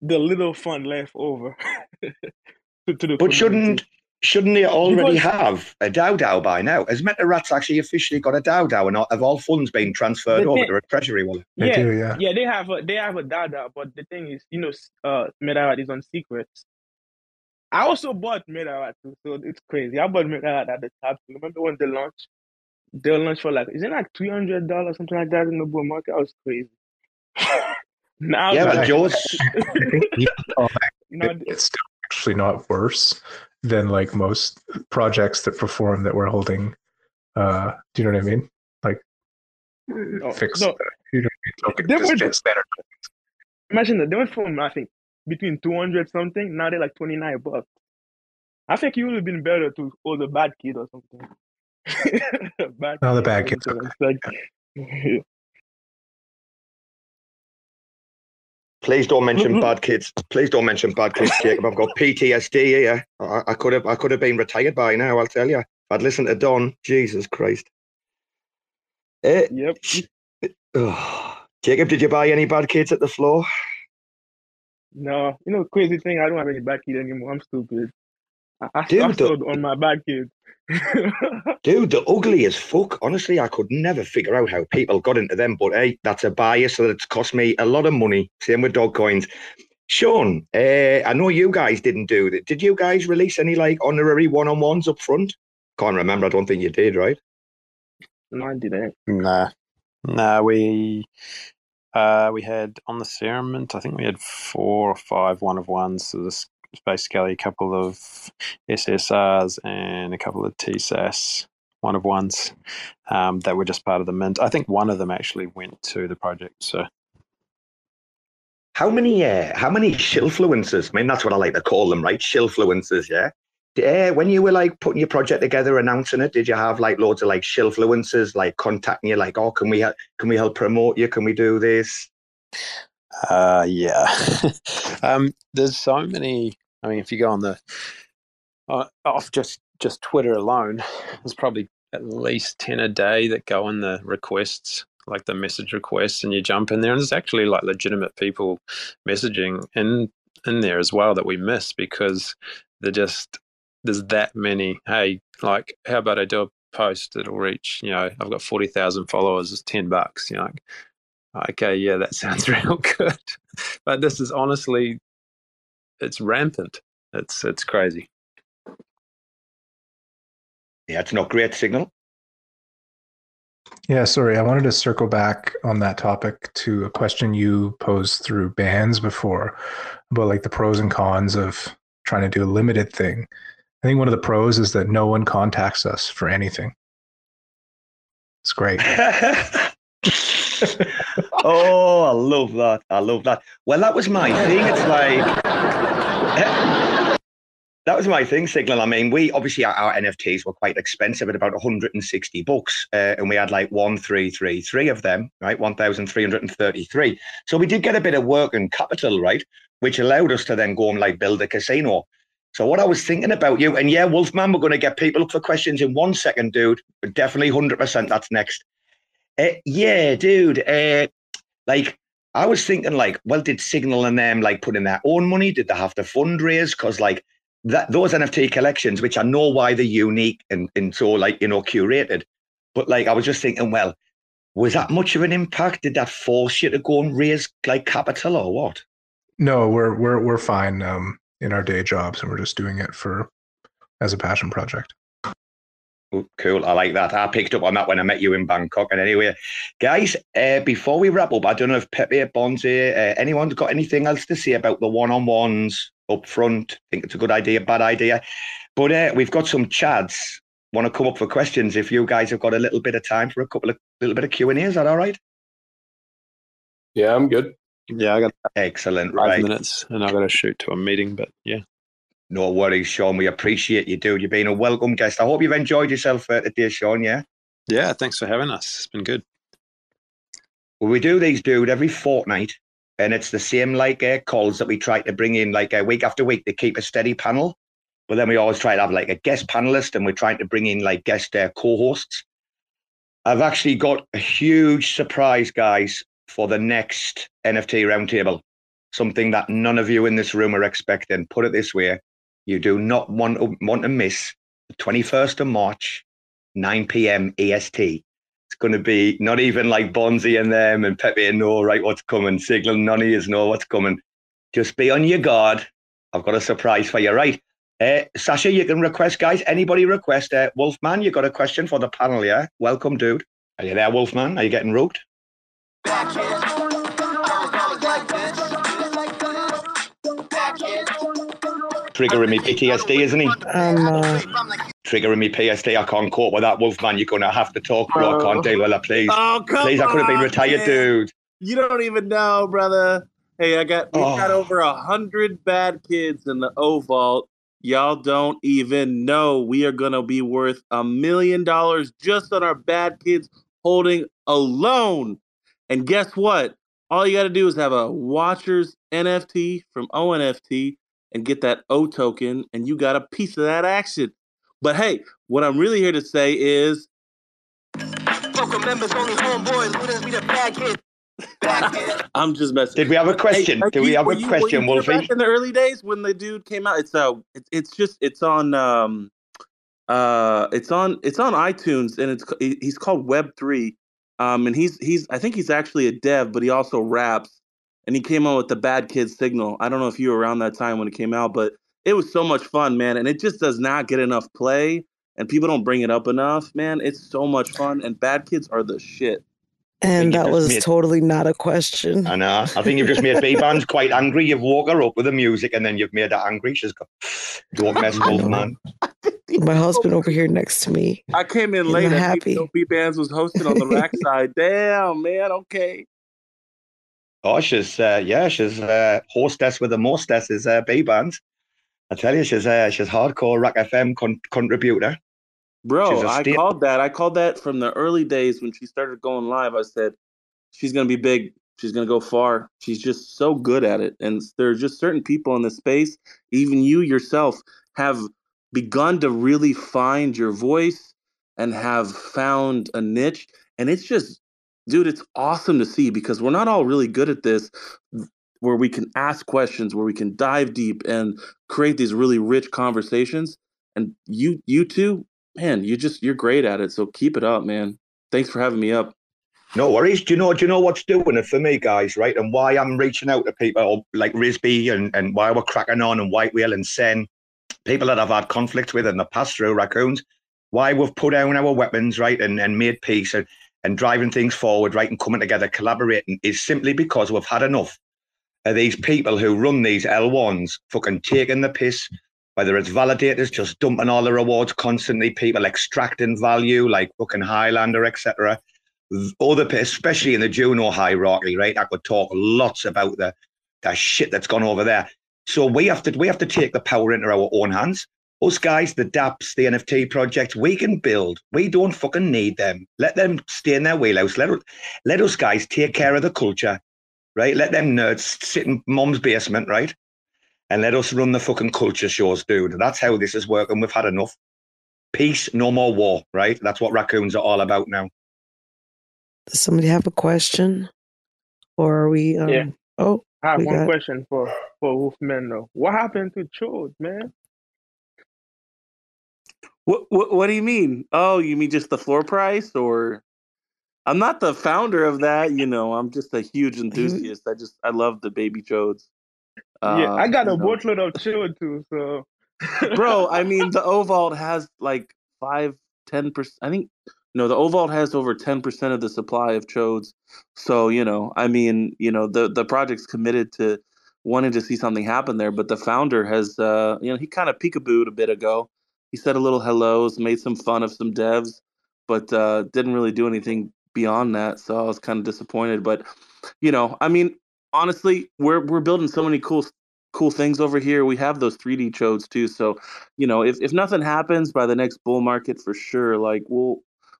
the little fund left over to, to the But shouldn't shouldn't they already Because- have a DAO DAO by now? Has Meta Rats actually officially got a DAO DAO and have all funds been transferred The over thing- to a treasury wallet? They yeah, do, yeah. yeah, they have a they have a data, but the thing is, you know, s- uh, Metarat is on secrets. I also bought Metarat too, so it's crazy. I bought Metarat at the top. Remember when they launched? They launched for like, is it like three hundred dollars, something like that in the bull market? That was crazy. now, Yeah, it's but like- Joe's now, It's still actually not worse than like most projects that perform that we're holding. Uh, do you know what I mean? Like no, fixed. no, you know, token, They just were- just standard. imagine that they went from I think between two hundred something. Now they're like twenty nine bucks. I think you would have been better to hold a bad kid or something. bad No, the bad kid. kid's something. It's Please don't mention bad kids. Please don't mention bad kids, Jacob. I've got PTSD here. I, I could have I could have been retired by now. I'll tell you. I'd listen to Don, Jesus Christ. Eh, yep. oh. Jacob, did you buy any bad kids at the floor? No, you know, crazy thing. I don't have any bad kids anymore. I'm stupid. I, I, Dude, I the- sold on my bad kid. Dude, they're ugly as fuck. Honestly, I could never figure out how people got into them. But hey, that's a bias, so it's cost me a lot of money. Same with dog coins. Sean, uh, I know you guys didn't do that. Did you guys release any like honorary one-on-ones up front? Can't remember. I don't think you did, right? no, I didn't. Nah, nah. We uh, we had on the ceremony. I think we had four or five one of ones. So this is basically a couple of SSRs and a couple of TSAS one of ones um, that were just part of the mint. I think one of them actually went to the project. So How many uh, how many shillfluencers? I mean, that's what I like to call them, right? Shillfluencers, yeah. Uh, when you were like putting your project together, announcing it, did you have like loads of like shillfluencers like contacting you, like, oh, can we can we help promote you? Can we do this? Uh, yeah. um, there's so many. I mean, if you go on the uh, off just just Twitter alone, there's probably at least ten a day that go in the requests, like the message requests, and you jump in there, and there's actually like legitimate people messaging in in there as well that we miss because they're just there's that many. Hey, like, how about I do a post that'll reach? You know, I've got forty thousand followers. It's ten bucks. You know, Like, okay, yeah, that sounds real good. But this is honestly, it's rampant. It's it's crazy. Yeah, it's not great signal. Yeah, sorry. I wanted to circle back on that topic to a question you posed through bands before about like the pros and cons of trying to do a limited thing. I think one of the pros is that no one contacts us for anything. It's great. oh, I love that. I love that. Well, that was my thing. It's like that was my thing, Signal. I mean, we obviously our, our NFTs were quite expensive at about 160 bucks, uh, and we had like one three three three of them, right? 1,333. So we did get a bit of work and capital, right, which allowed us to then go and like build a casino. So what I was thinking about you, and yeah, Wolfman, we're going to get people up for questions in one second, dude. But definitely 100%. That's next. Uh, yeah, dude. Uh, like I was thinking, like, well, did Signal and them like put in their own money? Did they have to fundraise? Because like that, those NFT collections, which I know why they're unique and and so like you know curated, but like I was just thinking, well, was that much of an impact? Did that force you to go and raise like capital or what? No, we're we're we're fine um, in our day jobs, and we're just doing it for as a passion project. Oh, Cool. I like that. I picked up on that when I met you in Bangkok. And anyway, guys, uh, before we wrap up, I don't know if Pepe, Bonzi, uh, anyone's got anything else to say about the one-on-ones up front. I think it's a good idea, bad idea. But uh, we've got some chads. Want to come up for questions if you guys have got a little bit of time for a couple of little bit of Q and A. Is that all right? Yeah, I'm good. Yeah, I got Excellent. five Right. minutes, and I've got to shoot to a meeting. But yeah, No worries, Sean. We appreciate you, dude. You've been a welcome guest. I hope you've enjoyed yourself uh, today, Sean. Yeah. yeah. Thanks for having us. It's been good. Well, we do these, dude, every fortnight, and it's the same like uh, calls that we try to bring in like uh, week after week to keep a steady panel. But then we always try to have like a guest panelist, and we're trying to bring in like guest uh, co-hosts. I've actually got a huge surprise, guys, for the next NFT roundtable. Something that none of you in this room are expecting. Put it this way: you do not want to, want to miss the 21st of March, 9 p.m. EST. It's going to be not even like Bonzi and them and Pepe and know right what's coming. Signal none of you know what's coming. Just be on your guard. I've got a surprise for you, right? Uh, Sascha, you can request, guys. Anybody request? Uh, Wolfman, you got a question for the panel, yeah? Welcome, dude. Are you there, Wolfman? Are you getting rooked? Triggering me PTSD, isn't he? Um, uh, Triggering me PTSD. I can't cope with that, Wolfman. You're going to have to talk, bro. I can't deal with that, please. Oh, come Please, I could have been retired, man. dude. You don't even know, brother. Hey, I got we got Oh. over a hundred bad kids in the O Vault. Y'all don't even know we are gonna be worth a million dollars just on our bad kids holding alone. And guess what? All you got to do is have a Watchers NFT from ONFT and get that O token, and you got a piece of that action. But hey, what I'm really here to say is members only homeboy, looters, we the bad kids. I'm just messing. Did we have a question? like, Did we you- have were a you- were question, you Wolfie? Back in the early days when the dude came out, it's uh, it's, it's just it's on um, uh, it's on it's on iTunes and it's he's called Web Three, um, and he's he's I think he's actually a dev, but he also raps, and he came out with the Bad Kids Signal. I don't know if you were around that time when it came out, but it was so much fun, man, and it just does not get enough play, and people don't bring it up enough, man. It's so much fun, and Bad Kids are the shit. and that was made- totally not a question. I know. I think you've just made B-Band's quite angry. You've woke her up with the music and then you've made her angry. She's got, don't mess, Wolfman. My husband over here next to me. I came in late. I happy. Bbandz was hosting on the RAC side. Damn, man. Okay. Oh, she's, uh, yeah, she's uh, hostess with the mostess is uh, B-Band. I tell you, she's uh, she's hardcore RAC FM con- contributor. Bro, I a I sta- called that. I called that from the early days when she started going live. I said, she's going to be big. She's going to go far. She's just so good at it. And there's just certain people in the space, even you yourself, have begun to really find your voice and have found a niche. And it's just, dude, it's awesome to see because we're not all really good at this where we can ask questions, where we can dive deep and create these really rich conversations. And you, you two, man, you just you're great at it. So keep it up, man. Thanks for having me up. No worries. Do you know? Do you know what's doing it for me, guys? Right, and why I'm reaching out to people like Risby and and why we're cracking on and White Whale and Sen, people that I've had conflicts with in the past through raccoons. Why we've put down our weapons, right, and and made peace and and driving things forward, right, and coming together, collaborating is simply because we've had enough of these people who run these L1s fucking taking the piss. Whether it's validators just dumping all the rewards constantly, people extracting value like fucking Highlander, etc other pe- especially in the Juno hierarchy, right? I could talk lots about the the shit that's gone over there. So we have to we have to take the power into our own hands. Us guys, the DApps, the NFT projects, we can build. We don't fucking need them. Let them stay in their wheelhouse. Let let us guys take care of the culture, right? Let them nerds sit in mom's basement, right? And let us run the fucking culture shows, dude. That's how this is working. We've had enough. Peace, no more war, right? That's what raccoons are all about now. Does somebody have a question? Or are we um Yeah. oh I have one got question for for Wolfman though. What happened to Chode, man? What, what what do you mean? Oh, you mean just the floor price or I'm not the founder of that, you know. I'm just a huge enthusiast. I just I love the baby chodes. yeah, I got Uh, a know. boatload of Chode too, so bro i mean the ovault has like 5 10% i think no the ovault has over 10% of the supply of chodes so you know i mean you know the the project's committed to wanting to see something happen there but the founder has uh you know he kind of peekabooed a bit ago he said a little hellos made some fun of some devs but uh didn't really do anything beyond that so i was kind of disappointed but you know i mean honestly we're we're building so many cool cool things over here. We have those 3D chodes too. So, you know, if, if nothing happens by the next bull market for sure, like we'll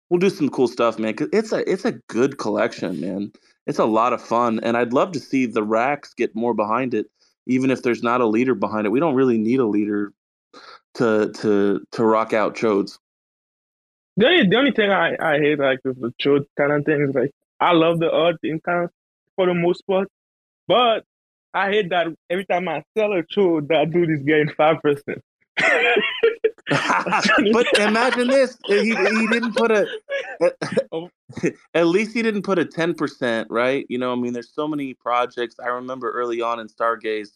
we'll do some cool stuff, man. Cause it's a it's a good collection, man. It's a lot of fun. And I'd love to see the racks get more behind it, even if there's not a leader behind it. We don't really need a leader to to to rock out chodes. The only, the only thing I, I hate like with the chode kind of thing is like I love the art in kind of for the most part, but I hate that every time I sell a chode, that dude is getting five percent. but imagine this: he he didn't put a. At least he didn't put a ten percent, right? You know, I mean, there's so many projects. I remember early on in Stargaze,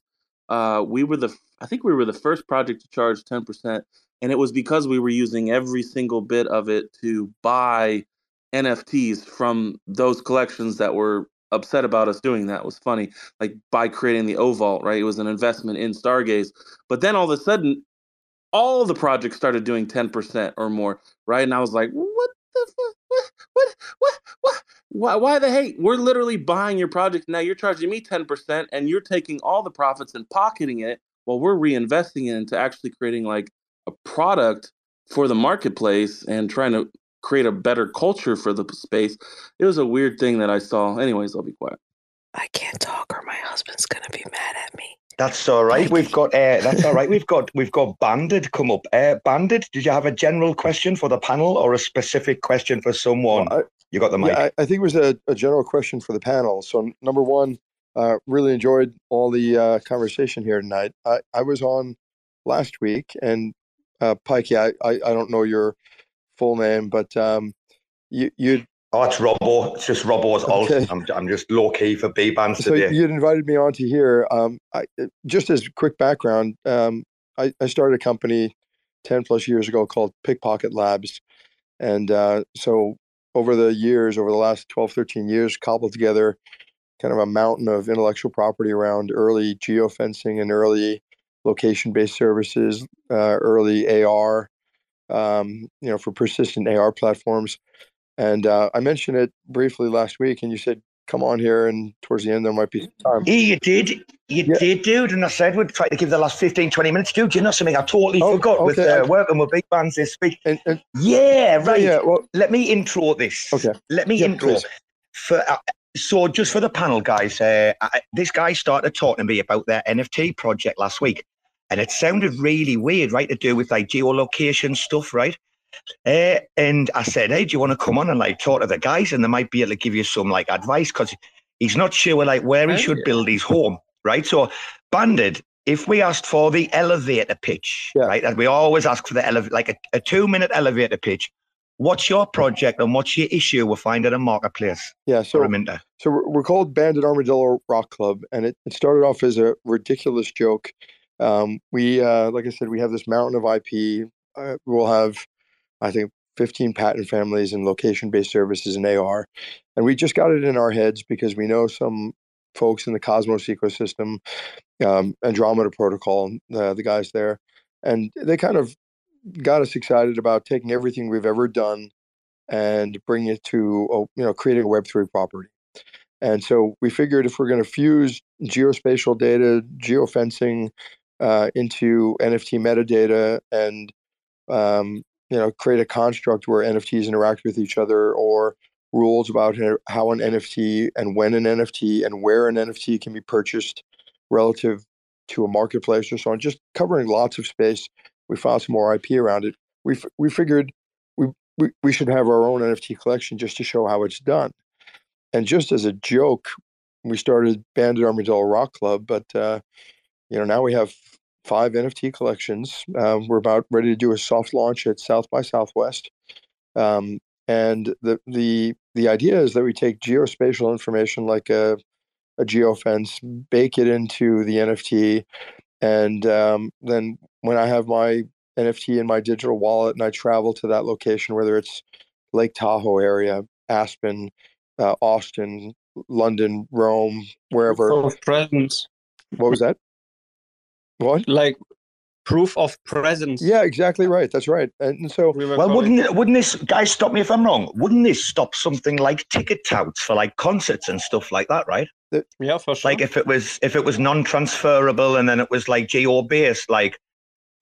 uh, we were the I think we were the first project to charge ten percent, and it was because we were using every single bit of it to buy NFTs from those collections that were upset about us doing that. It was funny, like by creating the O Vault, right? It was an investment in Stargaze, but then all of a sudden all the projects started doing 10% or more, right? And I was like, what the fuck? What? What? What? What? Why, why the hate? We're literally buying your project. Now you're charging me 10% and you're taking all the profits and pocketing it while we're reinvesting it into actually creating like a product for the marketplace and trying to create a better culture for the space. It was a weird thing that I saw. Anyways, I'll be quiet. I can't talk or my husband's going to be mad at me. That's all right. We've got uh, that's all right. We've got we've got Banded come up. Uh, Banded, did you have a general question for the panel or a specific question for someone? Well, I, you got the mic. Yeah, I, I, think it was a, a, general question for the panel. So number one, uh, really enjoyed all the uh, conversation here tonight. I, I was on last week, and uh, Pikey, I, I, I don't know your full name, but um, you you Oh, it's Robbo. It's just Robbo's okay. alt. I'm, I'm just low key for Bbandz so today. you'd invited me on to here. Um, I, just as quick background, um, I, I, started a company 10 plus years ago called Pickpocket Labs. And uh, so over the years, over the last 12, 13 years, cobbled together kind of a mountain of intellectual property around early geofencing and early location based services, uh, early AR, um, you know, for persistent AR platforms. And uh, I mentioned it briefly last week, and you said, come on here, and towards the end, there might be some time. Yeah, you did. You yeah. did, dude. And I said we'd try to give the last 15, 20 minutes. Dude, you know something I totally oh, forgot okay. with uh, working with big bands this week. And, and, yeah, right. Yeah, well, Let me intro this. Okay. Let me intro. Please. For, uh, so, just for the panel, guys, uh, I, this guy started talking to me about their NFT project last week. And it sounded really weird, right? To do with like geolocation stuff, right? Uh, and I said, hey, do you want to come on and like talk to the guys? And they might be able to give you some like advice because he's not sure like where he should build his home, right? So, Banded, if we asked for the elevator pitch, yeah. right, and we always ask for the elevator, like a, a two minute elevator pitch, what's your project and what's your issue we're finding a marketplace? Yeah, so so we're, called Banded Armadillo Rock Club, and it, it started off as a ridiculous joke. Um, we, uh, like I said, we have this mountain of IP. Uh, we'll have I think 15 patent families and location based services in AR. And we just got it in our heads because we know some folks in the Cosmos ecosystem, um, Andromeda Protocol, uh, the guys there. And they kind of got us excited about taking everything we've ever done and bringing it to, you know, creating a Web3 property. And so we figured if we're going to fuse geospatial data, geofencing uh, into NFT metadata and um, you know create a construct where NFTs interact with each other or rules about how an NFT and when an NFT and where an NFT can be purchased relative to a marketplace or so on. Just covering lots of space. We found some more IP around it. We we figured we, we we should have our own NFT collection just to show how it's done. And just as a joke, we started Banded Armadillo Rock Club, but uh, you know now we have five NFT collections. Um, we're about ready to do a soft launch at South by Southwest. Um, and the the the idea is that we take geospatial information like a a geofence, bake it into the NFT, and um, then when I have my NFT in my digital wallet and I travel to that location, whether it's Lake Tahoe area, Aspen, uh, Austin, London, Rome, wherever. Of presence. What was that? What? Like proof of presence. Yeah, exactly right. That's right. And so, we well, wouldn't wouldn't this guys stop me if I'm wrong? Wouldn't this stop something like ticket touts for like concerts and stuff like that, right? The, yeah, for sure. Like if it was if it was non-transferable and then it was like geo based, like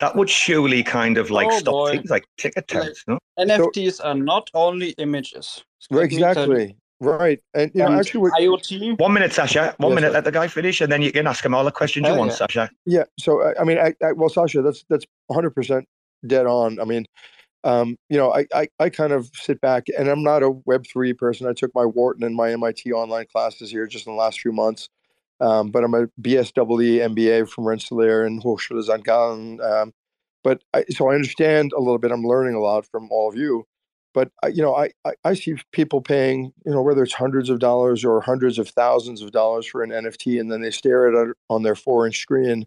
that would surely kind of like oh, stop boy. things like ticket touts. Like, no? NFTs so, are not only images. exactly. Right, and you know, And actually, what, IoT. One minute, Sascha. One Yes, minute. sir. Let the guy finish, and then you can ask him all the questions you Oh, want, yeah. Sascha. Yeah. So I, I mean, I, I well, Sascha, that's that's 100 percent dead on. I mean, um, you know, I, I I kind of sit back, and I'm not a Web three person. I took my Wharton and my MIT online classes here just in the last few months. Um, but I'm a BSEE MBA from Rensselaer and Hochschule St. Gallen. Um, but I, so I understand a little bit. I'm learning a lot from all of you. But I, you know, I, I I see people paying, you know, whether it's hundreds of dollars or hundreds of thousands of dollars for an NFT, and then they stare at it on their four-inch screen.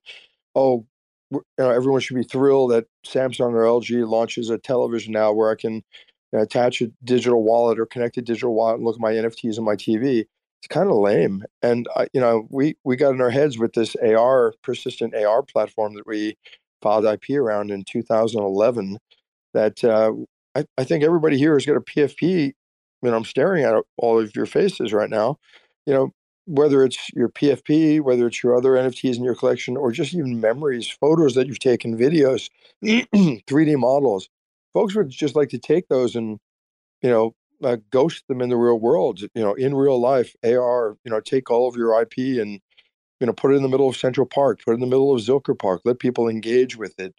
Oh, you know, everyone should be thrilled that Samsung or LG launches a television now where I can attach a digital wallet or connect a digital wallet and look at my NFTs on my TV. It's kind of lame. And you know, we we got in our heads with this AR persistent AR platform that we filed IP around in 2011. That uh, I, I think everybody here has got a PFP. You know, I'm staring at all of your faces right now. You know, whether it's your PFP, whether it's your other NFTs in your collection, or just even memories, photos that you've taken, videos, 3D models. Folks would just like to take those and, you know, uh, ghost them in the real world. You know, in real life, AR. You know, take all of your IP and, you know, put it in the middle of Central Park, put it in the middle of Zilker Park, let people engage with it.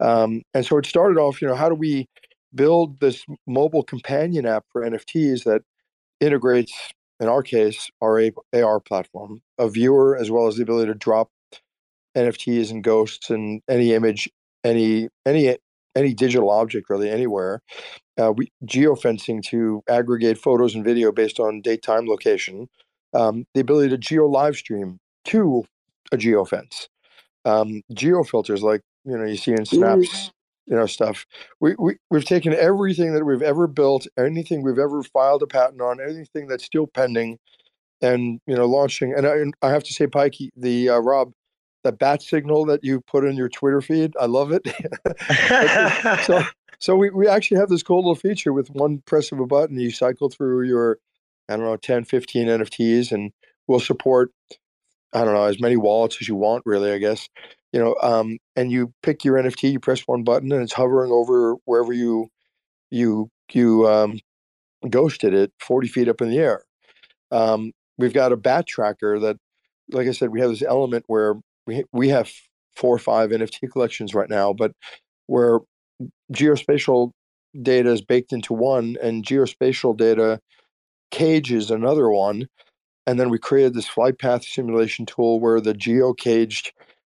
Um, and so it started off. You know, how do we build this mobile companion app for NFTs that integrates, in our case, our AR platform, a viewer as well as the ability to drop NFTs and ghosts and any image, any any any digital object really anywhere. Uh, we geofencing to aggregate photos and video based on date, time, location. Um, the ability to geo live stream to a geofence. Um, geofilters like you know you see in snaps you know stuff. We, we we've taken everything that we've ever built anything we've ever filed a patent on anything that's still pending and you know launching. And i, I have to say pikey the uh, rob the bat signal that you put in your twitter feed i love it. So so we, we actually have this cool little feature with one press of a button you cycle through your i don't know 10 15 nfts and we'll support I don't know, as many wallets as you want, really, I guess. You know, um, and you pick your NFT, you press one button, and it's hovering over wherever you you you um, ghosted it, forty feet up in the air. Um, we've got a bat tracker that, like I said, we have this element where we we have four or five NFT collections right now, but where geospatial data is baked into one, and geospatial data cages another one and then we created this flight path simulation tool where the geo-caged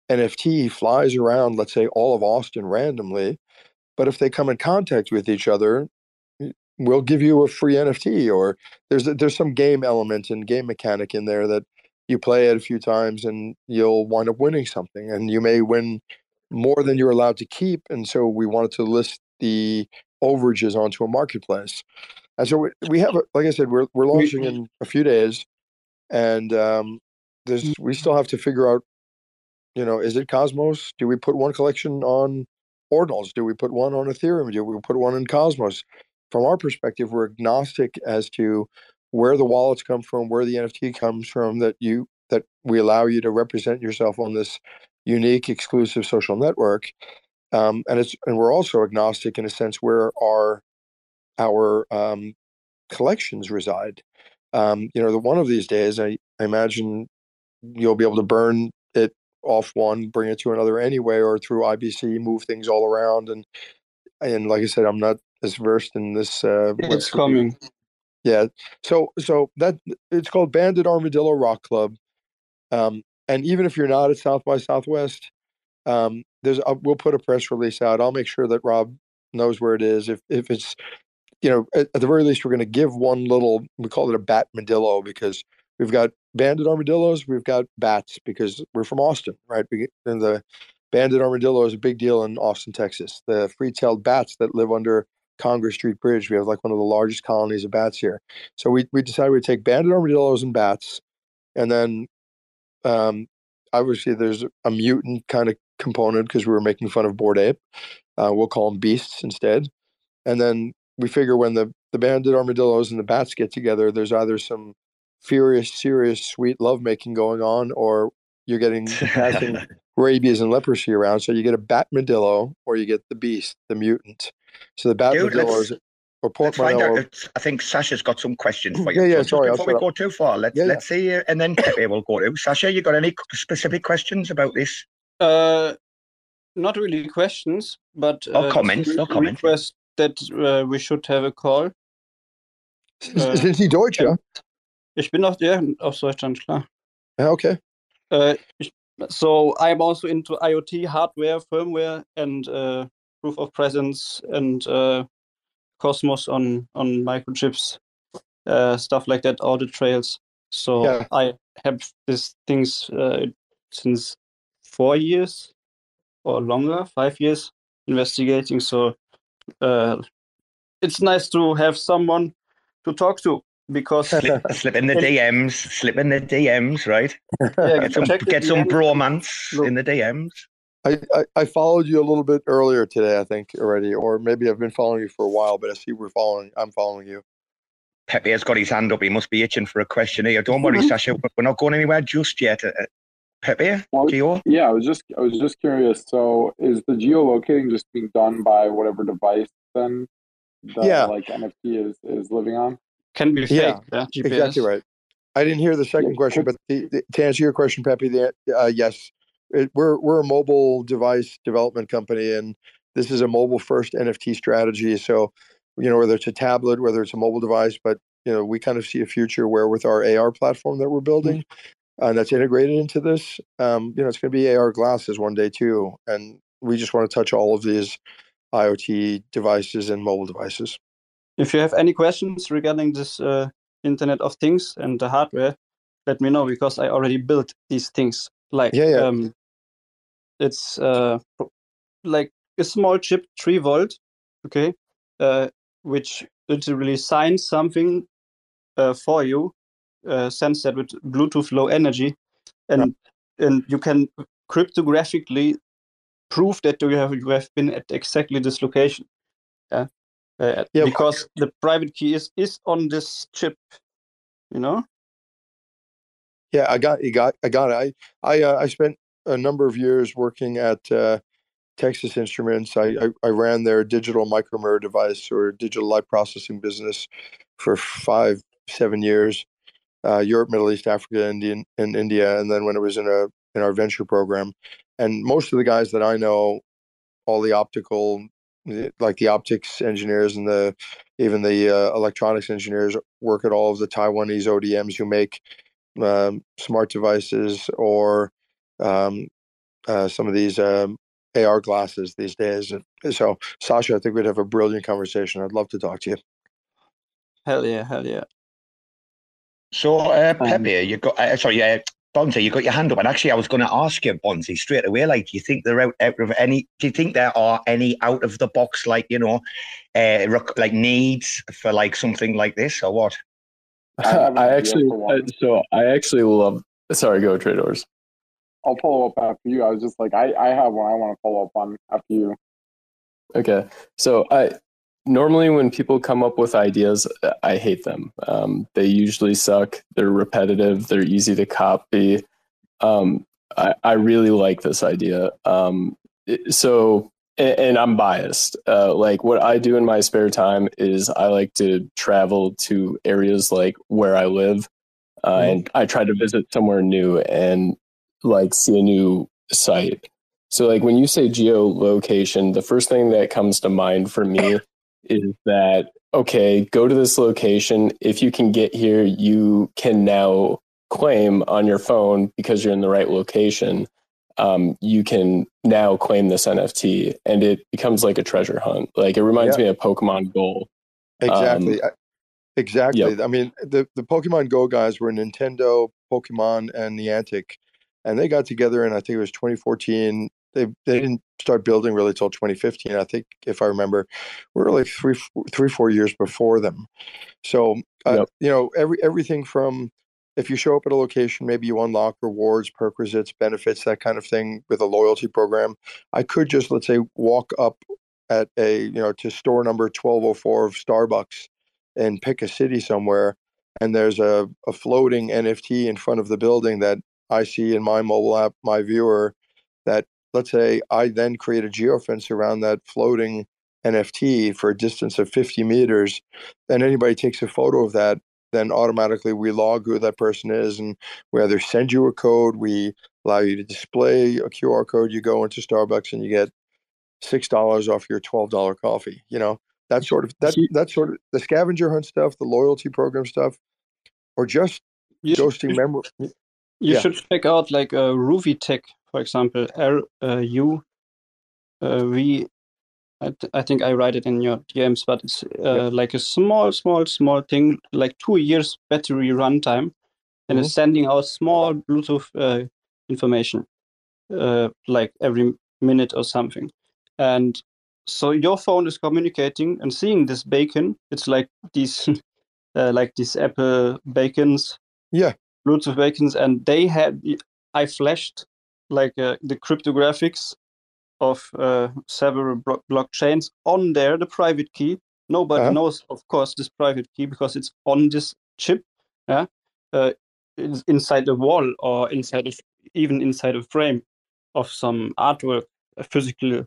NFT flies around, let's say, all of Austin randomly. But if they come in contact with each other, we'll give you a free NFT. Or there's there's some game element and game mechanic in there that you play it a few times and you'll wind up winning something, and you may win more than you're allowed to keep. And so we wanted to list the overages onto a marketplace. And so we, we have, like I said, we're we're launching in a few days and um, there's we still have to figure out you know is it cosmos? Do we put one collection on ordinals? Do we put one on ethereum? Do we put one in cosmos? From our perspective we're agnostic as to where the wallets come from where the nft comes from that you that we allow you to represent yourself on this unique exclusive social network. Um, and it's and we're also agnostic in a sense where our our um, collections reside. Um, you know, the one of these days, I, I imagine you'll be able to burn it off one, bring it to another anyway, or through IBC, move things all around. And and like I said, I'm not as versed in this. Uh, It's coming. Yeah. So so that it's called Banded Armadillo Rock Club. Um, and even if you're not at South by Southwest, um, there's uh, we'll put a press release out. I'll make sure that Rob knows where it is. If if it's you know, at, at the very least, we're going to give one little, we call it a bat medillo because we've got banded armadillos, we've got bats because we're from Austin, right? And the banded armadillo is a big deal in Austin, Texas. The free tailed bats that live under Congress Street Bridge, we have like one of the largest colonies of bats here. So we, we decided we'd take banded armadillos and bats, and then um, obviously there's a mutant kind of component because we were making fun of Bored Ape. Uh, we'll call them beasts instead. And then we figure when the the banded armadillos and the bats get together, there's either some furious, serious, sweet lovemaking going on, or you're getting passing rabies and leprosy around. So you get a bat medillo, or you get the beast, the mutant. So the bat Dude, medillo is or Port Let's find out. If, I think Sascha's got some questions for you. Yeah, yeah, So sorry, before we go too far, let's Yeah, yeah. let's see, uh, and then Pepe will go to Sascha. You got any specific questions about this? Uh, not really questions, but Or uh, comments, just or comments. request that uh, we should have a call. Sind Sie Deutsch, ja? Ich bin ja, aus Deutschland, klar. Ja, okay. Uh, so I'm also into IoT hardware, firmware, and uh, proof of presence, and uh, Cosmos on on microchips, uh, stuff like that, audit trails. So Yeah. I have these things uh, since four years or longer, five years investigating. So uh, it's nice to have someone to talk to because Slip, slip in the DMs, slip in the DMs, right? Yeah, get some, get some DMs. bromance in the DMs. I, I, I followed you a little bit earlier today, I think already, or maybe I've been following you for a while, but I see we're following. I'm following you. Pepe has got his hand up. He must be itching for a question here. Don't worry. Sascha. We're not going anywhere just yet. Uh, Pepe, Gio? Yeah, I was just I was just curious. So, is the geolocating just being done by whatever device then the Yeah. like NFT is is living on? Can be Yeah, fake. Yeah, GPS. exactly right. I didn't hear the second question, but the, the, to answer your question, Pepe, the, uh, yes, it, we're we're a mobile device development company, and this is a mobile first NFT strategy. So, you know, whether it's a tablet, whether it's a mobile device, but you know, we kind of see a future where with our AR platform that we're building, and that's integrated into this, um, you know, it's going to be AR glasses one day too, and we just want to touch all of these IoT devices and mobile devices. If you have any questions regarding this uh, Internet of Things and the hardware, let me know because I already built these things. Like, Yeah, yeah. Um, it's uh, like a small chip, three volt, okay, uh, which literally signs something uh, for you, uh, sends that with Bluetooth low energy, and and you can cryptographically prove that you have you have been at exactly this location. Yeah. Uh, Yeah, because the private key is is on this chip, you know. Yeah, I got you got I got it. I I uh, I spent a number of years working at uh, Texas Instruments. I, I I ran their digital micromirror device or digital light processing business for five seven years. Uh, Europe, Middle East, Africa, Indian, and India, and then when it was in a in our venture program, and most of the guys that I know, all the optical, like the optics engineers and the even the uh, electronics engineers work at all of the Taiwanese ODMs who make um, smart devices or um, uh, some of these um, AR glasses these days. And so, Sascha, I think we'd have a brilliant conversation. I'd love to talk to you. Hell yeah, hell yeah. So, uh, Pepe, you got uh, sorry, uh, Bonzi, you got your hand up, and actually, I was going to ask you, Bonzi, straight away. Like, do you think there out, out of any? Do you think there are any out of the box, like you know, uh, rec- like needs for like something like this, or what? I actually, uh, so I actually love. Sorry, go Traders. I'll follow up after you. I was just like, I I have one I want to follow up on after you. Okay, so I normally when people come up with ideas, I hate them. Um, they usually suck. They're repetitive. They're easy to copy. Um, I, I really like this idea. Um, so, and, and I'm biased. Uh, like what I do in my spare time is I like to travel to areas like where I live, uh, and I try to visit somewhere new and like see a new site. So, like when you say geolocation, the first thing that comes to mind for me is that okay, go to this location. If you can get here, you can now claim on your phone because you're in the right location. Um, you can now claim this NFT, and it becomes like a treasure hunt. Like it reminds Yeah. me of Pokemon Go. Exactly. Um, Exactly. Yep. I mean, the, the Pokemon Go guys were Nintendo, Pokemon, and Niantic, and they got together in I think it was 2014. They they didn't start building really till 2015. I think if I remember, we were like three three four years before them. So uh, you know, every everything from if you show up at a location, maybe you unlock rewards, perquisites, benefits, that kind of thing with a loyalty program. I could just let's say walk up at a you know to store number 1204 of Starbucks and pick a city somewhere and there's a, a floating NFT in front of the building that I see in my mobile app, my viewer, that let's say I then create a geofence around that floating NFT for a distance of 50 meters, and anybody takes a photo of that, then automatically we log who that person is, and we either send you a code, we allow you to display a QR code. You go into Starbucks and you get six dollars off your twelve dollar coffee. You know that sort of that that sort of the scavenger hunt stuff, the loyalty program stuff, or just You should- ghosting memory. You Yeah. should check out like uh, RuuviTag, for example, R uh, U uh, V. I, think I write it in your DMs, but it's uh, like a small, small, small thing, like two years battery runtime, and it's sending out small Bluetooth uh, information, uh, like every minute or something. And so your phone is communicating and seeing this bacon. It's like these, uh, like these Apple bacons. Yeah. Bluetooth bacons, and they had. I flashed like uh, the cryptographics of uh, several blo- blockchains on there, the private key. Nobody Uh-huh. knows, of course, this private key because it's on this chip. Yeah. Uh, in- inside the wall or inside of even inside a frame of some artwork, physical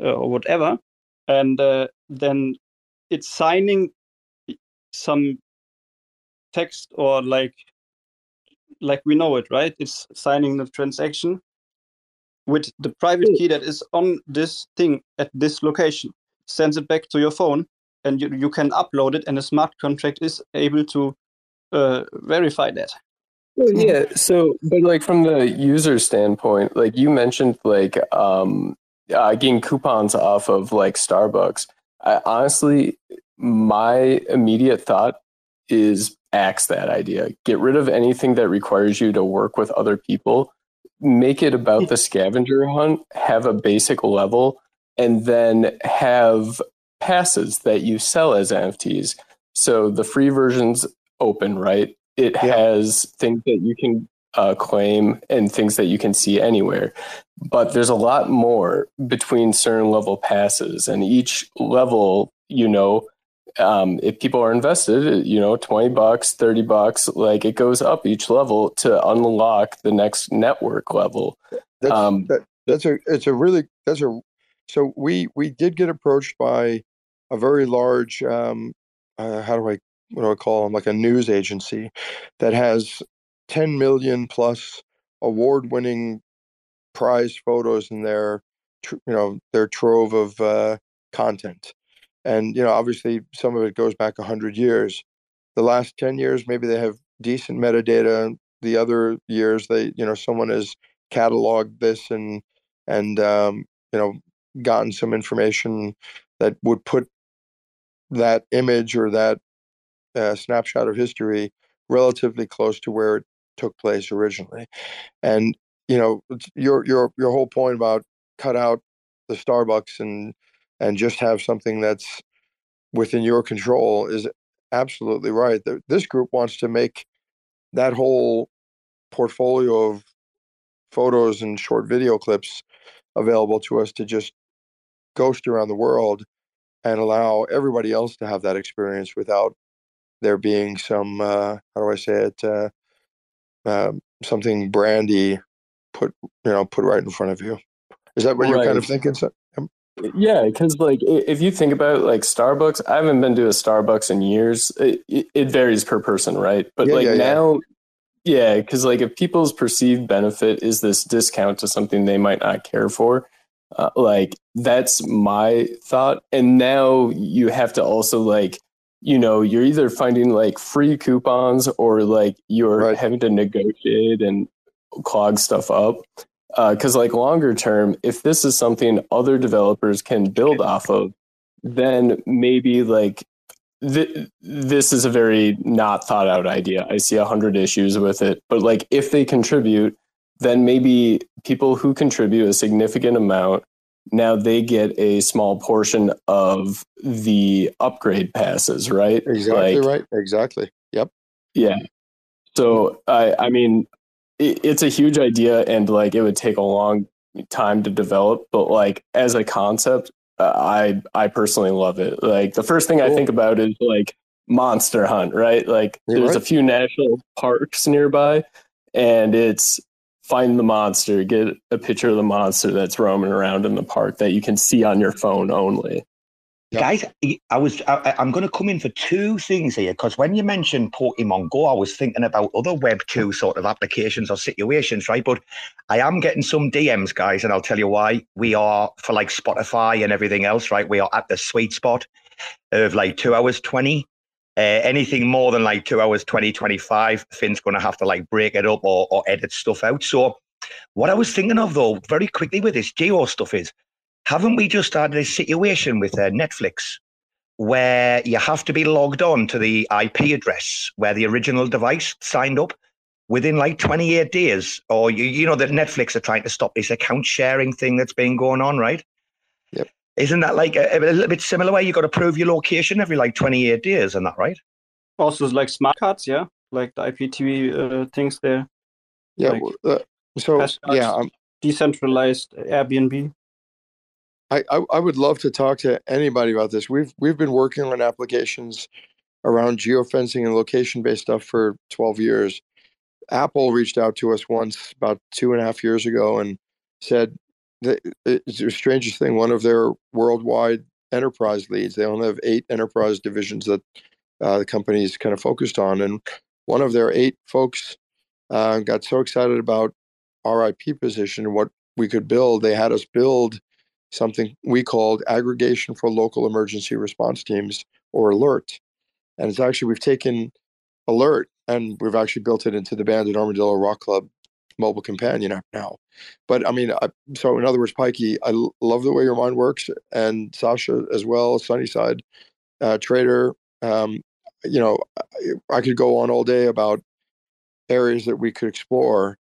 uh, or whatever, and uh, then it's signing some text or like like we know it, right? It's signing the transaction with the private key that is on this thing at this location. Sends it back to your phone, and you you can upload it, and the smart contract is able to uh, verify that. Yeah. So, but like from the user standpoint, like you mentioned, like um, uh, getting coupons off of like Starbucks. I, honestly, my immediate thought is axe that idea. Get rid of anything that requires you to work with other people. Make it about the scavenger hunt. Have a basic level, and then have passes that you sell as NFTs. So the free version's open, right? It has things that you can uh, claim and things that you can see anywhere. But there's a lot more between certain level passes, and each level, you know, um, if people are invested, you know, 20 bucks, 30 bucks, like it goes up each level to unlock the next network level. That's Um, that, that's a it's a really that's a so we we did get approached by a very large um uh, how do I what do I call them like a news agency that has 10 million plus award winning prize photos in their you know their trove of uh, content and you know obviously some of it goes back 100 years. The last 10 years maybe they have decent metadata. The other years they you know someone has cataloged this and and um, you know gotten some information that would put that image or that uh, snapshot of history relatively close to where it took place originally. And you know your your your whole point about cut out the starbucks and and just have something that's within your control is absolutely right Th- this group wants to make that whole portfolio of photos and short video clips available to us to just ghost around the world and allow everybody else to have that experience without there being some uh, how do I say it uh, um something brandy put you know put right in front of you. Is that what you're kind of thinking? Sam? Yeah, because like if you think about like Starbucks, I haven't been to a Starbucks in years. It, it, varies per person, right? But Yeah, like yeah, yeah. now, yeah, because like if people's perceived benefit is this discount to something they might not care for, uh, like that's my thought. And now you have to also like, you know, you're either finding like free coupons or like you're having to negotiate and clog stuff up Uh, because like longer term if this is something other developers can build off of then maybe like th- this is a very not thought out idea i see a hundred issues with it but like if they contribute then maybe people who contribute a significant amount now they get a small portion of the upgrade passes right Exactly Like, right. Exactly. Yep. yeah. So I I mean it's a huge idea and like it would take a long time to develop, but like as a concept, uh, I I personally love it. Like the first thing I think about is like monster hunt, right? Like You're there's a few national parks nearby and it's find the monster, get a picture of the monster that's roaming around in the park that you can see on your phone only. Guys, I was I, I'm going to come in for two things here because when you mentioned Pokemon Go, I was thinking about other Web two sort of applications or situations, right? But I am getting some DMs, guys, and I'll tell you why. We are for like Spotify and everything else, right? We are at the sweet spot of like two hours twenty. Uh, anything more than like two hours 20, 25, Finn's going to have to like break it up or, or edit stuff out. So, what I was thinking of though, very quickly with this geo stuff is haven't we just had this situation with uh, Netflix where you have to be logged on to the IP address where the original device signed up within like 28 days? Or, you, you know, that Netflix are trying to stop this account sharing thing that's been going on, right? Yep. Isn't that like a, a little bit similar where you've got to prove your location every like 28 days and that, right? Also, like smart cards, yeah, like the IPTV uh, things there. Yeah. Like uh, so cards, yeah, um, decentralized Airbnb. I, I I would love to talk to anybody about this. We've we've been working on applications around geofencing and location based stuff for 12 years. Apple reached out to us once about two and a half years ago and said that it's the strangest thing. One of their worldwide enterprise leads, they only have eight enterprise divisions that uh, the company's kind of focused on, and one of their eight folks uh, got so excited about our IP position and what we could build, they had us build something we called aggregation for local emergency response teams or alert and it's actually we've taken alert and we've actually built it into the banded armadillo rock club mobile companion app now. But i mean I, so in other words pikey i l- love the way your mind works and sascha as well sunnyside uh, trader um, you know I, I could go on all day about areas that we could explore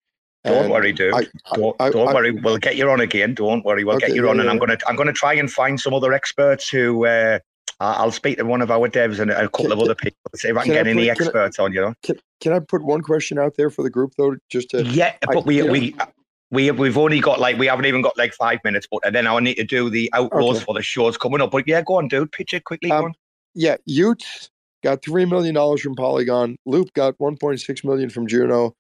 Don't worry, dude. I- don't I- don't I- worry. We'll get you on again. Don't worry. We'll Okay, get you yeah, on, and I'm gonna I'm gonna try and find some other experts who. Uh, I- I'll speak to one of our devs and a couple of other people. See if I can, can I get any put- can I- experts on. You know. can, can i put one question out there for the group though just to Yeah, I- but we know- we we we've only got like we haven't even got like five minutes. But and then I need to do the outlaws Okay. for the shows coming up. But yeah, go on, dude. Pitch it quickly. Um, yeah, Utes got three million dollars from Polygon. Loop got one point six million from Juno.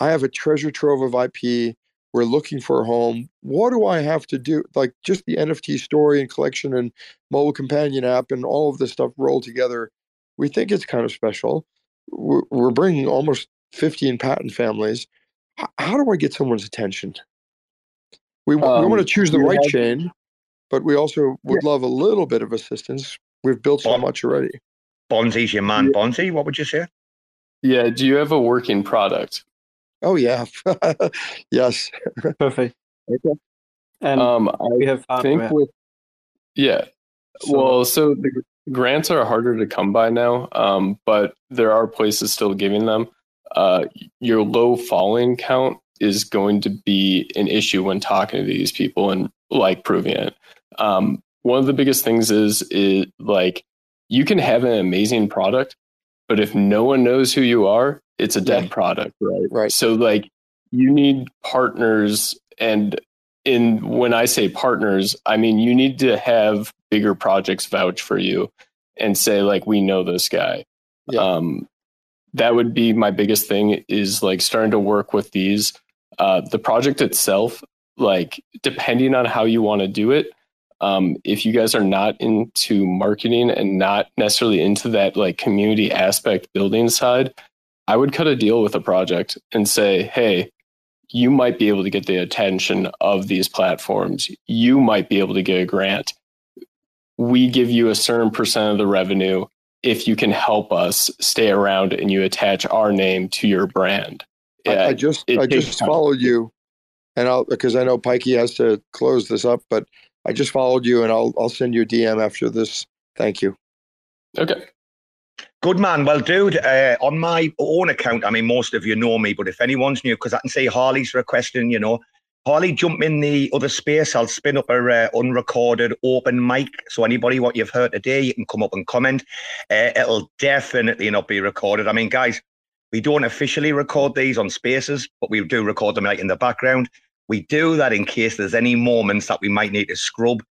I have a treasure trove of IP. We're looking for a home. What do I have to do? Like just the NFT story and collection and mobile companion app and all of this stuff rolled together. We think it's kind of special. We're, we're bringing almost 15 patent families. How do I get someone's attention? We, wa- we Um, want to choose the right have- chain, but we also would love a little bit of assistance. We've built so much already. Bonzi's your man, Bonzi. What would you say? Yeah. Do you have a working product? Oh yeah, yes. Perfect. Okay. And um, I we have think hardware. with yeah. So- well, so the grants are harder to come by now, um, but there are places still giving them. Uh, your low falling count is going to be an issue when talking to these people and like proving it. Um, one of the biggest things is is like you can have an amazing product, but if no one knows who you are, it's a dead product, right? Right. So like you need partners and in when I say partners, I mean you need to have bigger projects vouch for you and say like we know this guy. Um that would be my biggest thing is like starting to work with these uh the project itself like depending on how you want to do it um, if you guys are not into marketing and not necessarily into that like community aspect building side i would cut a deal with a project and say hey you might be able to get the attention of these platforms you might be able to get a grant we give you a certain percent of the revenue if you can help us stay around and you attach our name to your brand I, I just I just followed you, and I'll because I know Pikey has to close this up, but I just followed you, and I'll I'll send you a DM after this. Thank you. Okay. Good man. Well, dude, uh, on my own account, I mean, most of you know me, but if anyone's new, because I can see Harley's requesting, you know, Harley, jump in the other space. I'll spin up a uh, unrecorded open mic. So anybody what you've heard today, you can come up and comment. Uh, it'll definitely not be recorded. I mean, guys, we don't officially record these on spaces, but we do record them like in the background. We do that in case there's any moments that we might need to scrub.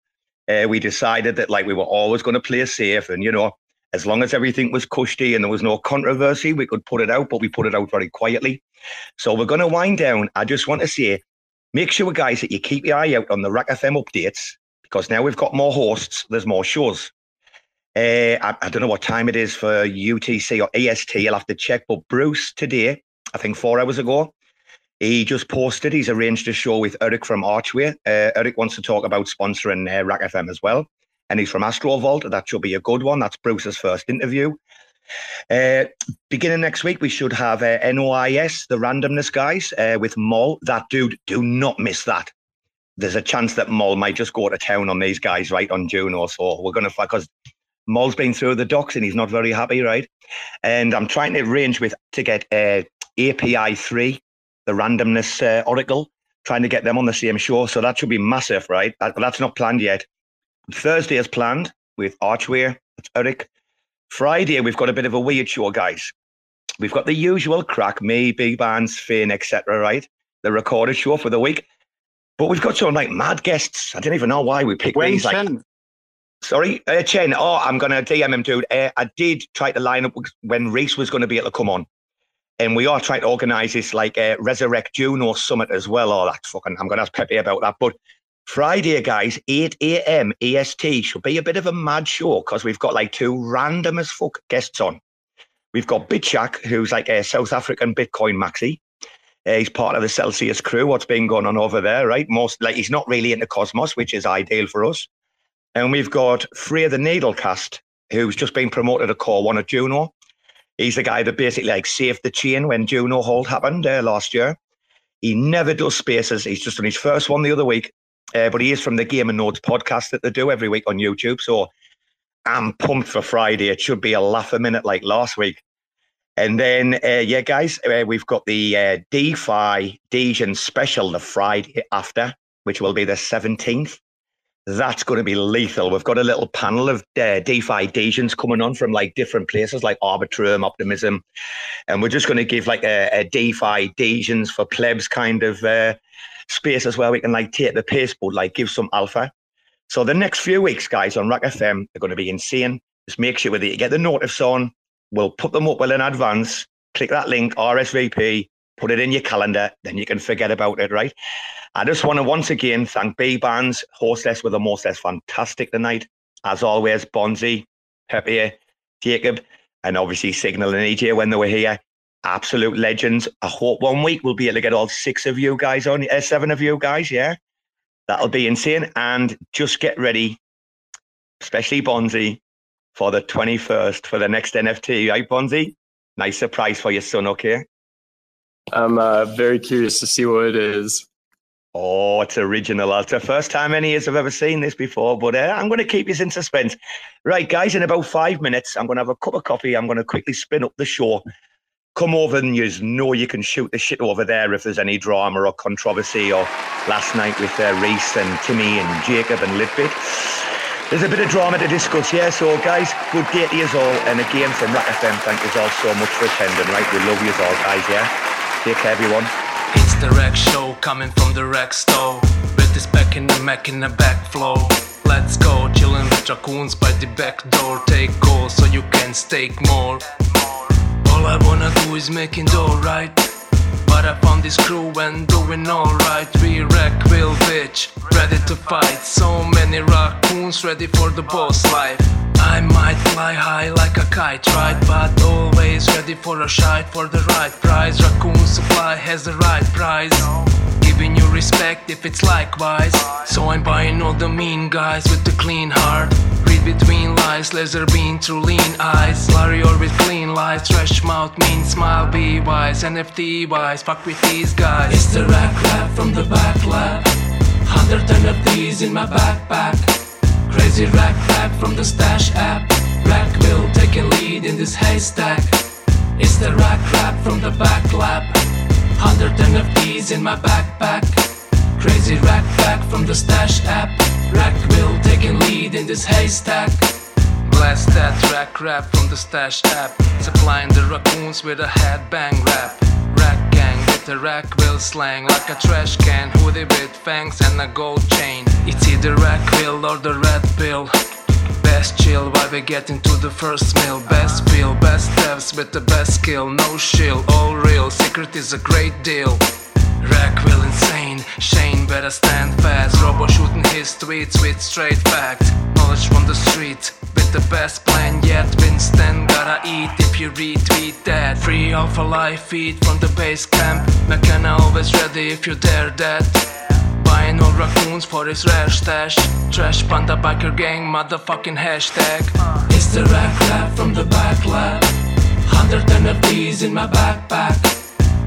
Uh, we decided that like we were always going to play safe, and you know, as long as everything was cushy and there was no controversy, we could put it out, but we put it out very quietly. So we're going to wind down. I just want to say, make sure, guys, that you keep your eye out on the RAC FM updates because now we've got more hosts, there's more shows. Uh, I, I don't know what time it is for UTC or EST. You'll have to check. But Bruce today, I think four hours ago, he just posted. He's arranged a show with Eric from Archway. Uh, Eric wants to talk about sponsoring uh, RAC FM as well, and he's from Astrovault. That should be a good one. That's Bruce's first interview. Uh, beginning next week, we should have uh, NOIS, the randomness guys, uh, with Moll. That dude, do not miss that. There's a chance that Moll might just go to town on these guys right on June or so. We're going to, because Moll's been through the docks and he's not very happy, right? And I'm trying to arrange with to get uh, API 3, the randomness uh, Oracle, trying to get them on the same show. So that should be massive, right? That, that's not planned yet. Thursday as planned with Archway. That's Eric. Friday, we've got a bit of a weird show, guys. We've got the usual crack, me, big bands, Finn, etc. Right, the recorded show for the week, but we've got some like mad guests. I don't even know why we picked Wayne these. Like, Chen. sorry, uh, Chen. Oh, I'm gonna DM him, dude. Uh, I did try to line up when Reese was going to be able to come on, and we are trying to organise this like uh, Resurrect Juno Summit as well. Oh, that's fucking. I'm gonna ask Pepe about that, but. Friday, guys, 8 a.m. EST should be a bit of a mad show because we've got like two random as fuck guests on. We've got Bitchak, who's like a South African Bitcoin maxi. Uh, he's part of the Celsius crew. What's been going on over there, right? Most like he's not really into Cosmos, which is ideal for us. And we've got Freya the Needlecast, who's just been promoted to core one at Juno. He's the guy that basically like saved the chain when Juno Hold happened uh, last year. He never does spaces. He's just on his first one the other week. Uh, but he is from the Game and Notes podcast that they do every week on YouTube. So I'm pumped for Friday. It should be a laugh a minute like last week. And then, uh, yeah, guys, uh, we've got the uh, DeFi Degen special the Friday after, which will be the 17th. That's going to be lethal. We've got a little panel of uh, DeFi Degens coming on from like different places like Arbitrum, Optimism. And we're just going to give like a, a DeFi Degens for plebs kind of uh, space as well. We can like take the pace, but like give some alpha. So the next few weeks, guys, on RAC FM are going to be insane. Just make sure that you get the notice on. We'll put them up well in advance. Click that link, RSVP, put it in your calendar, then you can forget about it, right? I just want to once again thank Bbandz, hostess with the mostess, fantastic tonight. As always, Bonzi, Pepe, Jacob, and obviously Signal and EJ when they were here absolute legends. I hope one week we'll be able to get all six of you guys on, uh, seven of you guys. Yeah, that'll be insane. And just get ready, especially Bonzi, for the 21st for the next NFT. Right, Bonzi? Nice surprise for your son, okay? I'm uh, very curious to see what it is. Oh, it's original. It's the first time any years I've ever seen this before, but uh, I'm going to keep you in suspense. Right, guys, in about five minutes, I'm going to have a cup of coffee. I'm going to quickly spin up the show come over and you know you can shoot the shit over there if there's any drama or controversy or last night with uh, Reese and Timmy and Jacob and Litbit. There's a bit of drama to discuss, yeah. So, guys, good day to you all. And again, from RAC FM, thank you all so much for attending, right? We love you all, guys, yeah. Care, everyone. It's the Rack Show coming from the Rack Store. With this back in the Mac in the back flow. Let's go, chillin' with raccoons by the back door. Take calls so you can stake more. All I wanna do is making dough, right? But I found this crew and doing alright. We wreck, will bitch, ready to fight. So many raccoons ready for the boss life. I might fly high like a kite, right? But always ready for a shite for the right price. Raccoon supply has the right price. Giving you respect if it's likewise. So I'm buying all the mean guys with the clean heart. Between lies, laser beam through lean eyes. Larry or with clean lies, trash mouth, mean smile, be wise. NFT wise, fuck with these guys. It's the rack rap from the back lab. Hundred NFTs in my backpack. Crazy rack rap from the stash app. Rack will take a lead in this haystack. It's the rack rap from the back lab. Hundred NFTs in my backpack. Crazy rack back from the stash app. Rack will taking lead in this haystack. Blast that rack rap from the stash app. Supplying the raccoons with a headbang rap. Rack gang with the rack will slang like a trash can. Hoodie with fangs and a gold chain. It's either rack will or the red pill. Best chill while we get into the first meal. Best pill, best devs with the best skill. No shill, all real. Secret is a great deal. Rack will insane, Shane better stand fast. Robo shooting his tweets with straight facts. Knowledge from the street, with the best plan yet. Winston gotta eat if you retweet that. Free of a life feed from the base camp. McKenna always ready if you dare that. Buying all raccoons for his rare stash. Trash panda biker gang, motherfucking hashtag. It's the rack lab from the back lab. Hundred NFTs in my backpack.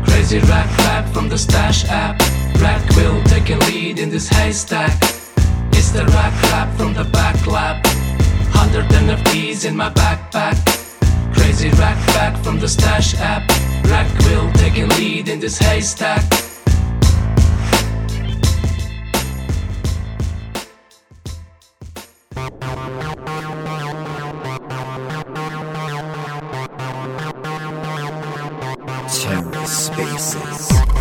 Crazy rap rap from the stash app. Rack will take a lead in this haystack. It's the rack rap from the back lab. Hundred NFTs in my backpack. Crazy rack back from the stash app. Rack will take a lead in this haystack. Thank you. spaces.